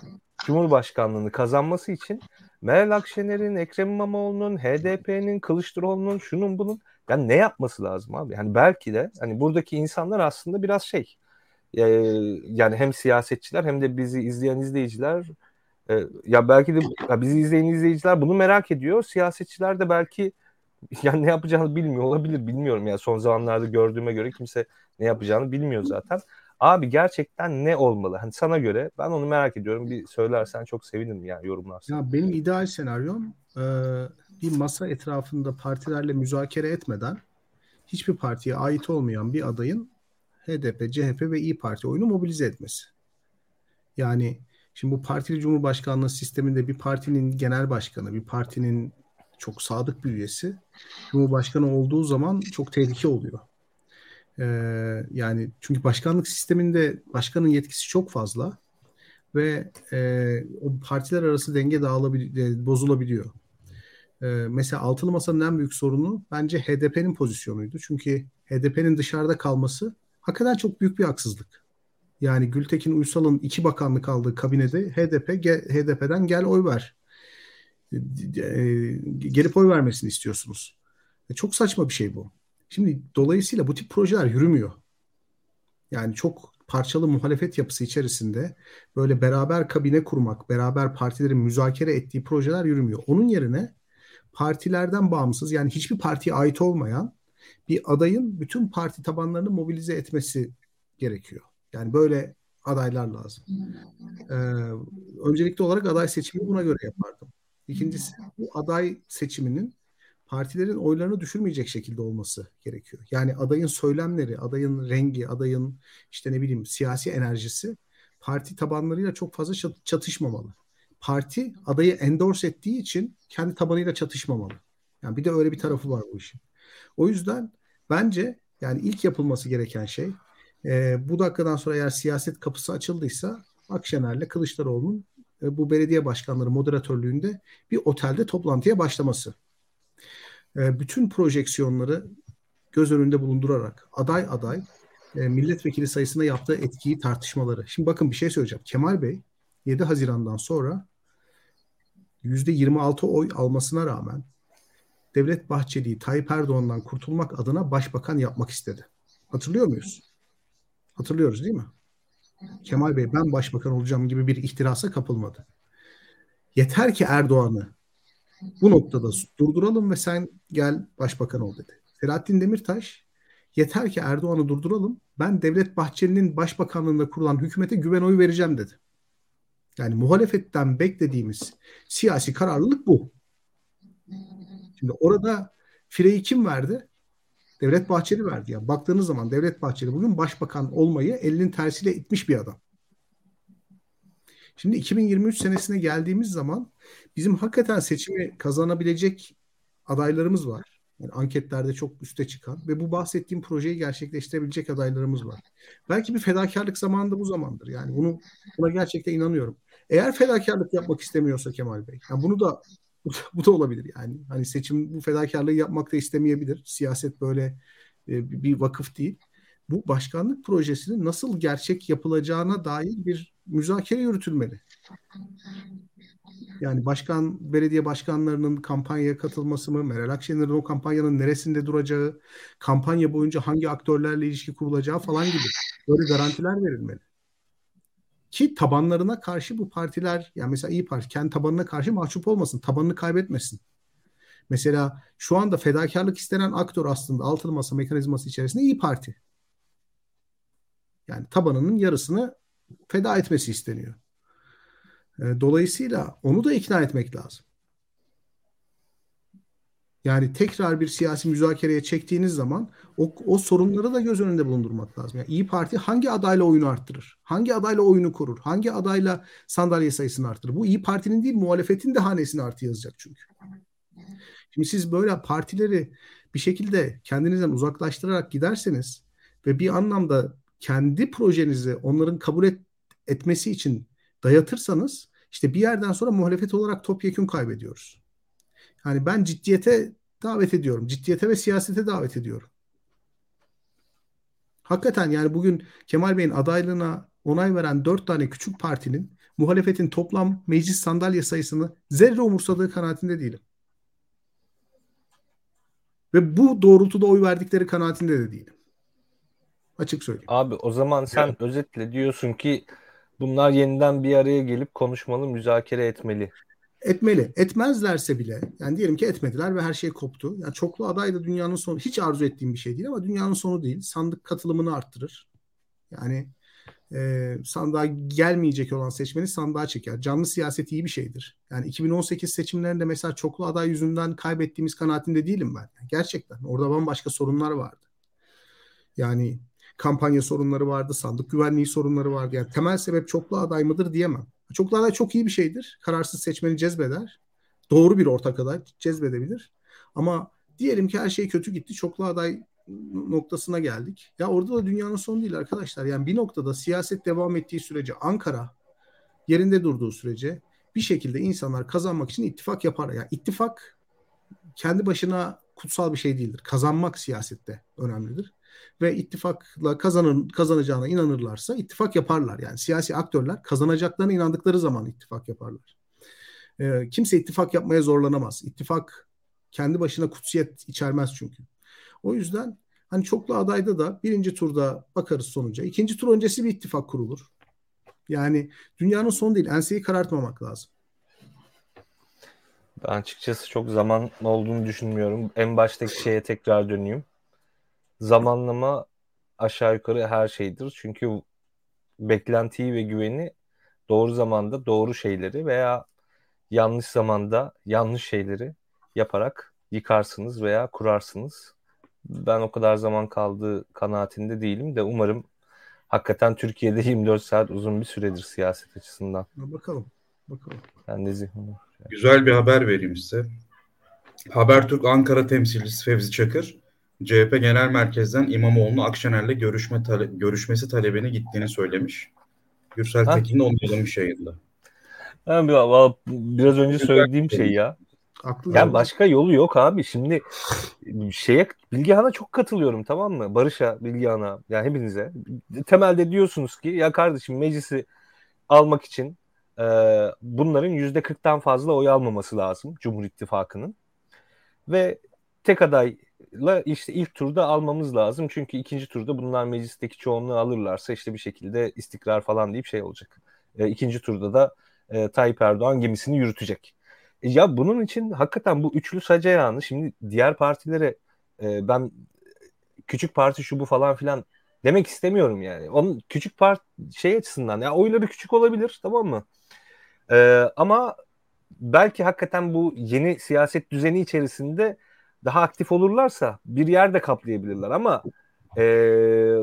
Cumhurbaşkanlığını kazanması için Meral Akşener'in, Ekrem İmamoğlu'nun, HDP'nin, Kılıçdaroğlu'nun, şunun bunun yani ne yapması lazım abi? Yani belki de hani buradaki insanlar aslında biraz şey e, yani hem siyasetçiler hem de bizi izleyen izleyiciler e, ya belki de ya bizi izleyen izleyiciler bunu merak ediyor. Siyasetçiler de belki yani ne yapacağını bilmiyor olabilir bilmiyorum ya son zamanlarda gördüğüme göre kimse ne yapacağını bilmiyor zaten. Abi gerçekten ne olmalı? Hani sana göre ben onu merak ediyorum. Bir söylersen çok sevinirim yani yorumlarsan. Ya benim ideal senaryom e, bir masa etrafında partilerle müzakere etmeden hiçbir partiye ait olmayan bir adayın HDP, CHP ve İyi Parti oyunu mobilize etmesi. Yani şimdi bu partili cumhurbaşkanlığı sisteminde bir partinin genel başkanı, bir partinin çok sadık bir üyesi cumhurbaşkanı olduğu zaman çok tehlike oluyor. Ee, yani çünkü başkanlık sisteminde başkanın yetkisi çok fazla ve e, o partiler arası denge dağılabiliyor, bozulabiliyor. Ee, mesela altılı masanın en büyük sorunu bence HDP'nin pozisyonuydu. Çünkü HDP'nin dışarıda kalması hakikaten çok büyük bir haksızlık. Yani Gültekin Uysal'ın iki bakanlık aldığı kabinede HDP HDP'den gel oy ver. E, gelip oy vermesini istiyorsunuz. E, çok saçma bir şey bu. Şimdi dolayısıyla bu tip projeler yürümüyor. Yani çok parçalı muhalefet yapısı içerisinde böyle beraber kabine kurmak, beraber partilerin müzakere ettiği projeler yürümüyor. Onun yerine partilerden bağımsız yani hiçbir partiye ait olmayan bir adayın bütün parti tabanlarını mobilize etmesi gerekiyor. Yani böyle adaylar lazım. Ee, öncelikli olarak aday seçimini buna göre yapardım. İkincisi bu aday seçiminin partilerin oylarını düşürmeyecek şekilde olması gerekiyor. Yani adayın söylemleri, adayın rengi, adayın işte ne bileyim siyasi enerjisi parti tabanlarıyla çok fazla çatışmamalı. Parti adayı endorse ettiği için kendi tabanıyla çatışmamalı. Yani bir de öyle bir tarafı var bu işin. O yüzden bence yani ilk yapılması gereken şey e, bu dakikadan sonra eğer siyaset kapısı açıldıysa Akşener'le Kılıçdaroğlu'nun e, bu belediye başkanları moderatörlüğünde bir otelde toplantıya başlaması. E, bütün projeksiyonları göz önünde bulundurarak aday aday e, milletvekili sayısına yaptığı etkiyi tartışmaları. Şimdi bakın bir şey söyleyeceğim. Kemal Bey 7 Haziran'dan sonra %26 oy almasına rağmen Devlet Bahçeli'yi Tayyip Erdoğan'dan kurtulmak adına başbakan yapmak istedi. Hatırlıyor muyuz? Hatırlıyoruz değil mi? Kemal Bey ben başbakan olacağım gibi bir ihtirasa kapılmadı. Yeter ki Erdoğan'ı bu noktada durduralım ve sen gel başbakan ol dedi. Selahattin Demirtaş yeter ki Erdoğan'ı durduralım ben Devlet Bahçeli'nin başbakanlığında kurulan hükümete güven oyu vereceğim dedi. Yani muhalefetten beklediğimiz siyasi kararlılık bu. Şimdi orada fireyi kim verdi? Devlet Bahçeli verdi. Yani baktığınız zaman Devlet Bahçeli bugün başbakan olmayı elinin tersiyle itmiş bir adam. Şimdi 2023 senesine geldiğimiz zaman bizim hakikaten seçimi kazanabilecek adaylarımız var. Yani anketlerde çok üste çıkan ve bu bahsettiğim projeyi gerçekleştirebilecek adaylarımız var. Belki bir fedakarlık zamanı da bu zamandır. Yani bunu buna gerçekten inanıyorum. Eğer fedakarlık yapmak istemiyorsa Kemal Bey, yani bunu da bu da olabilir yani. Hani seçim bu fedakarlığı yapmak da istemeyebilir. Siyaset böyle e, bir vakıf değil. Bu başkanlık projesinin nasıl gerçek yapılacağına dair bir müzakere yürütülmeli. Yani başkan, belediye başkanlarının kampanyaya katılması mı, Meral Akşener'in o kampanyanın neresinde duracağı, kampanya boyunca hangi aktörlerle ilişki kurulacağı falan gibi böyle garantiler verilmeli. Ki tabanlarına karşı bu partiler yani mesela İyi Parti kendi tabanına karşı mahcup olmasın. Tabanını kaybetmesin. Mesela şu anda fedakarlık istenen aktör aslında altılı masa mekanizması içerisinde İyi Parti. Yani tabanının yarısını feda etmesi isteniyor. E, dolayısıyla onu da ikna etmek lazım. Yani tekrar bir siyasi müzakereye çektiğiniz zaman o, o sorunları da göz önünde bulundurmak lazım. Yani İyi Parti hangi adayla oyunu arttırır? Hangi adayla oyunu korur? Hangi adayla sandalye sayısını arttırır? Bu İyi Parti'nin değil muhalefetin de hanesine artı yazacak çünkü. Şimdi siz böyle partileri bir şekilde kendinizden uzaklaştırarak giderseniz ve bir anlamda kendi projenizi onların kabul et, etmesi için dayatırsanız işte bir yerden sonra muhalefet olarak topyekun kaybediyoruz. Yani ben ciddiyete davet ediyorum. Ciddiyete ve siyasete davet ediyorum. Hakikaten yani bugün Kemal Bey'in adaylığına onay veren dört tane küçük partinin muhalefetin toplam meclis sandalye sayısını zerre umursadığı kanaatinde değilim. Ve bu doğrultuda oy verdikleri kanaatinde de değilim. Açık söyleyeyim. Abi o zaman sen evet. özetle diyorsun ki bunlar yeniden bir araya gelip konuşmalı, müzakere etmeli. Etmeli. Etmezlerse bile yani diyelim ki etmediler ve her şey koptu. Yani çoklu aday da dünyanın sonu hiç arzu ettiğim bir şey değil ama dünyanın sonu değil. Sandık katılımını arttırır. Yani e, sandığa gelmeyecek olan seçmeni sandığa çeker. Canlı siyaset iyi bir şeydir. Yani 2018 seçimlerinde mesela çoklu aday yüzünden kaybettiğimiz kanaatinde değilim ben. Gerçekten. Orada bambaşka sorunlar vardı. Yani kampanya sorunları vardı, sandık güvenliği sorunları vardı. Yani temel sebep çoklu aday mıdır diyemem. Aday çok iyi bir şeydir. Kararsız seçmeni cezbeder. Doğru bir ortak aday cezbedebilir. Ama diyelim ki her şey kötü gitti. Çoklu aday noktasına geldik. Ya orada da dünyanın sonu değil arkadaşlar. Yani bir noktada siyaset devam ettiği sürece Ankara yerinde durduğu sürece bir şekilde insanlar kazanmak için ittifak yapar. Yani ittifak kendi başına kutsal bir şey değildir. Kazanmak siyasette önemlidir. Ve ittifakla kazanır, kazanacağına inanırlarsa ittifak yaparlar. Yani siyasi aktörler kazanacaklarına inandıkları zaman ittifak yaparlar. Ee, kimse ittifak yapmaya zorlanamaz. İttifak kendi başına kutsiyet içermez çünkü. O yüzden hani çoklu adayda da birinci turda bakarız sonuca. İkinci tur öncesi bir ittifak kurulur. Yani dünyanın sonu değil. Enseyi karartmamak lazım. Ben açıkçası çok zaman olduğunu düşünmüyorum. En baştaki şeye tekrar döneyim. Zamanlama aşağı yukarı her şeydir. Çünkü beklentiyi ve güveni doğru zamanda doğru şeyleri veya yanlış zamanda yanlış şeyleri yaparak yıkarsınız veya kurarsınız ben o kadar zaman kaldığı kanaatinde değilim de umarım hakikaten Türkiye'de 24 saat uzun bir süredir siyaset açısından. Bakalım. Bakalım. Ben de zihnim. Güzel bir haber vereyim size. Habertürk Ankara temsilcisi Fevzi Çakır, CHP Genel Merkez'den İmamoğlu'nu Akşener'le görüşme tale görüşmesi talebine gittiğini söylemiş. Gürsel Tekin de onaylamış yayında. Ha, biraz önce söylediğim şey ya. Aklı yani başka yolu yok abi. Şimdi şeye Bilgehan'a çok katılıyorum tamam mı? Barış'a, Bilgehan'a yani hepinize. Temelde diyorsunuz ki ya kardeşim meclisi almak için e, bunların yüzde kırktan fazla oy almaması lazım Cumhur İttifakı'nın. Ve tek adayla işte ilk turda almamız lazım. Çünkü ikinci turda bunlar meclisteki çoğunluğu alırlarsa işte bir şekilde istikrar falan deyip şey olacak. E, ikinci turda da e, Tayyip Erdoğan gemisini yürütecek. E, ya bunun için hakikaten bu üçlü saca yağını şimdi diğer partilere e, ben küçük parti şu bu falan filan demek istemiyorum yani. Onun küçük parti şey açısından ya oyları küçük olabilir tamam mı? E, ama belki hakikaten bu yeni siyaset düzeni içerisinde daha aktif olurlarsa bir yerde kaplayabilirler ama e,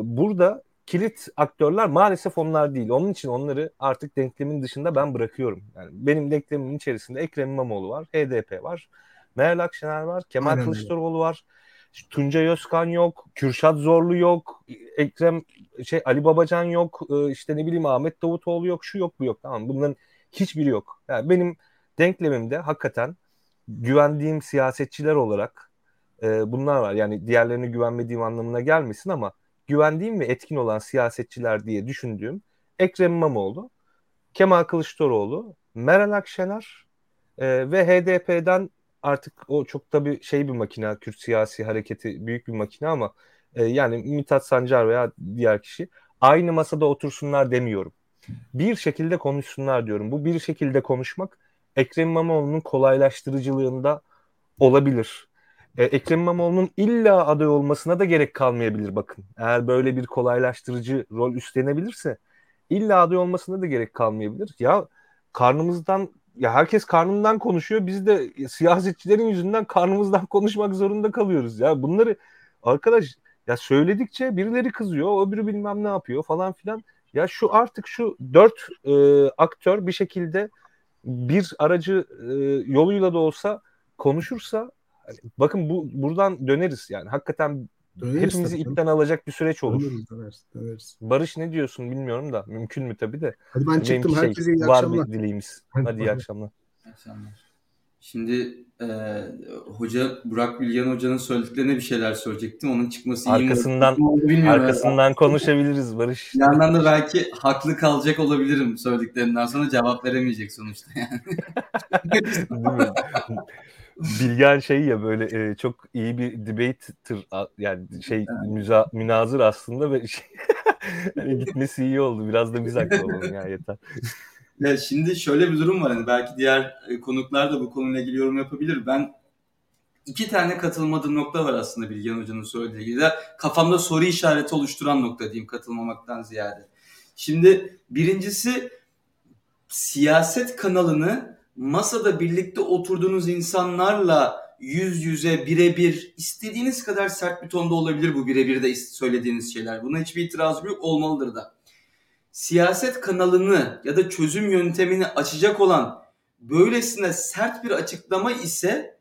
burada kilit aktörler maalesef onlar değil. Onun için onları artık denklemin dışında ben bırakıyorum. Yani benim denklemimin içerisinde Ekrem İmamoğlu var, HDP var, Meral Akşener var, Kemal Aynen Kılıçdaroğlu var. Tuncay Özkan yok, Kürşat Zorlu yok, Ekrem şey Ali Babacan yok, işte ne bileyim Ahmet Davutoğlu yok, şu yok bu yok. Tamam bunların hiçbiri yok. Yani benim denklemimde hakikaten güvendiğim siyasetçiler olarak e, bunlar var. Yani diğerlerine güvenmediğim anlamına gelmesin ama güvendiğim ve etkin olan siyasetçiler diye düşündüğüm Ekrem İmamoğlu, Kemal Kılıçdaroğlu, Meral Akşener e, ve HDP'den artık o çok da bir şey bir makine, Kürt siyasi hareketi büyük bir makine ama e, yani Mithat Sancar veya diğer kişi aynı masada otursunlar demiyorum. Bir şekilde konuşsunlar diyorum. Bu bir şekilde konuşmak Ekrem İmamoğlu'nun kolaylaştırıcılığında olabilir e, Ekrem İmamoğlu'nun illa aday olmasına da gerek kalmayabilir bakın. Eğer böyle bir kolaylaştırıcı rol üstlenebilirse illa aday olmasına da gerek kalmayabilir. Ya karnımızdan ya herkes karnından konuşuyor. Biz de siyasetçilerin yüzünden karnımızdan konuşmak zorunda kalıyoruz. Ya bunları arkadaş ya söyledikçe birileri kızıyor, öbürü bilmem ne yapıyor falan filan. Ya şu artık şu dört e, aktör bir şekilde bir aracı e, yoluyla da olsa konuşursa hani bakın bu buradan döneriz yani hakikaten döneriz hepimizi ipten alacak bir süreç olur. Döneriz, döneriz, döneriz. Barış ne diyorsun bilmiyorum da mümkün mü tabii de. Hadi ben çıktım şey, herkese iyi akşamlar. Var bir dileğimiz. Hadi, Hadi iyi akşamlar. İyi akşamlar. Şimdi e, hoca Burak Bilgen hocanın söylediklerine bir şeyler söyleyecektim. Onun çıkması arkasından iyi arkasından konuşabiliriz Barış. Bir yandan da belki haklı kalacak olabilirim söylediklerinden sonra cevap veremeyecek sonuçta yani. Bilgen şey ya böyle e, çok iyi bir debater yani şey evet. müza, münazır aslında ve şey, hani gitmesi iyi oldu. Biraz da biz haklı olalım ya yeter. Ya şimdi şöyle bir durum var hani belki diğer e, konuklar da bu konuyla ilgili yorum yapabilir. Ben iki tane katılmadığım nokta var aslında Bilgen Hoca'nın söylediği gibi. Kafamda soru işareti oluşturan nokta diyeyim katılmamaktan ziyade. Şimdi birincisi siyaset kanalını masada birlikte oturduğunuz insanlarla yüz yüze birebir istediğiniz kadar sert bir tonda olabilir bu birebir de söylediğiniz şeyler. Buna hiçbir itirazım yok olmalıdır da siyaset kanalını ya da çözüm yöntemini açacak olan böylesine sert bir açıklama ise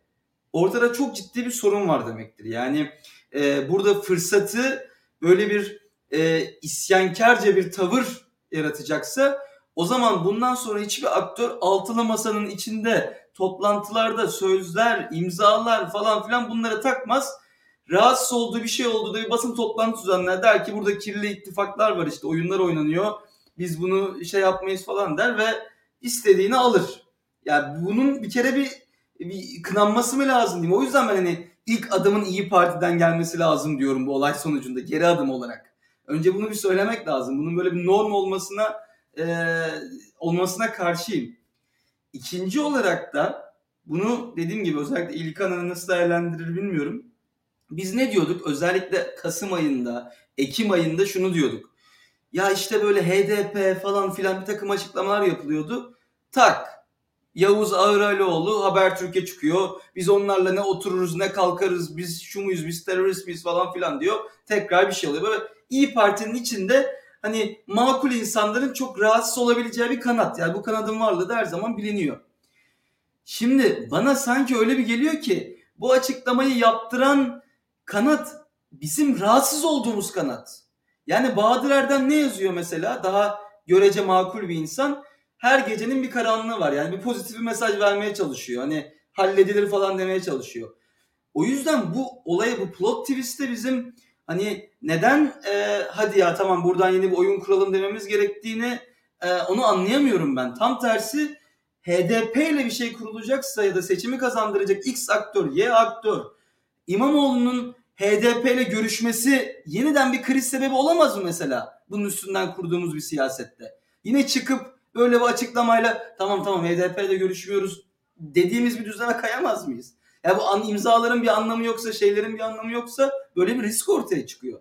ortada çok ciddi bir sorun var demektir. Yani e, burada fırsatı böyle bir e, isyankarca bir tavır yaratacaksa o zaman bundan sonra hiçbir aktör altılı masanın içinde toplantılarda sözler, imzalar falan filan bunlara takmaz. Rahatsız olduğu bir şey oldu da bir basın toplantısı düzenler der ki burada kirli ittifaklar var işte oyunlar oynanıyor biz bunu şey yapmayız falan der ve istediğini alır. Yani bunun bir kere bir, bir kınanması mı lazım diyeyim. O yüzden ben hani ilk adımın iyi Parti'den gelmesi lazım diyorum bu olay sonucunda geri adım olarak. Önce bunu bir söylemek lazım. Bunun böyle bir norm olmasına e, olmasına karşıyım. İkinci olarak da bunu dediğim gibi özellikle İlkan nasıl değerlendirir bilmiyorum. Biz ne diyorduk? Özellikle Kasım ayında, Ekim ayında şunu diyorduk. Ya işte böyle HDP falan filan bir takım açıklamalar yapılıyordu. Tak Yavuz Ağıralioğlu Habertürk'e çıkıyor. Biz onlarla ne otururuz ne kalkarız biz şu muyuz biz terörist miyiz falan filan diyor. Tekrar bir şey oluyor. Böyle İyi Parti'nin içinde hani makul insanların çok rahatsız olabileceği bir kanat. Yani bu kanadın varlığı da her zaman biliniyor. Şimdi bana sanki öyle bir geliyor ki bu açıklamayı yaptıran kanat bizim rahatsız olduğumuz kanat. Yani Bahadır Erdem ne yazıyor mesela? Daha görece makul bir insan. Her gecenin bir karanlığı var. Yani bir pozitif bir mesaj vermeye çalışıyor. Hani halledilir falan demeye çalışıyor. O yüzden bu olaya bu plot twist'te bizim hani neden e, hadi ya tamam buradan yeni bir oyun kuralım dememiz gerektiğini e, onu anlayamıyorum ben. Tam tersi HDP ile bir şey kurulacaksa ya da seçimi kazandıracak X aktör, Y aktör İmamoğlu'nun HDP ile görüşmesi yeniden bir kriz sebebi olamaz mı mesela? Bunun üstünden kurduğumuz bir siyasette. Yine çıkıp böyle bir açıklamayla tamam tamam HDP ile görüşmüyoruz dediğimiz bir düzene kayamaz mıyız? Ya bu an, imzaların bir anlamı yoksa, şeylerin bir anlamı yoksa böyle bir risk ortaya çıkıyor.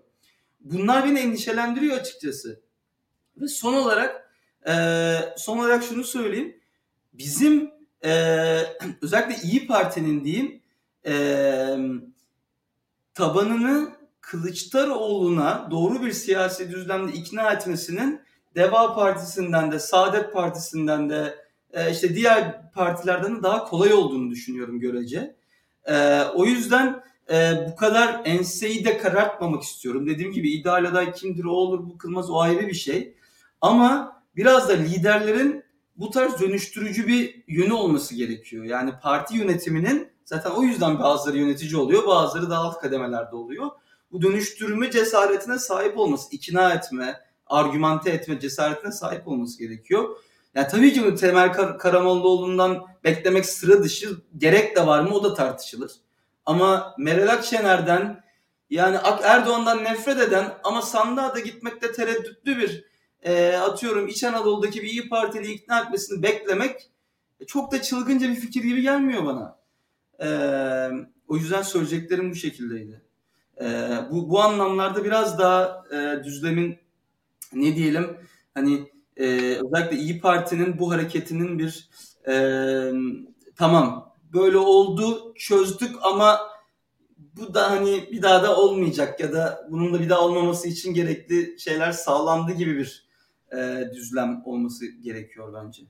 Bunlar beni endişelendiriyor açıkçası. Ve son olarak e, son olarak şunu söyleyeyim. Bizim e, özellikle İyi Parti'nin diyeyim e, tabanını Kılıçdaroğlu'na doğru bir siyasi düzlemde ikna etmesinin Deva Partisi'nden de Saadet Partisi'nden de e, işte diğer partilerden de daha kolay olduğunu düşünüyorum görece. E, o yüzden e, bu kadar enseyi de karartmamak istiyorum. Dediğim gibi ideal aday kimdir o olur bu kılmaz o ayrı bir şey. Ama biraz da liderlerin bu tarz dönüştürücü bir yönü olması gerekiyor. Yani parti yönetiminin Zaten o yüzden bazıları yönetici oluyor, bazıları daha alt kademelerde oluyor. Bu dönüştürme cesaretine sahip olması, ikna etme, argümante etme cesaretine sahip olması gerekiyor. Yani tabii ki bunu Temel Kar Karamollaoğlu'ndan beklemek sıra dışı gerek de var mı o da tartışılır. Ama Meral Akşener'den yani Erdoğan'dan nefret eden ama sandığa da gitmekte tereddütlü bir e, atıyorum İç Anadolu'daki bir İyi Partili ikna etmesini beklemek çok da çılgınca bir fikir gibi gelmiyor bana. E, o yüzden söyleyeceklerim bu şekildeydi. E, bu, bu anlamlarda biraz daha e, düzlemin ne diyelim hani e, özellikle İyi Parti'nin bu hareketinin bir e, tamam böyle oldu çözdük ama bu da hani bir daha da olmayacak ya da bunun da bir daha olmaması için gerekli şeyler sağlandı gibi bir e, düzlem olması gerekiyor bence.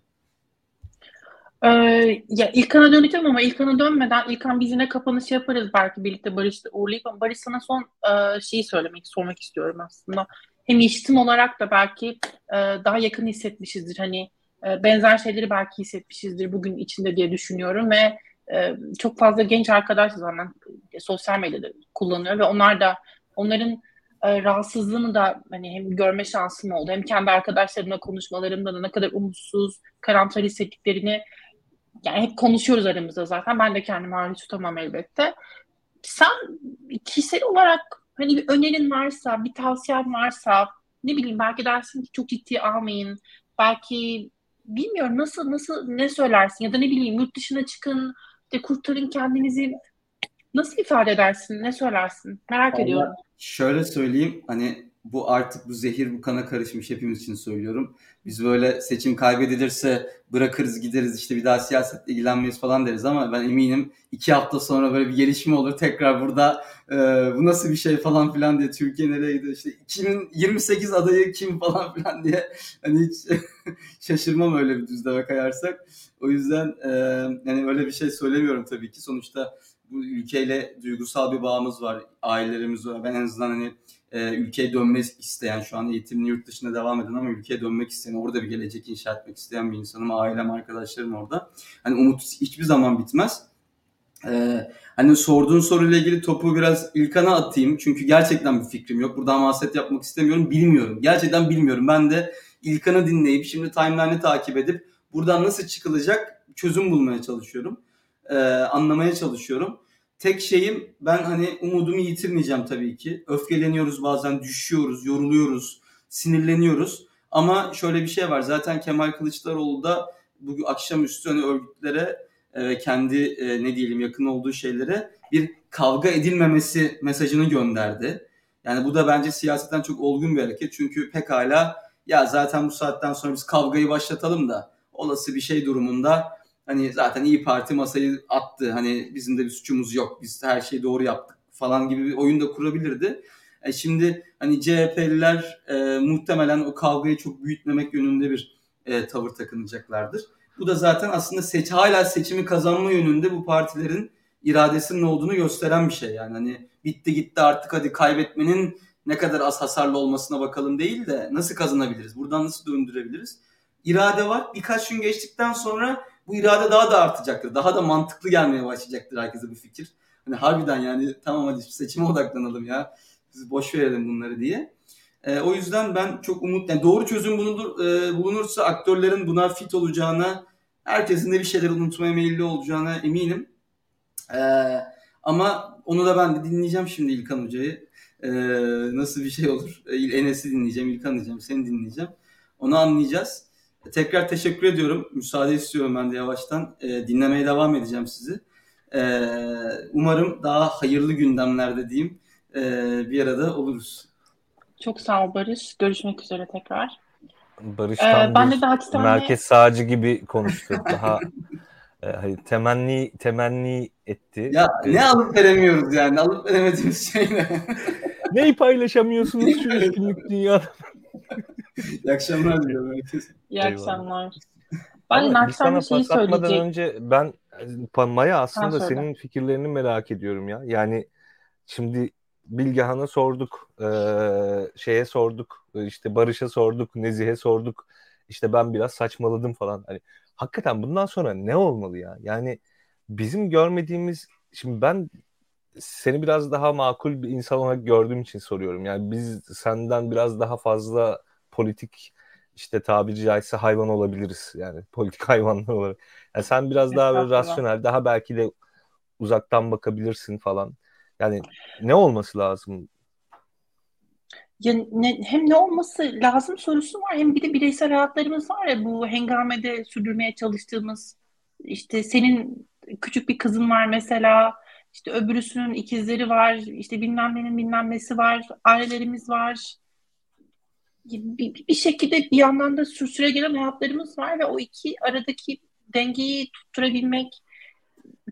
Ee, ya İlkan'a döneceğim ama İlkan'a dönmeden İlkan biz yine kapanış yaparız belki birlikte Barış'la uğurlayıp ama Barış sana son e, şeyi söylemek, sormak istiyorum aslında. Hem işitim olarak da belki e, daha yakın hissetmişizdir. Hani e, benzer şeyleri belki hissetmişizdir bugün içinde diye düşünüyorum ve e, çok fazla genç arkadaş zaten sosyal medyada kullanıyor ve onlar da onların e, rahatsızlığını da hani hem görme şansım oldu hem kendi arkadaşlarımla konuşmalarımda da ne kadar umutsuz, karamsar hissettiklerini yani hep konuşuyoruz aramızda zaten. Ben de kendimi hariç tutamam elbette. Sen kişisel olarak hani bir önerin varsa, bir tavsiyen varsa ne bileyim belki dersin ki çok ciddi almayın. Belki bilmiyorum nasıl nasıl ne söylersin ya da ne bileyim yurt dışına çıkın de kurtarın kendinizi nasıl ifade edersin ne söylersin merak Vallahi ediyorum. Şöyle söyleyeyim hani bu artık bu zehir bu kana karışmış hepimiz için söylüyorum. Biz böyle seçim kaybedilirse bırakırız gideriz işte bir daha siyasetle ilgilenmeyiz falan deriz ama ben eminim iki hafta sonra böyle bir gelişme olur tekrar burada e, bu nasıl bir şey falan filan diye Türkiye nereye gidiyor işte 2028 adayı kim falan filan diye hani hiç şaşırmam öyle bir düzleme kayarsak. O yüzden e, yani öyle bir şey söylemiyorum tabii ki sonuçta bu ülkeyle duygusal bir bağımız var ailelerimiz var ben en azından hani e, ülkeye dönmek isteyen, şu an eğitimini yurt dışında devam eden ama ülkeye dönmek isteyen, orada bir gelecek inşa etmek isteyen bir insanım. Ailem, arkadaşlarım orada. Hani umut hiçbir zaman bitmez. Ee, hani sorduğun soruyla ilgili topu biraz İlkan'a atayım. Çünkü gerçekten bir fikrim yok. Burada hamaset yapmak istemiyorum. Bilmiyorum. Gerçekten bilmiyorum. Ben de İlkan'ı dinleyip şimdi timeline'ı takip edip buradan nasıl çıkılacak çözüm bulmaya çalışıyorum. Ee, anlamaya çalışıyorum. Tek şeyim ben hani umudumu yitirmeyeceğim tabii ki. Öfkeleniyoruz bazen, düşüyoruz, yoruluyoruz, sinirleniyoruz. Ama şöyle bir şey var. Zaten Kemal Kılıçdaroğlu da bugün akşamüstü hani örgütlere e, kendi e, ne diyelim yakın olduğu şeylere bir kavga edilmemesi mesajını gönderdi. Yani bu da bence siyasetten çok olgun bir hareket. Çünkü pekala ya zaten bu saatten sonra biz kavgayı başlatalım da olası bir şey durumunda Hani zaten iyi Parti masayı attı. Hani bizim de bir suçumuz yok. Biz her şeyi doğru yaptık falan gibi bir oyun da kurabilirdi. E şimdi hani CHP'liler e, muhtemelen o kavgayı çok büyütmemek yönünde bir e, tavır takınacaklardır. Bu da zaten aslında seç hala seçimi kazanma yönünde bu partilerin iradesinin olduğunu gösteren bir şey. Yani hani bitti gitti artık hadi kaybetmenin ne kadar az hasarlı olmasına bakalım değil de nasıl kazanabiliriz? Buradan nasıl döndürebiliriz? İrade var. Birkaç gün geçtikten sonra bu irade daha da artacaktır. Daha da mantıklı gelmeye başlayacaktır herkese bu fikir. Hani harbiden yani tamam hadi seçime odaklanalım ya. Biz boş verelim bunları diye. E, o yüzden ben çok umut, yani doğru çözüm bulunur, e, bulunursa aktörlerin buna fit olacağına, herkesin de bir şeyler unutmaya meyilli olacağına eminim. E, ama onu da ben dinleyeceğim şimdi İlkan Hoca'yı. E, nasıl bir şey olur? E, Enes'i dinleyeceğim, İlkan diyeceğim, seni dinleyeceğim. Onu anlayacağız. Tekrar teşekkür ediyorum. Müsaade istiyorum ben de yavaştan. E, dinlemeye devam edeceğim sizi. E, umarım daha hayırlı gündemlerde diyeyim e, bir arada oluruz. Çok sağ ol Barış. Görüşmek üzere tekrar. Barış ee, ben de daha tane... merkez sağcı gibi konuştu. Daha e, temenni temenni etti. Ya ee, ne alıp veremiyoruz yani alıp veremediğimiz şey ne? Neyi paylaşamıyorsunuz şu günlük dünyada? İyi akşamlar diliyorum herkese. İyi akşamlar. Ben akşam bir şey söyleyecek. önce ben Maya aslında ha, senin fikirlerini merak ediyorum ya. Yani şimdi Bilgehan'a sorduk, e, şeye sorduk, işte Barış'a sorduk, Nezih'e sorduk. İşte ben biraz saçmaladım falan. Hani hakikaten bundan sonra ne olmalı ya? Yani bizim görmediğimiz şimdi ben seni biraz daha makul bir insan olarak gördüğüm için soruyorum. Yani biz senden biraz daha fazla politik işte tabiri caizse hayvan olabiliriz. Yani politik hayvanlar olarak. Yani sen biraz daha böyle rasyonel, daha belki de uzaktan bakabilirsin falan. Yani ne olması lazım? Ya ne, hem ne olması lazım sorusu var hem bir de bireysel hayatlarımız var ya bu hengamede sürdürmeye çalıştığımız işte senin küçük bir kızın var mesela işte öbürüsünün ikizleri var işte bilmem nenin bilmem nesi var ailelerimiz var bir, bir şekilde bir yandan da süre gelen hayatlarımız var ve o iki aradaki dengeyi tutturabilmek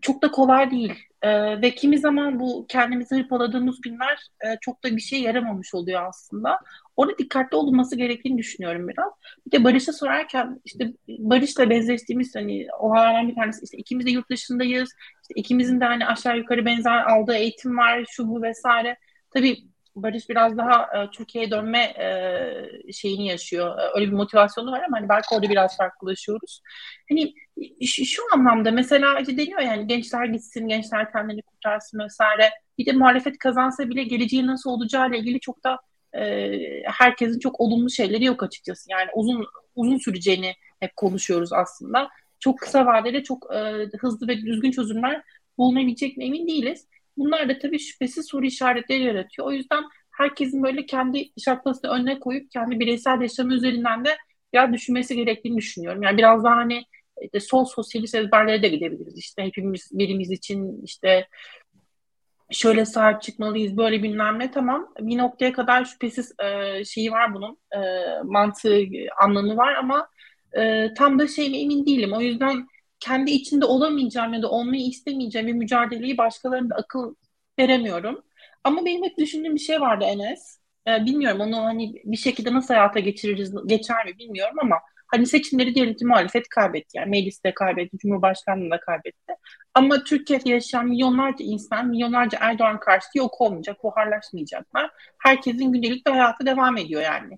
çok da kolay değil. Ee, ve kimi zaman bu kendimizi hırpaladığımız günler e, çok da bir şey yaramamış oluyor aslında. Orada dikkatli olunması gerektiğini düşünüyorum biraz. Bir de Barış'a sorarken işte Barış'la benzeştiğimiz hani olaylardan bir tanesi işte ikimiz de yurt dışındayız. İşte ikimizin de hani aşağı yukarı benzer aldığı eğitim var şu bu vesaire. Tabii Barış biraz daha e, Türkiye'ye dönme e, şeyini yaşıyor. E, öyle bir motivasyonu var ama hani belki orada biraz farklılaşıyoruz. Hani şu, şu anlamda mesela işte deniyor yani gençler gitsin, gençler kendini kurtarsın vesaire. Bir de muhalefet kazansa bile geleceği nasıl olacağıyla ilgili çok da e, herkesin çok olumlu şeyleri yok açıkçası. Yani uzun uzun süreceğini hep konuşuyoruz aslında. Çok kısa vadede çok e, hızlı ve düzgün çözümler bulunabilecek mi emin değiliz. Bunlar da tabii şüphesiz soru işaretleri yaratıyor. O yüzden herkesin böyle kendi şapkasını önüne koyup kendi bireysel yaşamı üzerinden de biraz düşünmesi gerektiğini düşünüyorum. Yani biraz daha hani işte sol sosyalist ezberlere de gidebiliriz. İşte hepimiz birimiz için işte şöyle sahip çıkmalıyız böyle bilmem ne tamam bir noktaya kadar şüphesiz e, şeyi var bunun e, mantığı anlamı var ama e, tam da şeyine emin değilim o yüzden kendi içinde olamayacağım ya da olmayı istemeyeceğim bir mücadeleyi başkalarına da akıl veremiyorum. Ama benim hep düşündüğüm bir şey vardı Enes. Ee, bilmiyorum onu hani bir şekilde nasıl hayata geçiririz, geçer mi bilmiyorum ama hani seçimleri diyelim ki muhalefet kaybetti. Yani meclis de kaybetti, Cumhurbaşkanlığı da kaybetti. Ama Türkiye'de yaşayan milyonlarca insan, milyonlarca Erdoğan karşıtı yok olmayacak, buharlaşmayacaklar. Herkesin gündelik bir hayatı devam ediyor yani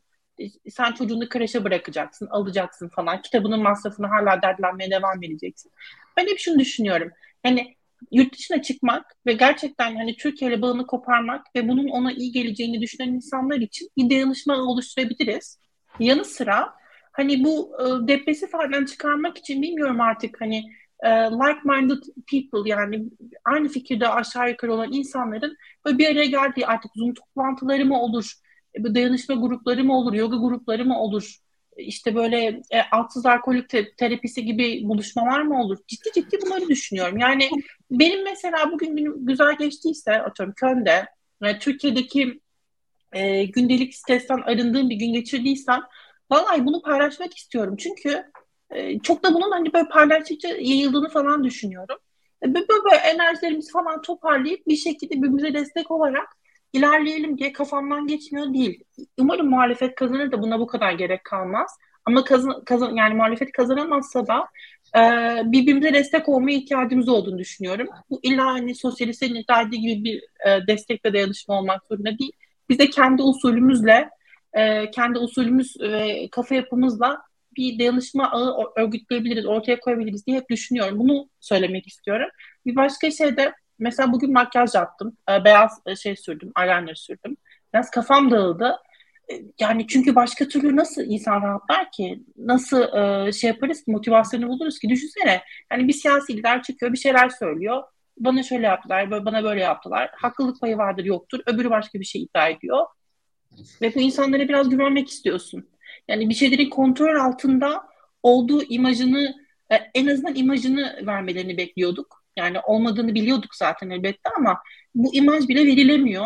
sen çocuğunu kreşe bırakacaksın, alacaksın falan. Kitabının masrafını hala dertlenmeye devam edeceksin. Ben hep şunu düşünüyorum. Hani yurt dışına çıkmak ve gerçekten hani Türkiye ile bağını koparmak ve bunun ona iyi geleceğini düşünen insanlar için bir dayanışma oluşturabiliriz. Yanı sıra hani bu e, depresif halden çıkarmak için bilmiyorum artık hani e, like-minded people yani aynı fikirde aşağı yukarı olan insanların böyle bir araya geldiği artık Zoom toplantıları mı olur, bu dayanışma grupları mı olur, yoga grupları mı olur? İşte böyle e, altsız alkolik te- terapisi gibi buluşmalar mı olur? Ciddi ciddi bunları düşünüyorum. Yani benim mesela bugün günüm güzel geçtiyse atıyorum Köln'de yani Türkiye'deki e, gündelik stresten arındığım bir gün geçirdiysem vallahi bunu paylaşmak istiyorum. Çünkü e, çok da bunun hani böyle paylaştıkça yayıldığını falan düşünüyorum. E, böyle, böyle enerjilerimizi falan toparlayıp bir şekilde birbirimize destek olarak ilerleyelim diye kafamdan geçmiyor değil. Umarım muhalefet kazanır da buna bu kadar gerek kalmaz. Ama kazan, kazan yani muhalefet kazanamazsa da e, birbirimize destek olmaya ihtiyacımız olduğunu düşünüyorum. Bu illa hani sosyalistlerin iddia gibi bir e, destek ve dayanışma olmak zorunda değil. Biz de kendi usulümüzle, e, kendi usulümüz ve kafa yapımızla bir dayanışma ağı örgütleyebiliriz, ortaya koyabiliriz diye hep düşünüyorum. Bunu söylemek istiyorum. Bir başka şey de mesela bugün makyaj yaptım. E, beyaz e, şey sürdüm, eyeliner sürdüm. Biraz kafam dağıldı. E, yani çünkü başka türlü nasıl insan rahatlar ki? Nasıl e, şey yaparız ki, motivasyonu buluruz ki? Düşünsene. Yani bir siyasi lider çıkıyor, bir şeyler söylüyor. Bana şöyle yaptılar, bana böyle yaptılar. Haklılık payı vardır, yoktur. Öbürü başka bir şey iddia ediyor. Ve bu insanlara biraz güvenmek istiyorsun. Yani bir şeylerin kontrol altında olduğu imajını, en azından imajını vermelerini bekliyorduk. Yani olmadığını biliyorduk zaten elbette ama bu imaj bile verilemiyor.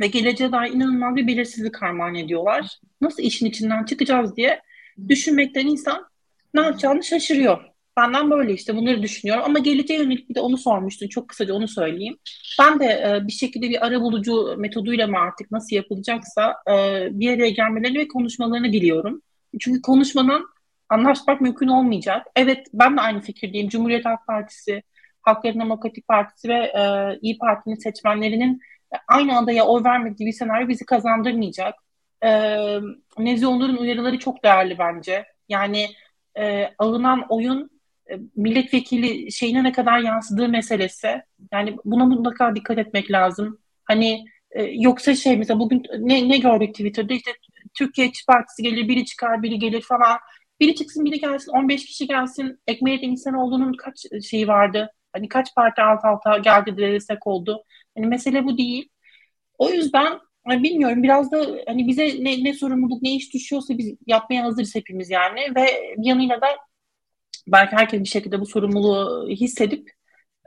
Ve geleceğe dair inanılmaz bir belirsizlik armağan ediyorlar. Nasıl işin içinden çıkacağız diye düşünmekten insan ne yapacağını şaşırıyor. Benden böyle işte bunları düşünüyorum. Ama geleceğe yönelik bir de onu sormuştun. Çok kısaca onu söyleyeyim. Ben de e, bir şekilde bir ara bulucu metoduyla mı artık nasıl yapılacaksa e, bir araya gelmelerini ve konuşmalarını biliyorum. Çünkü konuşmanın anlaşmak mümkün olmayacak. Evet ben de aynı fikirdeyim. Cumhuriyet Halk Partisi, Halkların Demokratik Partisi ve e, İyi Parti'nin seçmenlerinin aynı adaya oy vermediği bir senaryo bizi kazandırmayacak. E, Nevzi Onur'un uyarıları çok değerli bence. Yani e, alınan oyun e, milletvekili şeyine ne kadar yansıdığı meselesi. Yani buna mutlaka dikkat etmek lazım. Hani e, yoksa şey mesela bugün ne, ne gördük Twitter'da işte Türkiye İşçi Partisi gelir, biri çıkar, biri gelir falan. Biri çıksın, biri gelsin, 15 kişi gelsin. Ekmeğe insan olduğunun kaç şeyi vardı? Hani kaç parti alt alta geldi de destek oldu. Hani mesele bu değil. O yüzden hani bilmiyorum biraz da hani bize ne, ne sorumluluk ne iş düşüyorsa biz yapmaya hazırız hepimiz yani ve bir yanıyla da belki herkes bir şekilde bu sorumluluğu hissedip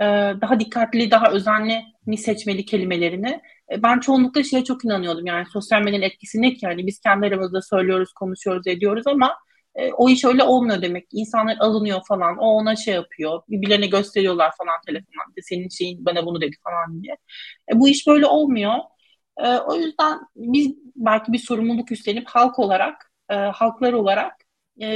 e, daha dikkatli, daha özenli mi seçmeli kelimelerini. E, ben çoğunlukla şeye çok inanıyordum yani sosyal medyanın etkisi ne ki? Yani biz kendi aramızda söylüyoruz, konuşuyoruz, ediyoruz ama e, o iş öyle olmuyor demek. İnsanlar alınıyor falan. O ona şey yapıyor. Birbirlerine gösteriyorlar falan telefondan. Senin şeyin bana bunu dedi falan diye. E, bu iş böyle olmuyor. E, o yüzden biz belki bir sorumluluk üstlenip halk olarak, e, halklar olarak e,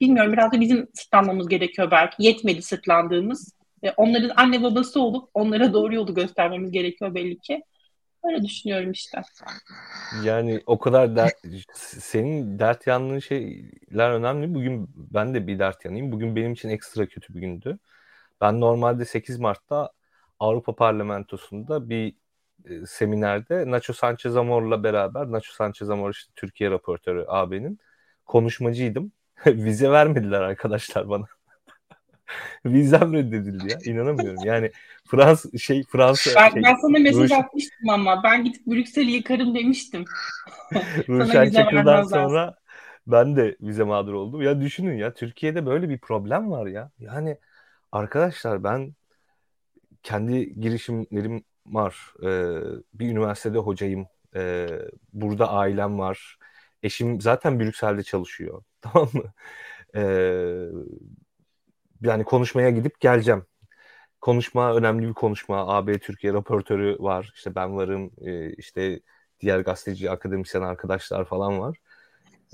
bilmiyorum biraz da bizim sırtlanmamız gerekiyor belki. Yetmedi sırtlandığımız. E, onların anne babası olup onlara doğru yolu göstermemiz gerekiyor belli ki. Öyle düşünüyorum işte. Yani o kadar der, senin dert yandığın şeyler önemli. Bugün ben de bir dert yanayım. Bugün benim için ekstra kötü bir gündü. Ben normalde 8 Mart'ta Avrupa Parlamentosu'nda bir e, seminerde Nacho Sanchez Amor'la beraber Nacho Sanchez Amor işte Türkiye raportörü AB'nin konuşmacıydım. Vize vermediler arkadaşlar bana. Vizem reddedildi ya. İnanamıyorum. Yani Frans şey Fransa ben, şey, ben sana mesaj Ruş... atmıştım ama ben gidip Brüksel'i yıkarım demiştim. Ruşen Çakır'dan sonra ben de vize mağdur oldum. Ya düşünün ya Türkiye'de böyle bir problem var ya. Yani arkadaşlar ben kendi girişimlerim var. Ee, bir üniversitede hocayım. Ee, burada ailem var. Eşim zaten Brüksel'de çalışıyor. Tamam mı? Ee, yani konuşmaya gidip geleceğim. Konuşma önemli bir konuşma. AB Türkiye raportörü var. İşte ben varım. E, işte diğer gazeteci, akademisyen arkadaşlar falan var.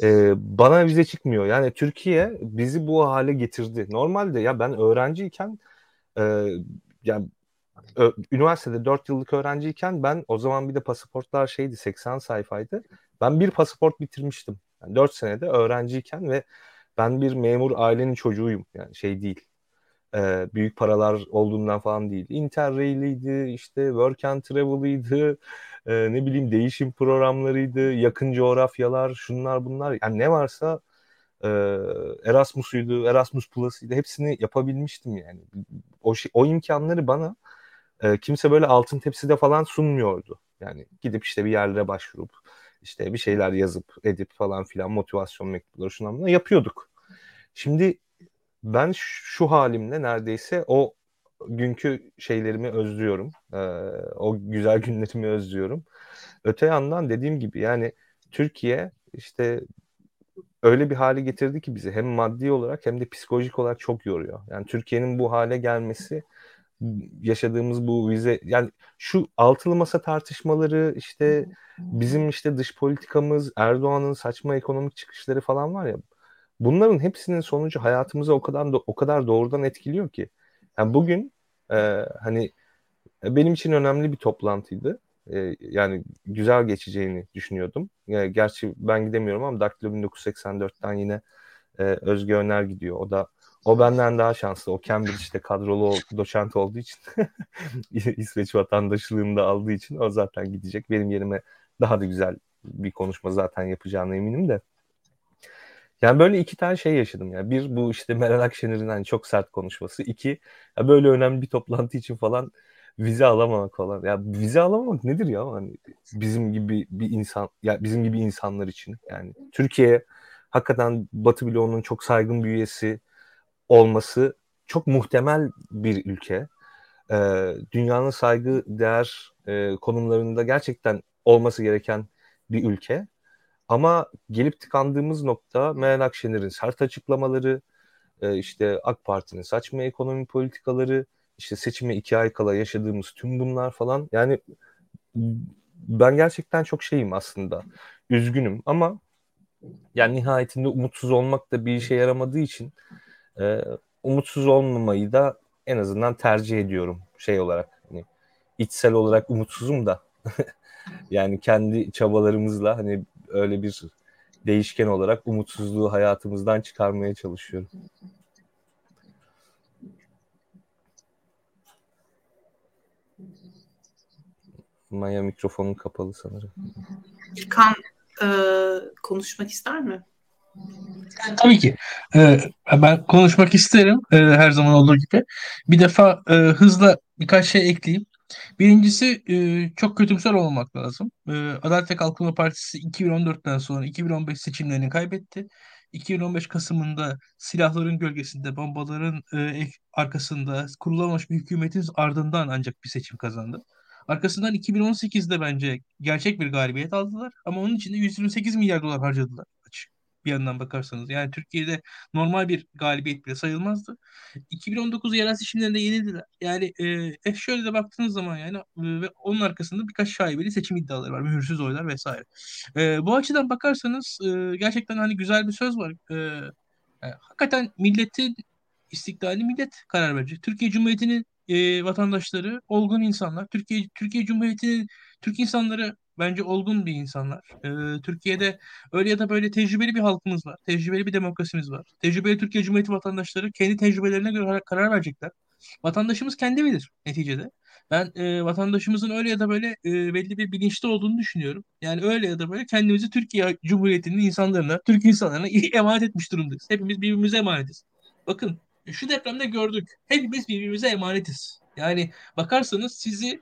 E, bana vize çıkmıyor. Yani Türkiye bizi bu hale getirdi. Normalde ya ben öğrenciyken e, yani ö, üniversitede 4 yıllık öğrenciyken ben o zaman bir de pasaportlar şeydi 80 sayfaydı. Ben bir pasaport bitirmiştim. Yani 4 senede öğrenciyken ve ben bir memur ailenin çocuğuyum. Yani şey değil. E, büyük paralar olduğundan falan değil. Interrail'iydi, işte Work and Travel'ıydı, e, ne bileyim değişim programlarıydı, yakın coğrafyalar, şunlar bunlar. Yani ne varsa e, Erasmus'uydu, Erasmus Plus'ıydı. Hepsini yapabilmiştim yani. O, o imkanları bana e, kimse böyle altın tepside falan sunmuyordu. Yani gidip işte bir yerlere başvurup işte bir şeyler yazıp edip falan filan motivasyon mektupları şundan yapıyorduk. Şimdi ben şu halimle neredeyse o günkü şeylerimi özlüyorum. Ee, o güzel günlerimi özlüyorum. Öte yandan dediğim gibi yani Türkiye işte öyle bir hale getirdi ki bizi hem maddi olarak hem de psikolojik olarak çok yoruyor. Yani Türkiye'nin bu hale gelmesi yaşadığımız bu vize yani şu altılı masa tartışmaları işte bizim işte dış politikamız Erdoğan'ın saçma ekonomik çıkışları falan var ya bunların hepsinin sonucu hayatımıza o kadar o kadar doğrudan etkiliyor ki. Yani bugün e, hani benim için önemli bir toplantıydı. E, yani güzel geçeceğini düşünüyordum. E, gerçi ben gidemiyorum ama Daktilo 1984'ten yine e, Özge Öner gidiyor. O da o benden daha şanslı. O Cambridge'de kadrolu doçent olduğu için İsveç vatandaşlığını da aldığı için o zaten gidecek. Benim yerime daha da güzel bir konuşma zaten yapacağına eminim de. Yani böyle iki tane şey yaşadım ya. Bir bu işte Meral Akşener'in hani çok sert konuşması. İki ya böyle önemli bir toplantı için falan vize alamamak falan. Ya vize alamamak nedir ya? Hani bizim gibi bir insan ya bizim gibi insanlar için yani Türkiye hakikaten Batı bloğunun çok saygın bir üyesi olması çok muhtemel bir ülke. Ee, dünyanın saygı değer e, konumlarında gerçekten olması gereken bir ülke. Ama gelip tıkandığımız nokta Meral Akşener'in sert açıklamaları, e, işte AK Parti'nin saçma ekonomi politikaları, işte seçime iki ay kala yaşadığımız tüm bunlar falan. Yani ben gerçekten çok şeyim aslında. Üzgünüm ama yani nihayetinde umutsuz olmak da bir işe yaramadığı için e, umutsuz olmamayı da en azından tercih ediyorum şey olarak. Hani içsel olarak umutsuzum da yani kendi çabalarımızla hani öyle bir değişken olarak umutsuzluğu hayatımızdan çıkarmaya çalışıyorum. Maya mikrofonun kapalı sanırım. İlkan e, konuşmak ister mi? Tabii ki. Ee, ben konuşmak isterim e, her zaman olduğu gibi. Bir defa e, hızla birkaç şey ekleyeyim. Birincisi e, çok kötümser olmak lazım. E, Adalet ve Kalkınma Partisi 2014'ten sonra 2015 seçimlerini kaybetti. 2015 Kasım'ında silahların gölgesinde, bombaların e, arkasında kurulamamış bir hükümetin ardından ancak bir seçim kazandı. Arkasından 2018'de bence gerçek bir galibiyet aldılar ama onun için de 128 milyar dolar harcadılar bir yandan bakarsanız. Yani Türkiye'de normal bir galibiyet bile sayılmazdı. 2019 yerel seçimlerinde yenildiler. Yani e, şöyle de baktığınız zaman yani e, ve onun arkasında birkaç şaibeli seçim iddiaları var. Mühürsüz oylar vesaire. E, bu açıdan bakarsanız e, gerçekten hani güzel bir söz var. E, yani, hakikaten milletin istiklali millet karar verecek. Türkiye Cumhuriyeti'nin e, vatandaşları olgun insanlar. Türkiye Türkiye Cumhuriyeti'nin Türk insanları bence olgun bir insanlar. Ee, Türkiye'de öyle ya da böyle tecrübeli bir halkımız var. Tecrübeli bir demokrasimiz var. Tecrübeli Türkiye Cumhuriyeti vatandaşları kendi tecrübelerine göre karar verecekler. Vatandaşımız kendi bilir neticede. Ben e, vatandaşımızın öyle ya da böyle e, belli bir bilinçli olduğunu düşünüyorum. Yani öyle ya da böyle kendimizi Türkiye Cumhuriyeti'nin insanlarına, Türk insanlarına emanet etmiş durumdayız. Hepimiz birbirimize emanetiz. Bakın şu depremde gördük. Hepimiz birbirimize emanetiz. Yani bakarsanız sizi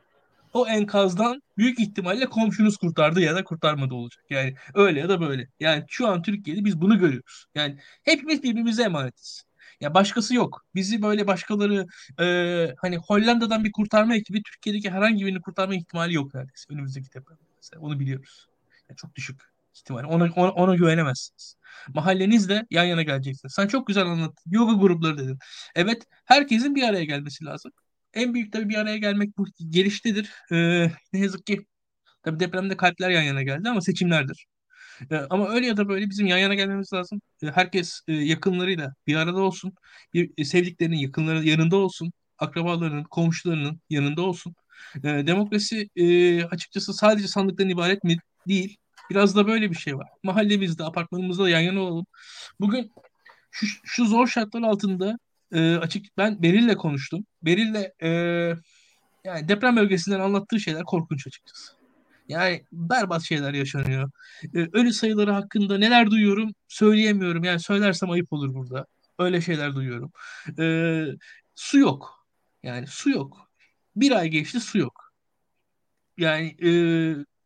o enkazdan büyük ihtimalle komşunuz kurtardı ya da kurtarmadı olacak. Yani öyle ya da böyle. Yani şu an Türkiye'de biz bunu görüyoruz. Yani hepimiz birbirimize emanetiz. Ya başkası yok. Bizi böyle başkaları e, hani Hollanda'dan bir kurtarma ekibi Türkiye'deki herhangi birini kurtarma ihtimali yok neredeyse. Önümüzdeki depremde mesela. Onu biliyoruz. Yani çok düşük ihtimal. Ona, ona, ona güvenemezsiniz. Mahallenizle yan yana geleceksiniz. Sen çok güzel anlattın. Yoga grupları dedin. Evet herkesin bir araya gelmesi lazım. En büyük tabii bir araya gelmek bu geliştedir. Ee, ne yazık ki tabii depremde kalpler yan yana geldi ama seçimlerdir. Ee, ama öyle ya da böyle bizim yan yana gelmemiz lazım. Ee, herkes e, yakınlarıyla bir arada olsun. Bir, e, sevdiklerinin yakınları yanında olsun. Akrabalarının, komşularının yanında olsun. Ee, demokrasi e, açıkçası sadece sandıktan ibaret mi? Değil. Biraz da böyle bir şey var. Mahallemizde, apartmanımızda yan yana olalım. Bugün şu, şu zor şartlar altında e, açık ben Beril'le konuştum. Beril'le e, yani deprem bölgesinden anlattığı şeyler korkunç açıkçası. Yani berbat şeyler yaşanıyor. E, ölü sayıları hakkında neler duyuyorum söyleyemiyorum. Yani söylersem ayıp olur burada. Öyle şeyler duyuyorum. E, su yok. Yani su yok. Bir ay geçti su yok. Yani e,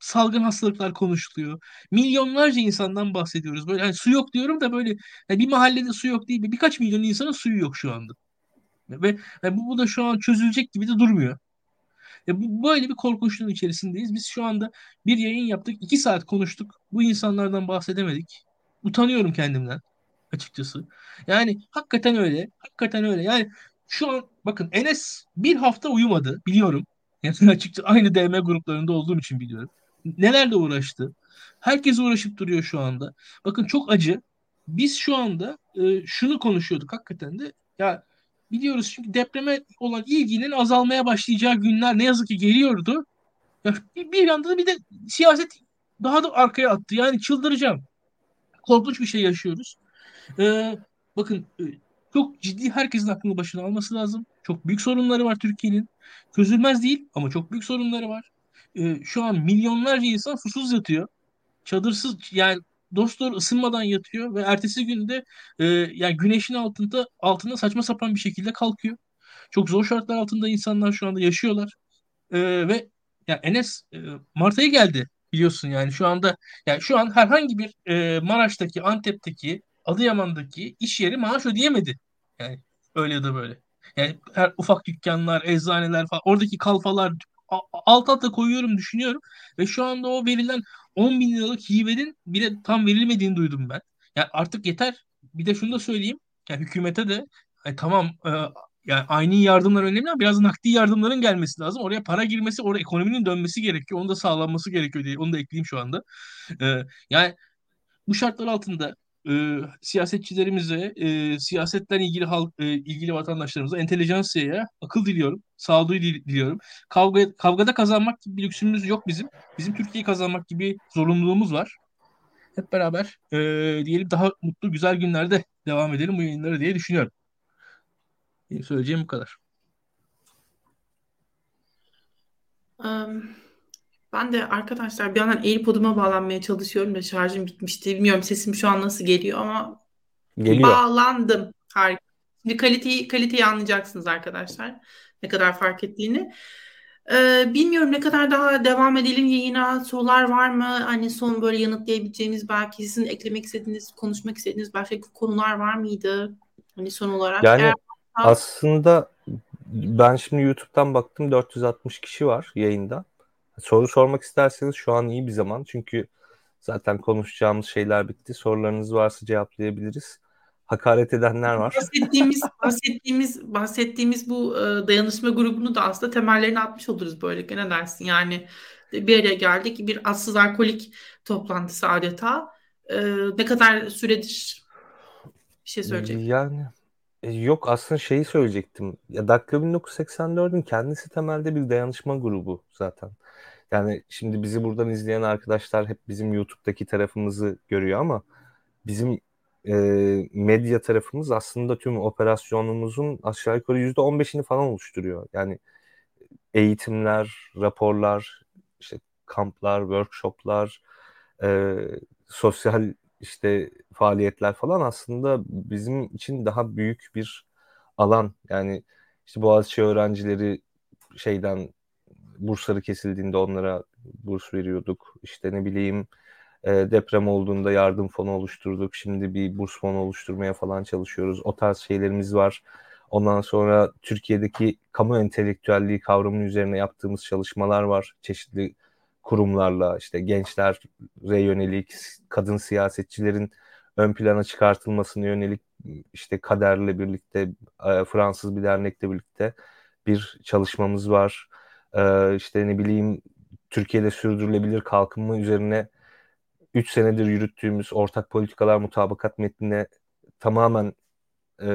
salgın hastalıklar konuşuluyor. Milyonlarca insandan bahsediyoruz. Böyle hani su yok diyorum da böyle yani bir mahallede su yok değil. Birkaç milyon insanın suyu yok şu anda. Ve, ve bu, bu da şu an çözülecek gibi de durmuyor. E bu, böyle bir korkunçluğun içerisindeyiz. Biz şu anda bir yayın yaptık. iki saat konuştuk. Bu insanlardan bahsedemedik. Utanıyorum kendimden açıkçası. Yani hakikaten öyle. Hakikaten öyle. Yani şu an bakın Enes bir hafta uyumadı biliyorum. Yani açıkçası aynı DM gruplarında olduğum için biliyorum. Nelerle uğraştı. Herkes uğraşıp duruyor şu anda. Bakın çok acı. Biz şu anda e, şunu konuşuyorduk hakikaten de. Ya biliyoruz çünkü depreme olan ilginin azalmaya başlayacağı günler ne yazık ki geliyordu. Ya bir, bir yanda da bir de siyaset daha da arkaya attı. Yani çıldıracağım. Korkunç bir şey yaşıyoruz. Ee, bakın e, çok ciddi herkesin aklını başına alması lazım. Çok büyük sorunları var Türkiye'nin. Çözülmez değil ama çok büyük sorunları var. Ee, şu an milyonlarca insan susuz yatıyor. Çadırsız yani dostlar ısınmadan yatıyor ve ertesi günde e, yani güneşin altında altında saçma sapan bir şekilde kalkıyor. Çok zor şartlar altında insanlar şu anda yaşıyorlar. E, ve ya Enes e, Mart ayı geldi biliyorsun yani şu anda yani şu an herhangi bir e, Maraş'taki, Antep'teki, Adıyaman'daki iş yeri maaş ödeyemedi. Yani öyle ya da böyle. Yani her ufak dükkanlar, eczaneler falan oradaki kalfalar alt alta koyuyorum düşünüyorum ve şu anda o verilen 10 bin liralık hibenin bile tam verilmediğini duydum ben. Yani artık yeter. Bir de şunu da söyleyeyim. Yani hükümete de yani tamam e, yani aynı yardımlar önemli ama biraz nakdi yardımların gelmesi lazım. Oraya para girmesi, oraya ekonominin dönmesi gerekiyor. Onu da sağlanması gerekiyor diye. Onu da ekleyeyim şu anda. E, yani bu şartlar altında e, siyasetçilerimize, e, siyasetten ilgili halk, e, ilgili vatandaşlarımıza, entelijansiyaya akıl diliyorum, sağduyu diliyorum. Kavga, kavgada kazanmak gibi bir lüksümüz yok bizim. Bizim Türkiye'yi kazanmak gibi zorunluluğumuz var. Hep beraber e, diyelim daha mutlu, güzel günlerde devam edelim bu yayınları diye düşünüyorum. Benim söyleyeceğim bu kadar. Um, ben de arkadaşlar bir yandan AirPod'uma bağlanmaya çalışıyorum da şarjım bitmişti. Bilmiyorum sesim şu an nasıl geliyor ama Geliyor. bağlandım. Harika. Şimdi kaliteyi, kaliteyi anlayacaksınız arkadaşlar. Ne kadar fark ettiğini. Ee, bilmiyorum ne kadar daha devam edelim yayına. Sorular var mı? Hani son böyle yanıtlayabileceğimiz belki sizin eklemek istediğiniz, konuşmak istediğiniz başka konular var mıydı? Hani son olarak. Yani Eğer- aslında ben şimdi YouTube'dan baktım 460 kişi var yayında. Soru sormak isterseniz şu an iyi bir zaman. Çünkü zaten konuşacağımız şeyler bitti. Sorularınız varsa cevaplayabiliriz. Hakaret edenler var. bahsettiğimiz bahsettiğimiz bahsettiğimiz bu e, dayanışma grubunu da aslında temellerini atmış oluruz böylelikle ne dersin? Yani bir araya geldik bir atsız alkolik toplantısı adeta. E, ne kadar süredir bir şey söyleyecek. Yani e, yok aslında şeyi söyleyecektim. Ya Dakika 1984'ün kendisi temelde bir dayanışma grubu zaten. Yani şimdi bizi buradan izleyen arkadaşlar hep bizim YouTube'daki tarafımızı görüyor ama bizim e, medya tarafımız aslında tüm operasyonumuzun aşağı yukarı %15'ini falan oluşturuyor. Yani eğitimler, raporlar, işte kamplar, workshoplar, e, sosyal işte faaliyetler falan aslında bizim için daha büyük bir alan. Yani işte Boğaziçi öğrencileri şeyden bursları kesildiğinde onlara burs veriyorduk. İşte ne bileyim e, deprem olduğunda yardım fonu oluşturduk. Şimdi bir burs fonu oluşturmaya falan çalışıyoruz. O tarz şeylerimiz var. Ondan sonra Türkiye'deki kamu entelektüelliği kavramının üzerine yaptığımız çalışmalar var. Çeşitli kurumlarla işte gençlere yönelik, kadın siyasetçilerin ön plana çıkartılmasına yönelik işte kaderle birlikte e, Fransız bir dernekle birlikte bir çalışmamız var. E, işte ne bileyim Türkiye'de sürdürülebilir kalkınma üzerine 3 senedir yürüttüğümüz ortak politikalar mutabakat metnine tamamen e,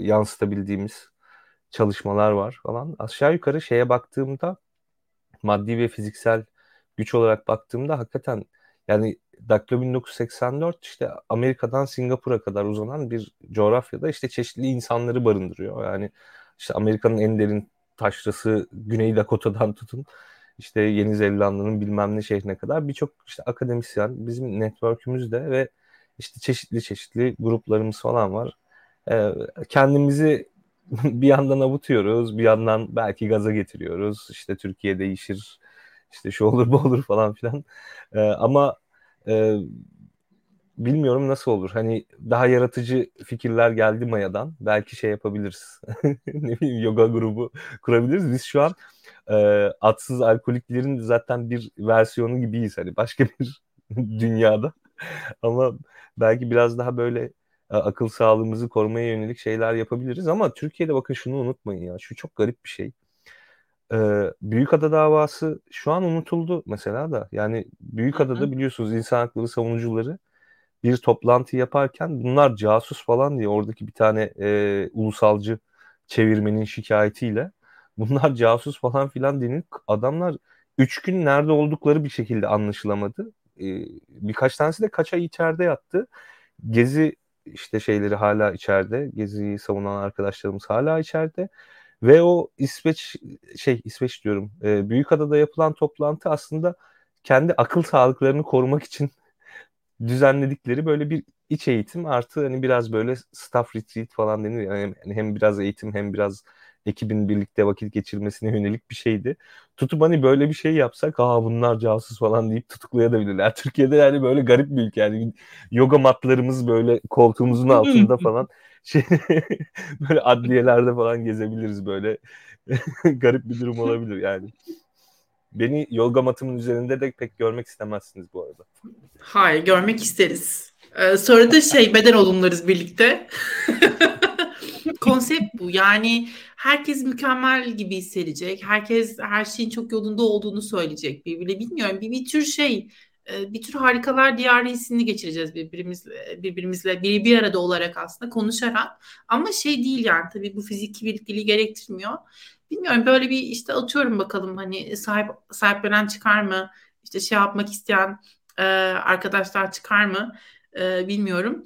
yansıtabildiğimiz çalışmalar var falan. Aşağı yukarı şeye baktığımda maddi ve fiziksel güç olarak baktığımda hakikaten yani Daktilo 1984 işte Amerika'dan Singapur'a kadar uzanan bir coğrafyada işte çeşitli insanları barındırıyor. Yani işte Amerika'nın en derin taşrası Güney Dakota'dan tutun işte Yeni Zelanda'nın bilmem ne şehrine kadar birçok işte akademisyen bizim network'ümüzde ve işte çeşitli çeşitli gruplarımız falan var. Ee, kendimizi bir yandan avutuyoruz, bir yandan belki gaza getiriyoruz. İşte Türkiye değişir, işte şu olur bu olur falan filan. Ee, ama e, bilmiyorum nasıl olur. Hani daha yaratıcı fikirler geldi Maya'dan. Belki şey yapabiliriz. ne bileyim yoga grubu kurabiliriz. Biz şu an e, atsız alkoliklerin zaten bir versiyonu gibiyiz. Hani başka bir dünyada. Ama belki biraz daha böyle e, akıl sağlığımızı korumaya yönelik şeyler yapabiliriz. Ama Türkiye'de bakın şunu unutmayın ya. Şu çok garip bir şey. Ee, Büyükada davası şu an unutuldu mesela da. Yani Büyükada'da biliyorsunuz insan hakları savunucuları bir toplantı yaparken bunlar casus falan diye oradaki bir tane e, ulusalcı çevirmenin şikayetiyle bunlar casus falan filan denilip adamlar üç gün nerede oldukları bir şekilde anlaşılamadı. E, birkaç tanesi de kaç ay içeride yattı. Gezi işte şeyleri hala içeride. Gezi'yi savunan arkadaşlarımız hala içeride. Ve o İsveç şey İsveç diyorum. E, Büyükada'da yapılan toplantı aslında kendi akıl sağlıklarını korumak için düzenledikleri böyle bir iç eğitim artı hani biraz böyle staff retreat falan denir yani hem biraz eğitim hem biraz ekibin birlikte vakit geçirmesine yönelik bir şeydi. Tutup hani böyle bir şey yapsak aa bunlar casus falan deyip tutuklayabilirler. Türkiye'de yani böyle garip bir ülke yani yoga matlarımız böyle koltuğumuzun altında falan şey böyle adliyelerde falan gezebiliriz böyle garip bir durum olabilir yani. Beni yoga matımın üzerinde de pek görmek istemezsiniz bu arada. Hayır görmek isteriz. Ee, sonra da şey beden olumlarız birlikte. Konsept bu. Yani herkes mükemmel gibi hissedecek. Herkes her şeyin çok yolunda olduğunu söyleyecek birbirine. Bilmiyorum bir, bir tür şey bir tür harikalar diyarı hissini geçireceğiz birbirimizle, birbirimizle bir, bir arada olarak aslında konuşarak. Ama şey değil yani tabii bu fiziki birlikteliği gerektirmiyor. Bilmiyorum böyle bir işte atıyorum bakalım hani sahip sahiplenen çıkar mı? İşte şey yapmak isteyen e, arkadaşlar çıkar mı? E, bilmiyorum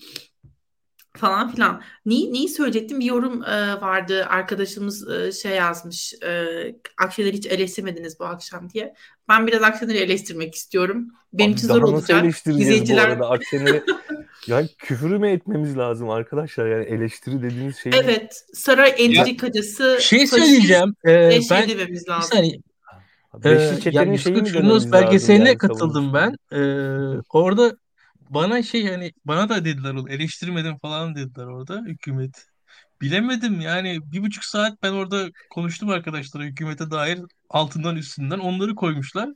falan filan. Neyi, neyi söyleyecektim? Bir yorum e, vardı. Arkadaşımız e, şey yazmış. E, Akşener'i hiç eleştirmediniz bu akşam diye. Ben biraz Akşener'i eleştirmek istiyorum. Benim Abi için zor olacak. İzleyiciler... bu arada Akşener'i? yani küfür mü etmemiz lazım arkadaşlar? Yani eleştiri dediğiniz şey. Evet. Saray entrikacısı. Şey söyleyeceğim. Ee, şey ben dememiz bir lazım. saniye. Beşli Ee, çetenin ya şeyi mi 140 dememiz Yunus lazım belgeseline yani katıldım ben. Ee, orada bana şey hani bana da dediler onu eleştirmedim falan dediler orada hükümet. Bilemedim yani bir buçuk saat ben orada konuştum arkadaşlara hükümete dair altından üstünden onları koymuşlar.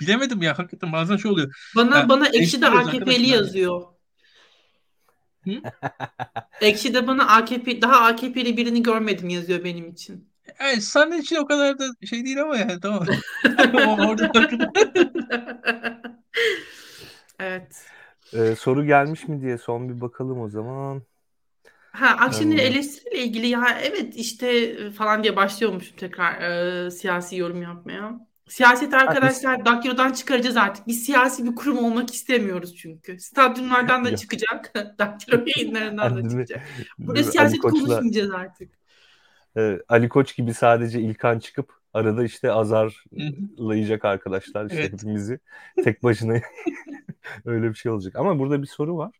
Bilemedim ya hakikaten bazen şey oluyor. Bana Ya, bana Ekşi'de eleştiriyoruz AKP'li yazıyor. Hı? Ekşi'de bana AKP daha AKP'li birini görmedim yazıyor benim için. Yani senin için o kadar da şey değil ama yani tamam. Orada hakikaten. Evet. Ee, soru gelmiş mi diye son bir bakalım o zaman. Ha Akşener'i Hmm. eleştiriyle ilgili ya evet işte e, falan diye başlıyormuşum tekrar e, siyasi yorum yapmaya. Siyaset arkadaşlar daktilodan çıkaracağız artık. Biz siyasi bir kurum olmak istemiyoruz çünkü. Stadyumlardan da çıkacak. Daktilo yayınlarından da çıkacak. Burada siyaset konuşmayacağız artık. e, Ali Koç gibi sadece İlkan çıkıp arada işte azarlayacak arkadaşlar işte Evet. hepimizi tek başına öyle bir şey olacak. Ama burada bir soru var.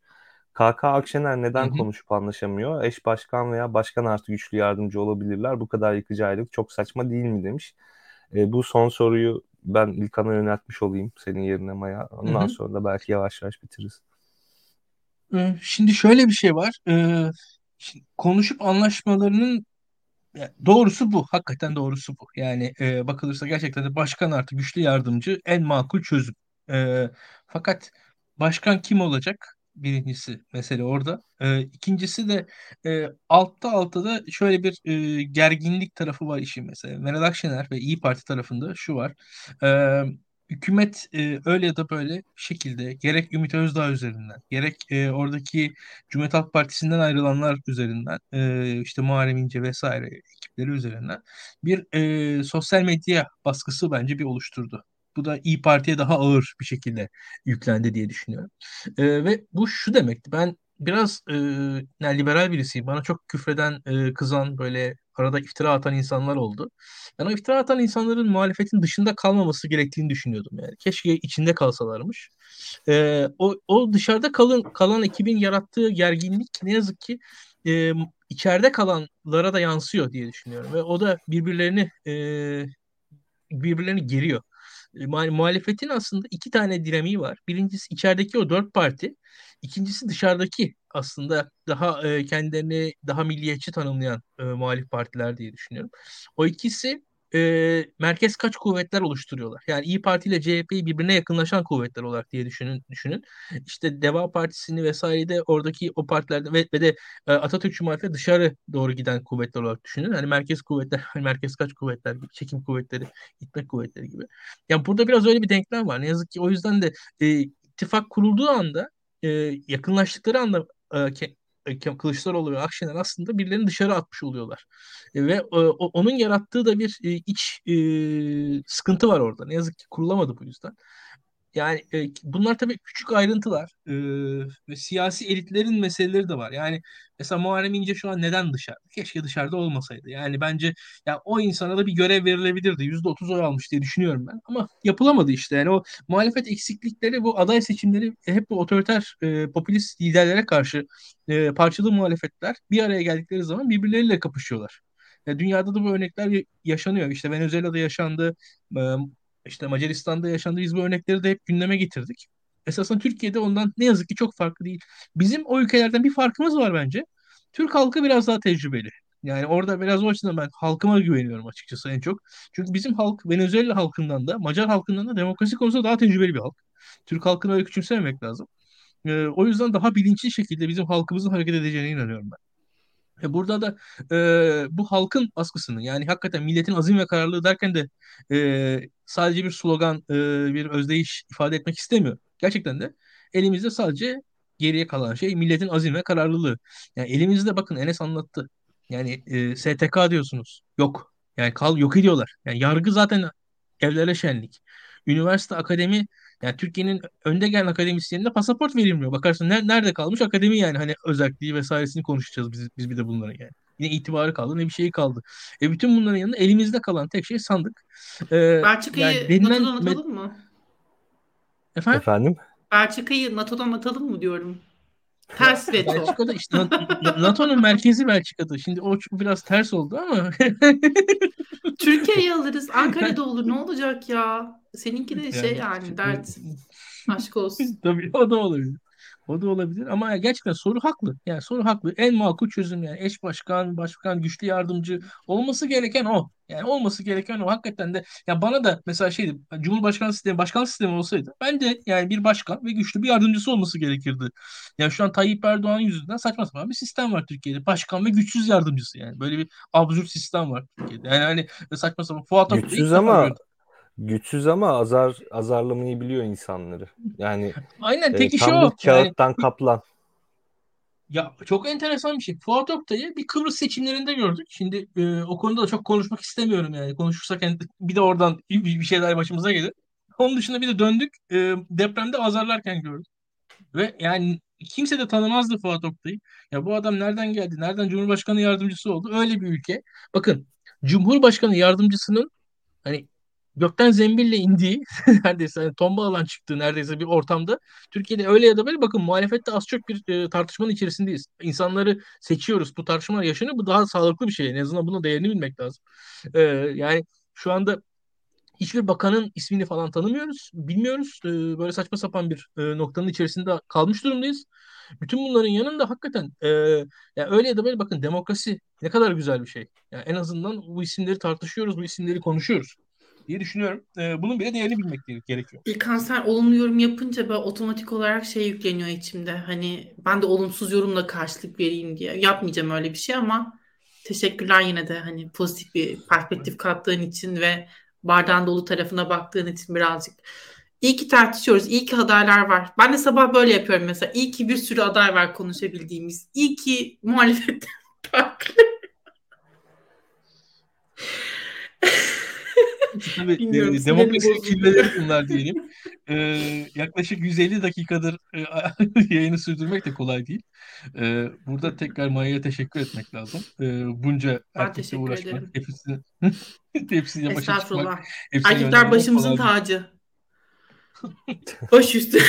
KK Akşener neden konuşup anlaşamıyor? Eş başkan veya başkan artı güçlü yardımcı olabilirler. Bu kadar yıkıcı ayrılık çok saçma değil mi demiş. E, bu son soruyu ben İlkan'a yöneltmiş olayım senin yerine Maya. Ondan Hı hı. sonra da belki yavaş yavaş bitiririz. Ee, Şimdi şöyle bir şey var. Ee, konuşup anlaşmalarının doğrusu bu. Hakikaten doğrusu bu. Yani e, bakılırsa gerçekten de başkan artı güçlü yardımcı en makul çözüm. Ee, fakat başkan kim olacak? Birincisi mesele orada. Ee, ikincisi de e, altta altta da şöyle bir e, gerginlik tarafı var işin mesela. Meral Akşener ve İyi Parti tarafında şu var. Ee, hükümet e, öyle ya da böyle şekilde gerek Ümit Özdağ üzerinden gerek e, oradaki Cumhuriyet Halk Partisi'nden ayrılanlar üzerinden e, işte Muharrem İnce vesaire ekipleri üzerinden bir e, sosyal medya baskısı bence bir oluşturdu. Bu da İyi Parti'ye daha ağır bir şekilde yüklendi diye düşünüyorum. E, ve bu şu demekti. Ben biraz e, yani liberal birisiyim. Bana çok küfreden, e, kızan, böyle arada iftira atan insanlar oldu. Ben o iftira atan insanların muhalefetin dışında kalmaması gerektiğini düşünüyordum yani. Keşke içinde kalsalarmış. E, o, o dışarıda kalın, kalan ekibin yarattığı gerginlik ne yazık ki e, içeride kalanlara da yansıyor diye düşünüyorum. Ve o da birbirlerini e, birbirlerini geriyor. Muha- muhalefetin aslında iki tane dinamiği var. Birincisi içerideki o dört parti. İkincisi dışarıdaki aslında daha e, kendilerini daha milliyetçi tanımlayan e, muhalif partiler diye düşünüyorum. O ikisi e, merkez kaç kuvvetler oluşturuyorlar. Yani İyi Parti ile CHP'yi birbirine yakınlaşan kuvvetler olarak diye düşünün. düşünün. İşte Deva Partisi'ni vesaire de oradaki o partilerde ve, ve de e, Atatürkçü muhalefet dışarı doğru giden kuvvetler olarak düşünün. Hani merkez kuvvetler, merkez kaç kuvvetler gibi, çekim kuvvetleri, itmek kuvvetleri gibi. Yani burada biraz öyle bir denklem var. Ne yazık ki o yüzden de e, ittifak kurulduğu anda e, yakınlaştıkları anda Kılıçdaroğlu ve Akşener aslında birilerini dışarı atmış oluyorlar. E, ve e, onun yarattığı da bir e, iç sıkıntı var orada. Ne yazık ki kurulamadı bu yüzden. Yani e, bunlar tabii küçük ayrıntılar e, ve siyasi elitlerin meseleleri de var. Yani mesela Muharrem İnce şu an neden dışarıda? Keşke dışarıda olmasaydı. Yani bence ya o insana da bir görev verilebilirdi. %30 oy almış diye düşünüyorum ben. Ama yapılamadı işte. Yani o muhalefet eksiklikleri bu aday seçimleri hep bu otoriter e, popülist liderlere karşı e, parçalı muhalefetler bir araya geldikleri zaman birbirleriyle kapışıyorlar. E, dünyada da bu örnekler ya- yaşanıyor. İşte Venezuela'da yaşandı. İşte Macaristan'da yaşandı. Biz bu örnekleri de hep gündeme getirdik. Esasında Türkiye'de ondan ne yazık ki çok farklı değil. Bizim o ülkelerden bir farkımız var bence. Türk halkı biraz daha tecrübeli. Yani orada biraz o açıdan ben halkıma güveniyorum açıkçası en çok. Çünkü bizim halk Venezuela halkından da Macar halkından da demokrasi konusunda daha tecrübeli bir halk. Türk halkını öyle küçümsememek lazım. Ee, o yüzden daha bilinçli şekilde bizim halkımızın hareket edeceğine inanıyorum ben. E burada da e, bu halkın baskısını yani hakikaten milletin azim ve kararlılığı derken de e, sadece bir slogan, e, bir özdeyiş ifade etmek istemiyor. Gerçekten de elimizde sadece geriye kalan şey milletin azim ve kararlılığı. Yani elimizde bakın Enes anlattı. Yani e, STK diyorsunuz. Yok. Yani kal yok ediyorlar. Yani yargı zaten evlere şenlik. Üniversite, akademi yani Türkiye'nin önde gelen akademisyenine pasaport verilmiyor. Bakarsın ner- nerede kalmış akademi yani hani özelliği vesairesini konuşacağız biz, biz bir de bunların yani. Yine itibarı kaldı ne bir şey kaldı. E bütün bunların yanında elimizde kalan tek şey sandık. E, Belçika'yı yani denilen NATO'dan atalım mı? efendim Efendim? Belçika'yı NATO'dan atalım mı diyorum. Ters veto. Belçika'da işte NATO'nun merkezi Belçika'da. Şimdi o biraz ters oldu ama. Türkiye'yi alırız. Ankara'da olur. Ne olacak ya? Seninki de şey yani dert. Aşk olsun. Tabii o da olabilir. O da olabilir ama gerçekten soru haklı. Yani soru haklı. En makul çözüm yani eş başkan, başbakan, güçlü yardımcı olması gereken o. Yani olması gereken o. Hakikaten de ya bana da mesela şeydi Cumhurbaşkanı sistemi, başkan sistemi olsaydı ben de yani bir başkan ve güçlü bir yardımcısı olması gerekirdi. Yani şu an Tayyip Erdoğan yüzünden saçma sapan bir sistem var Türkiye'de. Başkan ve güçsüz yardımcısı yani. Böyle bir absürt sistem var Türkiye'de. Yani hani saçma sapan Fuat Güçsüz ama güçsüz ama azar azarlamayı biliyor insanları. Yani Aynen tek e, işi tam o. kağıttan Yani, kaplan. ya çok enteresan bir şey. Fuat Oktay'ı bir Kıbrıs seçimlerinde gördük. Şimdi e, o konuda da çok konuşmak istemiyorum yani. Konuşursak yani bir de oradan bir, bir şeyler başımıza gelir. Onun dışında bir de döndük e, depremde azarlarken gördük. Ve yani kimse de tanımazdı Fuat Oktay'ı. Ya bu adam nereden geldi? Nereden Cumhurbaşkanı yardımcısı oldu? Öyle bir ülke. Bakın Cumhurbaşkanı yardımcısının hani gökten zembille indiği neredeyse hani tombaladan çıktığı neredeyse bir ortamda Türkiye'de öyle ya da böyle bakın muhalefette az çok bir e, tartışmanın içerisindeyiz. İnsanları seçiyoruz. Bu tartışmalar yaşanıyor. Bu daha sağlıklı bir şey. En azından buna değerini bilmek lazım. E, yani şu anda hiçbir bakanın ismini falan tanımıyoruz. Bilmiyoruz. E, böyle saçma sapan bir e, noktanın içerisinde kalmış durumdayız. Bütün bunların yanında hakikaten e, ya öyle ya da böyle bakın demokrasi ne kadar güzel bir şey. Yani en azından bu isimleri tartışıyoruz, bu isimleri konuşuyoruz diye düşünüyorum. E, bunun bile değerini bilmek gerekiyor. İlkan sen olumlu yorum yapınca ben otomatik olarak şey yükleniyor içimde. Hani ben de olumsuz yorumla karşılık vereyim diye. Yapmayacağım öyle bir şey ama teşekkürler yine de hani pozitif bir perspektif kattığın için ve bardağın dolu tarafına baktığın için birazcık. İyi ki tartışıyoruz. İyi ki adaylar var. Ben de sabah böyle yapıyorum mesela. İyi ki bir sürü aday var konuşabildiğimiz. İyi ki muhalefetten farklı. Tabii Bilmiyorum, e, demokrasi kirveleri bunlar diyelim. E, yaklaşık 150 dakikadır e, yayını sürdürmek de kolay değil. E, burada tekrar Maya'ya teşekkür etmek lazım. E, bunca erkekle uğraşmak, ederim. hepsini, hepsiyle başa çıkmak, Erkekler başımızın tacı. Baş üstü.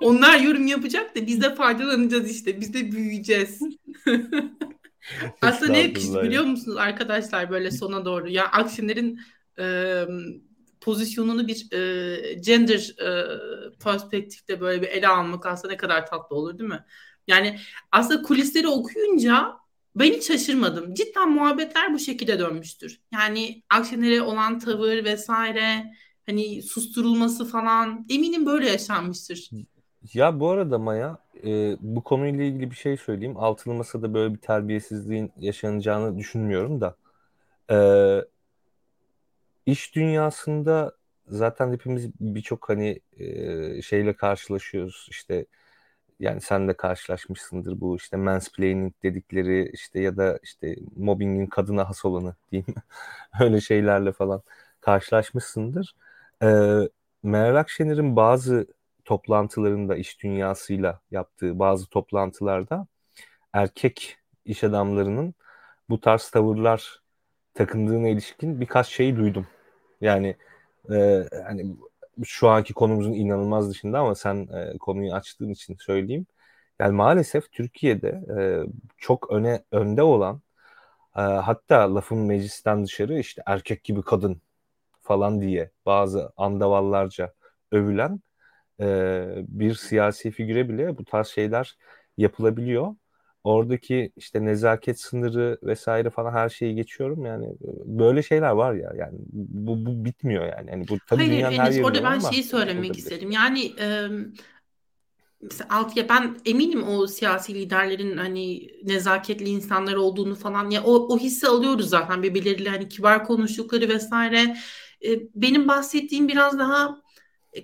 Onlar yorum yapacak da biz de faydalanacağız işte. Biz de büyüyeceğiz. Aslında ne yakıştı biliyor musunuz arkadaşlar böyle sona doğru? Ya Akşener'in e, pozisyonunu bir e, gender e, perspektifte böyle bir ele almak aslında ne kadar tatlı olur değil mi? Yani aslında kulisleri okuyunca ben hiç şaşırmadım. Cidden muhabbetler bu şekilde dönmüştür. Yani Akşener'e olan tavır vesaire hani susturulması falan eminim böyle yaşanmıştır. Ya bu arada Maya e, bu konuyla ilgili bir şey söyleyeyim. Altılı Masa'da böyle bir terbiyesizliğin yaşanacağını düşünmüyorum da. E, iş dünyasında zaten hepimiz birçok hani e, şeyle karşılaşıyoruz. İşte yani sen de karşılaşmışsındır bu işte mansplaining dedikleri işte ya da işte mobbingin kadına has olanı diyeyim. Öyle şeylerle falan karşılaşmışsındır. E, Meral Akşener'in bazı toplantılarında iş dünyasıyla yaptığı bazı toplantılarda erkek iş adamlarının bu tarz tavırlar takındığına ilişkin birkaç şey duydum. Yani e, hani şu anki konumuzun inanılmaz dışında ama sen e, konuyu açtığın için söyleyeyim. Yani maalesef Türkiye'de e, çok öne önde olan e, hatta lafın meclisten dışarı işte erkek gibi kadın falan diye bazı andavallarca övülen e, bir siyasi figüre bile bu tarz şeyler yapılabiliyor. Oradaki işte nezaket sınırı vesaire falan her şeyi geçiyorum yani böyle şeyler var ya yani bu, bu bitmiyor yani. yani bu tabii Hayır dünyanın her Enes yerinde orada ben şeyi söylemek isterim. Yani e, mesela alt ya ben eminim o siyasi liderlerin hani nezaketli insanlar olduğunu falan ya o, o hissi alıyoruz zaten birbirleriyle hani kibar konuştukları vesaire. E, benim bahsettiğim biraz daha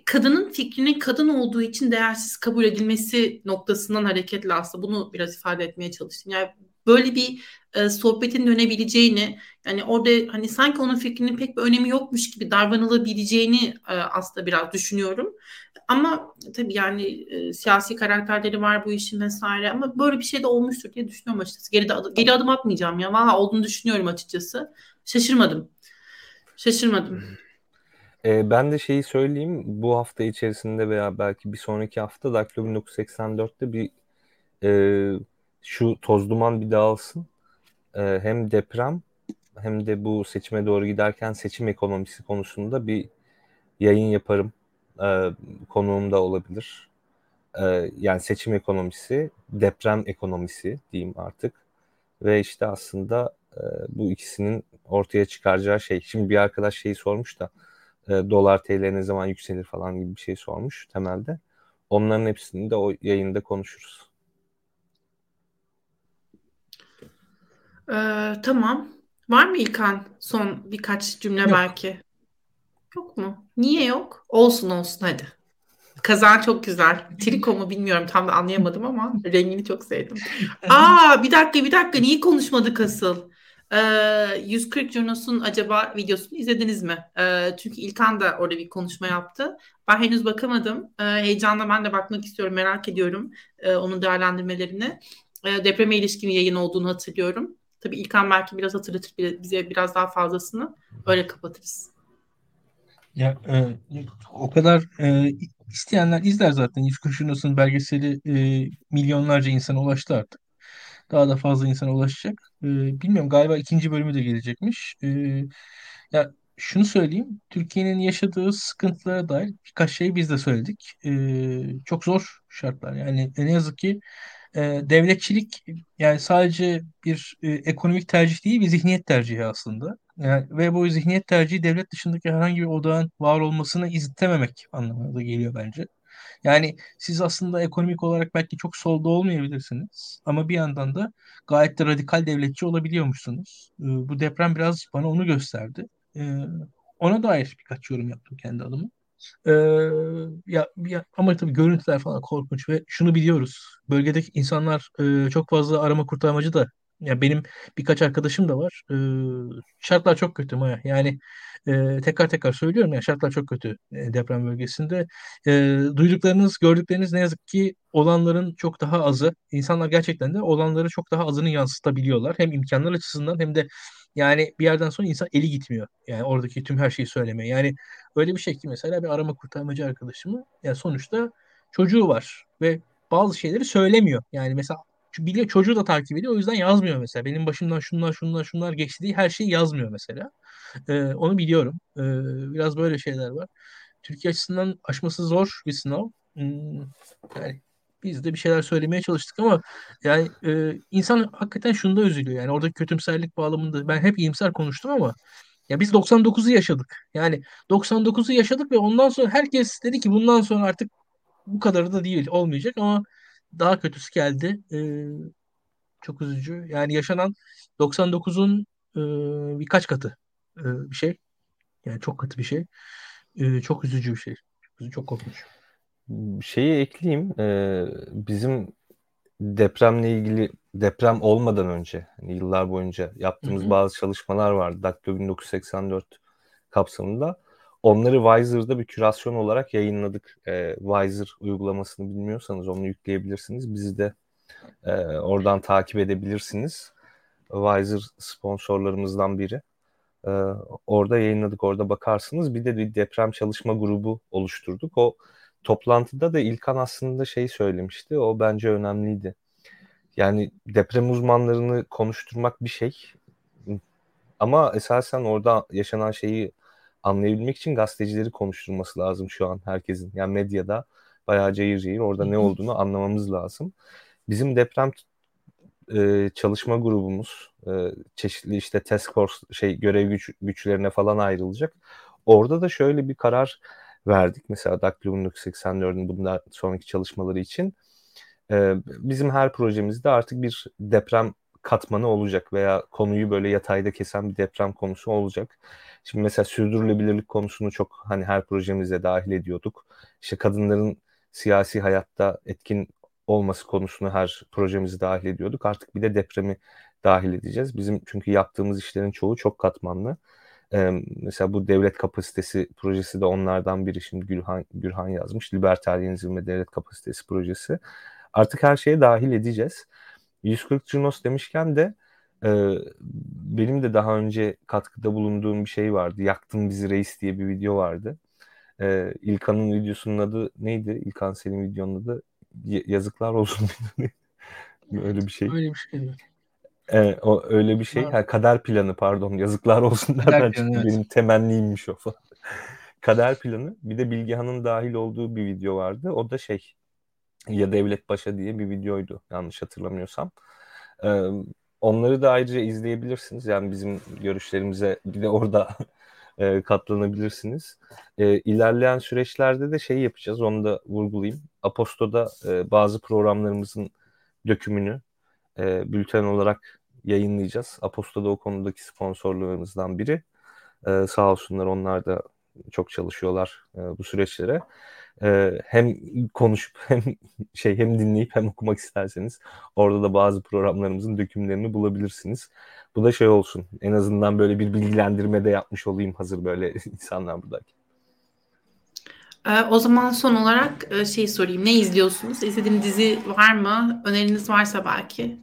kadının fikrinin kadın olduğu için değersiz kabul edilmesi noktasından hareketle aslında bunu biraz ifade etmeye çalıştım. Yani böyle bir e, sohbetin dönebileceğini yani orada hani sanki onun fikrinin pek bir önemi yokmuş gibi davranılabileceğini e, aslında biraz düşünüyorum. Ama tabii yani e, siyasi karakterleri var bu işin vesaire ama böyle bir şey de olmuştur diye düşünüyorum açıkçası. Geri, de, geri adım atmayacağım ya. Valla olduğunu düşünüyorum açıkçası. Şaşırmadım. Şaşırmadım. E, ben de şeyi söyleyeyim. Bu hafta içerisinde veya belki bir sonraki hafta Daktilo 1984'te bir e, şu toz duman bir dağılsın. E, hem deprem hem de bu seçime doğru giderken seçim ekonomisi konusunda bir yayın yaparım. E, konuğum da olabilir. E, yani seçim ekonomisi, deprem ekonomisi diyeyim artık. Ve işte aslında e, bu ikisinin ortaya çıkaracağı şey. Şimdi bir arkadaş şeyi sormuş da e, dolar TL ne zaman yükselir falan gibi bir şey sormuş temelde. Onların hepsini de o yayında konuşuruz. Ee, tamam. Var mı İlkan son birkaç cümle Yok. belki? Yok mu? Niye yok? Olsun olsun hadi. Kazan çok güzel. Triko mu bilmiyorum tam da anlayamadım ama rengini çok sevdim. Aa bir dakika bir dakika niye konuşmadık asıl? Ee, 140 Junos'un acaba videosunu izlediniz mi? Ee, çünkü İlkan da orada bir konuşma yaptı. Ben henüz bakamadım. Ee, heyecanla ben de bakmak istiyorum, merak ediyorum ee, onun değerlendirmelerini. Ee, depreme ilişkin yayın olduğunu hatırlıyorum. Tabii İlkan belki biraz hatırlatır bize biraz daha fazlasını. Öyle kapatırız. Ya e, o kadar e, isteyenler izler zaten. Yusuf Kuşunas'ın belgeseli e, milyonlarca insana ulaştı artık. Daha da fazla insana ulaşacak. E, bilmiyorum galiba ikinci bölümü de gelecekmiş. E, ya şunu söyleyeyim. Türkiye'nin yaşadığı sıkıntılara dair birkaç şey biz de söyledik. E, çok zor şartlar. Yani ne yazık ki e, devletçilik yani sadece bir e, ekonomik tercih değil bir zihniyet tercihi aslında. Yani, ve bu zihniyet tercihi devlet dışındaki herhangi bir odağın var olmasını izletememek anlamına da geliyor bence. Yani siz aslında ekonomik olarak belki çok solda olmayabilirsiniz ama bir yandan da gayet de radikal devletçi olabiliyormuşsunuz. E, bu deprem biraz bana onu gösterdi. E, ona dair birkaç yorum yaptım kendi adıma. Ee, ya, ya ama tabii görüntüler falan korkunç ve şunu biliyoruz. Bölgedeki insanlar e, çok fazla arama kurtarmacı da ya benim birkaç arkadaşım da var. Ee, şartlar çok kötü Maya. Yani e, tekrar tekrar söylüyorum ya şartlar çok kötü e, deprem bölgesinde. E, duyduklarınız, gördükleriniz ne yazık ki olanların çok daha azı. İnsanlar gerçekten de olanları çok daha azını yansıtabiliyorlar. Hem imkanlar açısından hem de yani bir yerden sonra insan eli gitmiyor. Yani oradaki tüm her şeyi söylemeye. Yani öyle bir şey ki mesela bir arama kurtarmacı arkadaşımı yani sonuçta çocuğu var ve bazı şeyleri söylemiyor. Yani mesela biliyor çocuğu da takip ediyor o yüzden yazmıyor mesela. Benim başımdan şunlar şunlar şunlar geçti diye her şeyi yazmıyor mesela. Ee, onu biliyorum. Ee, biraz böyle şeyler var. Türkiye açısından aşması zor bir sınav. Hmm, yani biz de bir şeyler söylemeye çalıştık ama yani e, insan hakikaten şunda üzülüyor. Yani oradaki kötümserlik bağlamında ben hep iyimser konuştum ama ya biz 99'u yaşadık. Yani 99'u yaşadık ve ondan sonra herkes dedi ki bundan sonra artık bu kadarı da değil olmayacak ama daha kötüsü geldi. Ee, çok üzücü. Yani yaşanan 99'un e, birkaç katı e, bir şey. Yani çok kötü bir şey. E, çok üzücü bir şey. Çok, çok korkunç. Şeyi ekleyeyim. Ee, bizim depremle ilgili deprem olmadan önce hani yıllar boyunca yaptığımız Hı hı. bazı çalışmalar vardı. Daktilo 1984 kapsamında. Onları Wiser'da bir kürasyon olarak yayınladık. Ee, Wiser uygulamasını bilmiyorsanız onu yükleyebilirsiniz. Bizi de e, oradan takip edebilirsiniz. Wiser sponsorlarımızdan biri. Ee, orada yayınladık, orada bakarsınız. Bir de bir deprem çalışma grubu oluşturduk. O toplantıda da İlkan aslında şey söylemişti. O bence önemliydi. Yani deprem uzmanlarını konuşturmak bir şey. Ama esasen orada yaşanan şeyi anlayabilmek için gazetecileri konuşturması lazım şu an herkesin. Yani medyada bayağı cayır cayır orada ne olduğunu anlamamız lazım. Bizim deprem e, çalışma grubumuz e, çeşitli işte task force şey görev güç, güçlerine falan ayrılacak. Orada da şöyle bir karar verdik. Mesela Daktilo 1984'ün bundan sonraki çalışmaları için. E, bizim her projemizde artık bir deprem katmanı olacak veya konuyu böyle yatayda kesen bir deprem konusu olacak. Şimdi mesela sürdürülebilirlik konusunu çok hani her projemize dahil ediyorduk. İşte kadınların siyasi hayatta etkin olması konusunu her projemizi dahil ediyorduk. Artık bir de depremi dahil edeceğiz. Bizim çünkü yaptığımız işlerin çoğu çok katmanlı. Ee, mesela bu devlet kapasitesi projesi de onlardan biri. Şimdi Gülhan, Gürhan yazmış. Libertaryenizm ve devlet kapasitesi projesi. Artık her şeye dahil edeceğiz. 140 Junos demişken de Ee, benim de daha önce katkıda bulunduğum bir şey vardı. Yaktın bizi reis diye bir video vardı. Ee, İlkan'ın videosunun adı neydi? İlkan senin videonun adı yazıklar olsun. öyle bir şey. Öyle bir şey. Ee, o öyle bir şey. Ha, kader planı pardon. Yazıklar olsun nereden çıktı? Evet. Benim temenniymiş o falan. kader planı. Bir de Bilgehan'ın dahil olduğu bir video vardı. O da şey ya Devlet Paşa diye bir videoydu yanlış hatırlamıyorsam. Ee, onları da ayrıca izleyebilirsiniz. Yani bizim görüşlerimize bir de orada e, katlanabilirsiniz. E, ilerleyen süreçlerde de şey yapacağız. Onu da vurgulayayım. Aposto'da e, bazı programlarımızın dökümünü e, bülten olarak yayınlayacağız. Aposto'da o konudaki sponsorlarımızdan biri. E, sağ olsunlar onlar da çok çalışıyorlar e, bu süreçlere. E, hem konuşup hem şey hem dinleyip hem okumak isterseniz orada da bazı programlarımızın dökümlerini bulabilirsiniz. Bu da şey olsun. En azından böyle bir bilgilendirme de yapmış olayım hazır böyle insanlar buradaki. Ee, o zaman son olarak e, şey sorayım. Ne izliyorsunuz? İzlediğim dizi var mı? Öneriniz varsa belki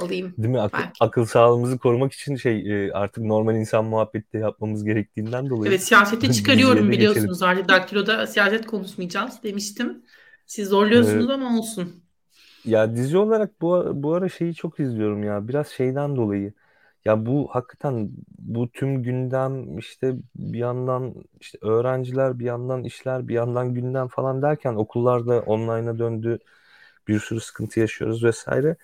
alayım. Değil mi? Akıl, akıl sağlığımızı korumak için şey e, artık normal insan muhabbette yapmamız gerektiğinden dolayı. Evet siyasete çıkarıyorum biliyorsunuz geçelim. artık. Daktilo'da siyaset konuşmayacağız demiştim. Siz zorluyorsunuz evet. ama olsun. Ya dizi olarak bu, bu ara şeyi çok izliyorum ya. Biraz şeyden dolayı. Ya bu hakikaten bu tüm gündem işte bir yandan işte öğrenciler bir yandan işler bir yandan gündem falan derken okullarda online'a döndü. Bir sürü sıkıntı yaşıyoruz vesaire.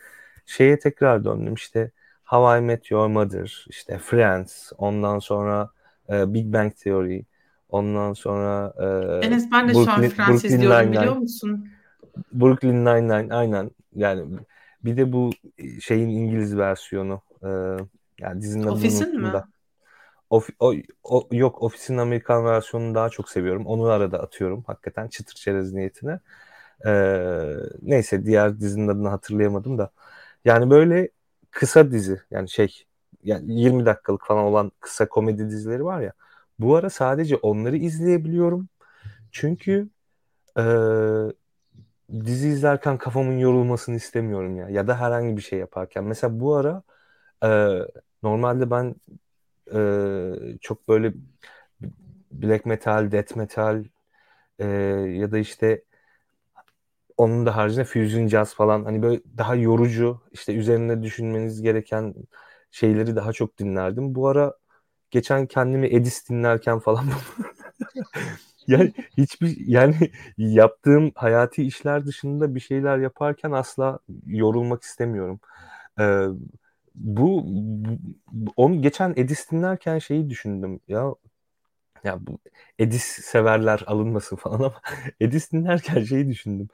Şeye tekrar döndüm işte How I Met Your Mother, işte Friends, ondan sonra e, Big Bang Theory, ondan sonra e, Enes ben de Brooklyn, şu an Friends Brooklyn izliyorum Nine biliyor musun? Brooklyn Nine-Nine aynen yani bir de bu şeyin İngiliz versiyonu e, yani dizinin Office'in mi? Of, o, o, yok Office'in Amerikan versiyonunu daha çok seviyorum. Onu arada atıyorum hakikaten çıtır çerez niyetine. Ee, neyse diğer dizinin adını hatırlayamadım da. Yani böyle kısa dizi yani şey yani 20 dakikalık falan olan kısa komedi dizileri var ya. Bu ara sadece onları izleyebiliyorum. Çünkü e, dizi izlerken kafamın yorulmasını istemiyorum ya. Ya da herhangi bir şey yaparken. Mesela bu ara e, normalde ben e, çok böyle black metal, death metal e, ya da işte onun da haricinde fusion jazz falan hani böyle daha yorucu işte üzerine düşünmeniz gereken şeyleri daha çok dinlerdim. Bu ara geçen kendimi Edis dinlerken falan yani hiçbir yani yaptığım hayati işler dışında bir şeyler yaparken asla yorulmak istemiyorum. Ee, bu, bu onu geçen Edis dinlerken şeyi düşündüm ya ya bu Edis severler alınmasın falan ama Edis dinlerken şeyi düşündüm.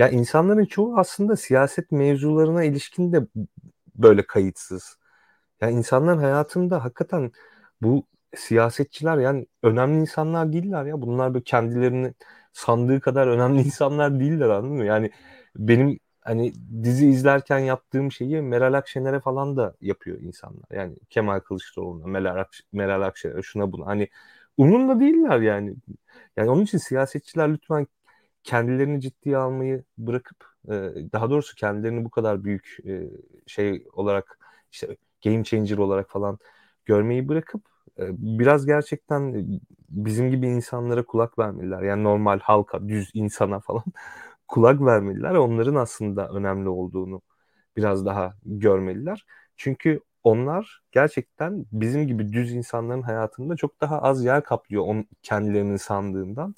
Ya insanların çoğu aslında siyaset mevzularına ilişkin de böyle kayıtsız. Ya insanların hayatında hakikaten bu siyasetçiler yani önemli insanlar değiller ya. Bunlar böyle kendilerini sandığı kadar önemli insanlar değiller anladın mı? Yani benim hani dizi izlerken yaptığım şeyi Meral Akşener'e falan da yapıyor insanlar. Yani Kemal Kılıçdaroğlu'na, Meral, Akş Meral Akşener'e şuna buna. Hani umurunda değiller yani. Yani onun için siyasetçiler lütfen kendilerini ciddiye almayı bırakıp e, daha doğrusu kendilerini bu kadar büyük e, şey olarak işte game changer olarak falan görmeyi bırakıp e, biraz gerçekten bizim gibi insanlara kulak vermeliler. Yani normal halka, düz insana falan kulak vermeliler. Onların aslında önemli olduğunu biraz daha görmeliler. Çünkü onlar gerçekten bizim gibi düz insanların hayatında çok daha az yer kaplıyor on, kendilerinin sandığından.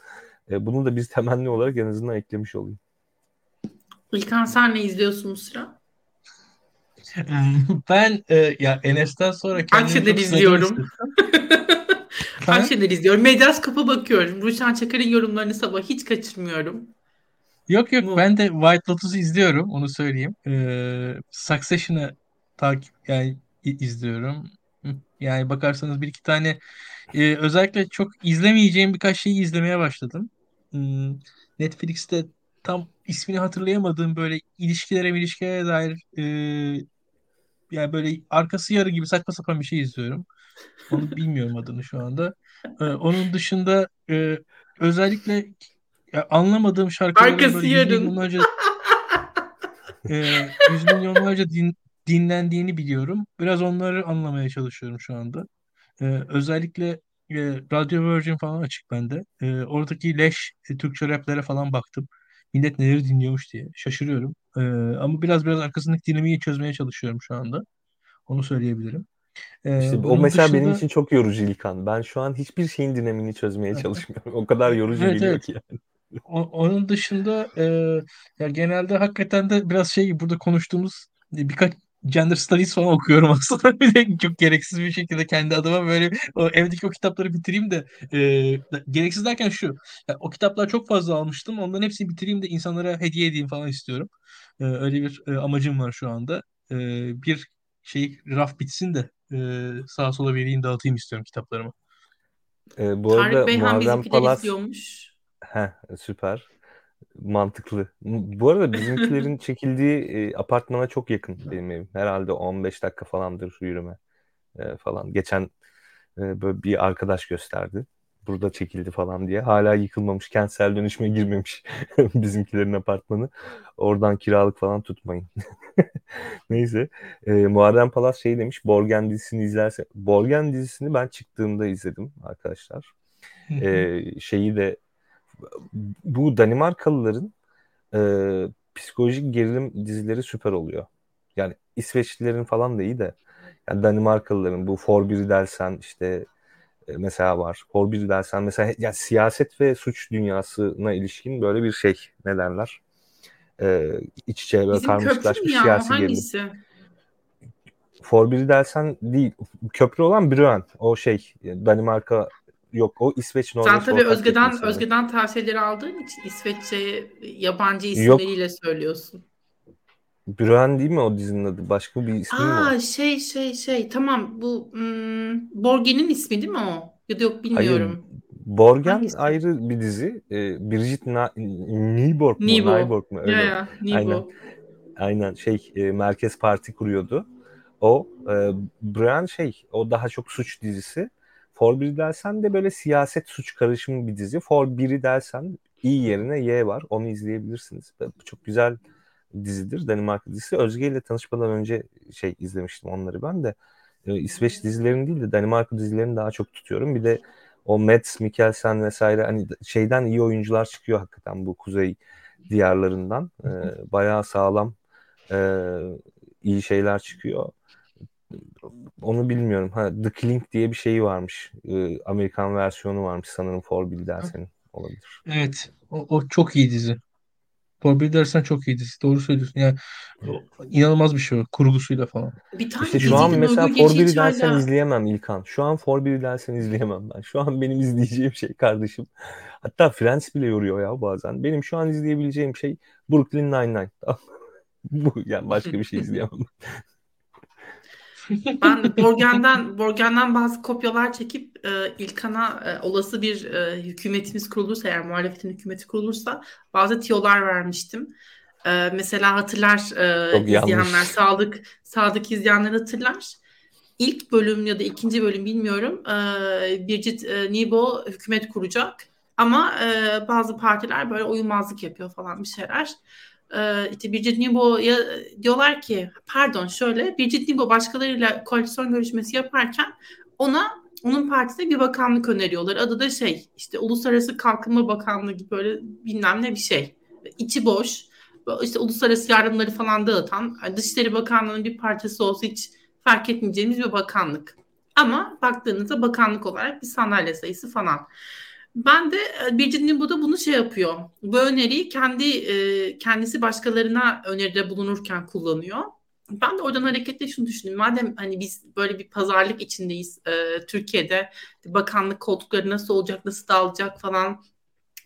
E, bunu da biz temenni olarak en azından eklemiş olayım. İlkan sen ne izliyorsun bu sıra? Ben e, ya Enes'ten sonra kendimi izliyorum. Her şeyleri izliyorum. Medyaskop'a bakıyorum. Ruşen Çakar'ın yorumlarını sabah hiç kaçırmıyorum. Yok yok Bu. ben de White Lotus'u izliyorum onu söyleyeyim. Ee, Succession'ı takip yani izliyorum. Yani bakarsanız bir iki tane e, özellikle çok izlemeyeceğim birkaç şeyi izlemeye başladım. Hmm, Netflix'te tam ismini hatırlayamadığım böyle ilişkilere ilişkilere dair e, yani böyle arkası yarı gibi saçma sapan bir şey izliyorum. Onu bilmiyorum adını şu anda. Ee, onun dışında e, özellikle ya anlamadığım şarkıları Arkası böyle yüz yarın. milyonlarca e, yüz milyonlarca din, dinlendiğini biliyorum. Biraz onları anlamaya çalışıyorum şu anda. Ee, özellikle e, Radio Virgin falan açık bende. Ee, oradaki leş e, Türkçe raplere falan baktım. Millet neleri dinliyormuş diye şaşırıyorum. Ee, ama biraz biraz arkasındaki dinamiği çözmeye çalışıyorum şu anda. Onu söyleyebilirim. Ee, İşte o mesela benim dışında için çok yorucu İlkan. Ben şu an hiçbir şeyin dinamini çözmeye çalışmıyorum. O kadar yorucu evet geliyor evet ki yani. O- onun dışında e, ya genelde hakikaten de biraz şey burada konuştuğumuz e, birkaç gender studies falan okuyorum aslında. Bir de çok gereksiz bir şekilde kendi adıma böyle o evdeki o kitapları bitireyim de e, gereksiz derken şu ya, o kitaplar çok fazla almıştım. Onların hepsini bitireyim de insanlara hediye edeyim falan istiyorum. E, öyle bir e, amacım var şu anda. E, bir şey raf bitsin de e, sağa sola vereyim dağıtayım istiyorum kitaplarımı. Ee, bu Tarık arada Beyhan Muharrem bizimkileri Palas izliyormuş. Heh, süper. Mantıklı. Bu arada bizimkilerin çekildiği e, apartmana çok yakın benim evim. Herhalde 15 dakika falandır yürüme e, falan. Geçen e, böyle bir arkadaş gösterdi. Burada çekildi falan diye. Hala yıkılmamış, kentsel dönüşüme girmemiş bizimkilerin apartmanı. Oradan kiralık falan tutmayın. Neyse. E, Muharrem Palas şey demiş. Borgen dizisini izlerse. Borgen dizisini ben çıktığımda izledim arkadaşlar. E, şeyi de bu Danimarkalıların e, psikolojik gerilim dizileri süper oluyor. Yani İsveçlilerin falan da iyi de yani Danimarkalıların bu For Bir Dersen işte e, mesela var. For Bir Dersen mesela yani siyaset ve suç dünyasına ilişkin böyle bir şey ne derler? E, iç içe böyle karmaşıklaşmış siyasi gerilim. hangisi? For Bir Dersen değil. Köprü olan Brøen. O şey Danimarka yok o İsveç Sen Norveç tabii ortak Özge'den sanırım. Özge'den tavsiyeleri aldığın için İsveççe yabancı Yok isimleriyle söylüyorsun. Brøen değil mi o dizinin adı? Başka bir ismi mi var? Aa şey şey şey tamam bu hmm, Borgen'in ismi değil mi o? Ya da yok Hayır. bilmiyorum. Borgen Hangisi? ayrı bir dizi. Ee, Brigitte Na- Nyborg mu? Nibo. Nyborg mu? Ya Öyle. ya Aynen. Nibo. Aynen şey e, Merkez Parti kuruyordu. O e, Brian şey o daha çok suç dizisi. For bir dersen de böyle siyaset suç karışımı bir dizi. For biri dersen iyi yerine Y var. Onu izleyebilirsiniz. Çok güzel dizidir. Danimarka dizisi. Özge ile tanışmadan önce şey izlemiştim onları ben de. E, İsveç dizilerini değil de Danimarka dizilerini daha çok tutuyorum. Bir de o Mads Mikkelsen vesaire hani şeyden iyi oyuncular çıkıyor hakikaten bu kuzey diyarlarından. E, bayağı sağlam e, iyi şeyler çıkıyor. Onu bilmiyorum. Ha, The Clink diye bir şeyi varmış. E, Amerikan versiyonu varmış sanırım For Bill dersenin. Olabilir. Evet. O, o çok iyi dizi. For Bir Dersen çok iyi dizi. Doğru söylüyorsun. Yani inanılmaz bir şey o. Kurgusuyla falan. Bir tane İşte şu an mesela For Biri dersen hala. izleyemem İlkan. Şu an For Biri dersen izleyemem ben. Şu an benim izleyeceğim şey kardeşim. Hatta Friends bile yoruyor ya bazen. Benim şu an izleyebileceğim şey Brooklyn Nine-Nine. Bu yani başka bir şey izleyemem. Ben Borgen'den Borgen'den bazı kopyalar çekip e, İlkan'a e, olası bir e, hükümetimiz kurulursa eğer muhalefetin hükümeti kurulursa bazı tiyolar vermiştim. E, mesela hatırlar e, Çok izleyenler yanlış. sadık sadık izleyenler hatırlar. İlk bölüm ya da ikinci bölüm bilmiyorum. E, Birgit e, Nibo hükümet kuracak ama e, bazı partiler böyle uyumazlık yapıyor falan bir şeyler. Ee, işte Birgit Nibo'ya diyorlar ki pardon şöyle Birgit Nibo başkalarıyla koalisyon görüşmesi yaparken ona onun partisine bir bakanlık öneriyorlar. Adı da şey işte Uluslararası Kalkınma Bakanlığı gibi böyle bilmem ne bir şey. İçi boş. işte uluslararası yardımları falan dağıtan Dışişleri Bakanlığı'nın bir parçası olsa hiç fark etmeyeceğimiz bir bakanlık. Ama baktığınızda bakanlık olarak bir sandalye sayısı falan. Ben de e, Birgit Nibo da bunu şey yapıyor. Bu öneriyi kendi e, kendisi başkalarına öneride bulunurken kullanıyor. Ben de oradan hareketle şunu düşündüm. Madem hani biz böyle bir pazarlık içindeyiz e, Türkiye'de bakanlık koltukları nasıl olacak, nasıl dağılacak falan.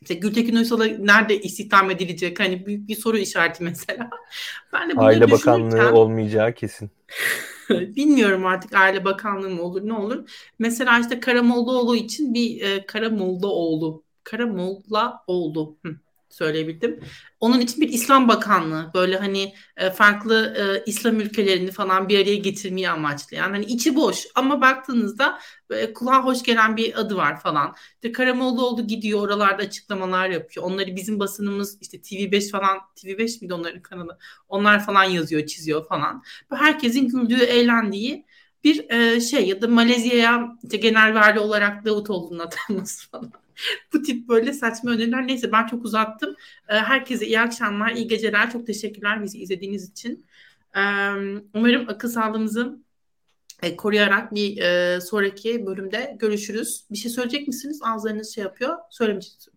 İşte Gültekin Uysal'a nerede istihdam edilecek? Hani büyük bir soru işareti mesela. Ben de Aile Bakanlığı olmayacağı kesin. bilmiyorum artık Aile Bakanlığı mı olur ne olur. Mesela işte Karamollaoğlu için bir e, Karamollaoğlu Karamollaoğlu Hı. Söyleyebildim. Onun için bir İslam Bakanlığı böyle hani e, farklı e, İslam ülkelerini falan bir araya getirmeyi amaçlayan hani içi boş ama baktığınızda e, kulağa hoş gelen bir adı var falan. İşte Karamollaoğlu gidiyor oralarda açıklamalar yapıyor. Onları bizim basınımız işte TV5 falan TV5 miydi onların kanalı? Onlar falan yazıyor, çiziyor falan. Herkesin güldüğü, eğlendiği bir şey ya da Malezya'ya işte genel vali olarak Davutoğlu'nun atanması falan. Bu tip böyle saçma öneriler. Neyse ben çok uzattım. E, herkese iyi akşamlar, iyi geceler. Çok teşekkürler bizi izlediğiniz için. E, umarım akıl sağlığımızı e, koruyarak bir e, sonraki bölümde görüşürüz. Bir şey söyleyecek misiniz? Ağızlarınız şey yapıyor. Söylemişsiniz.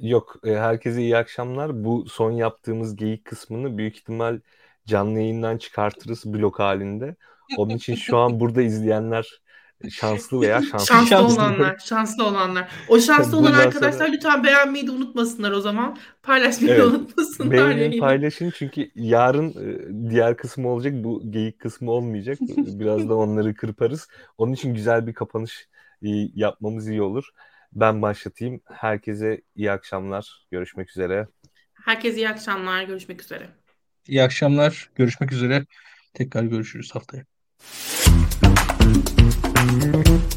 Yok, e, herkese iyi akşamlar. Bu son yaptığımız geyik kısmını büyük ihtimal canlı yayından çıkartırız blok halinde. Onun için şu an burada izleyenler şanslı veya şanslı. Şanslı, şanslı olanlar, şanslı olanlar. O şanslı olan arkadaşlar sonra... lütfen beğenmeyi de unutmasınlar o zaman. Paylaşmayı evet. unutmasınlar. Beğenin, paylaşın çünkü yarın e, diğer kısmı olacak. Bu geyik kısmı olmayacak. Biraz da onları kırparız. Onun için güzel bir kapanış e, yapmamız iyi olur. Ben başlatayım. Herkese iyi akşamlar. Görüşmek üzere. Herkese iyi akşamlar. Görüşmek üzere. İyi akşamlar. Görüşmek üzere. Tekrar görüşürüz haftaya. Thank you.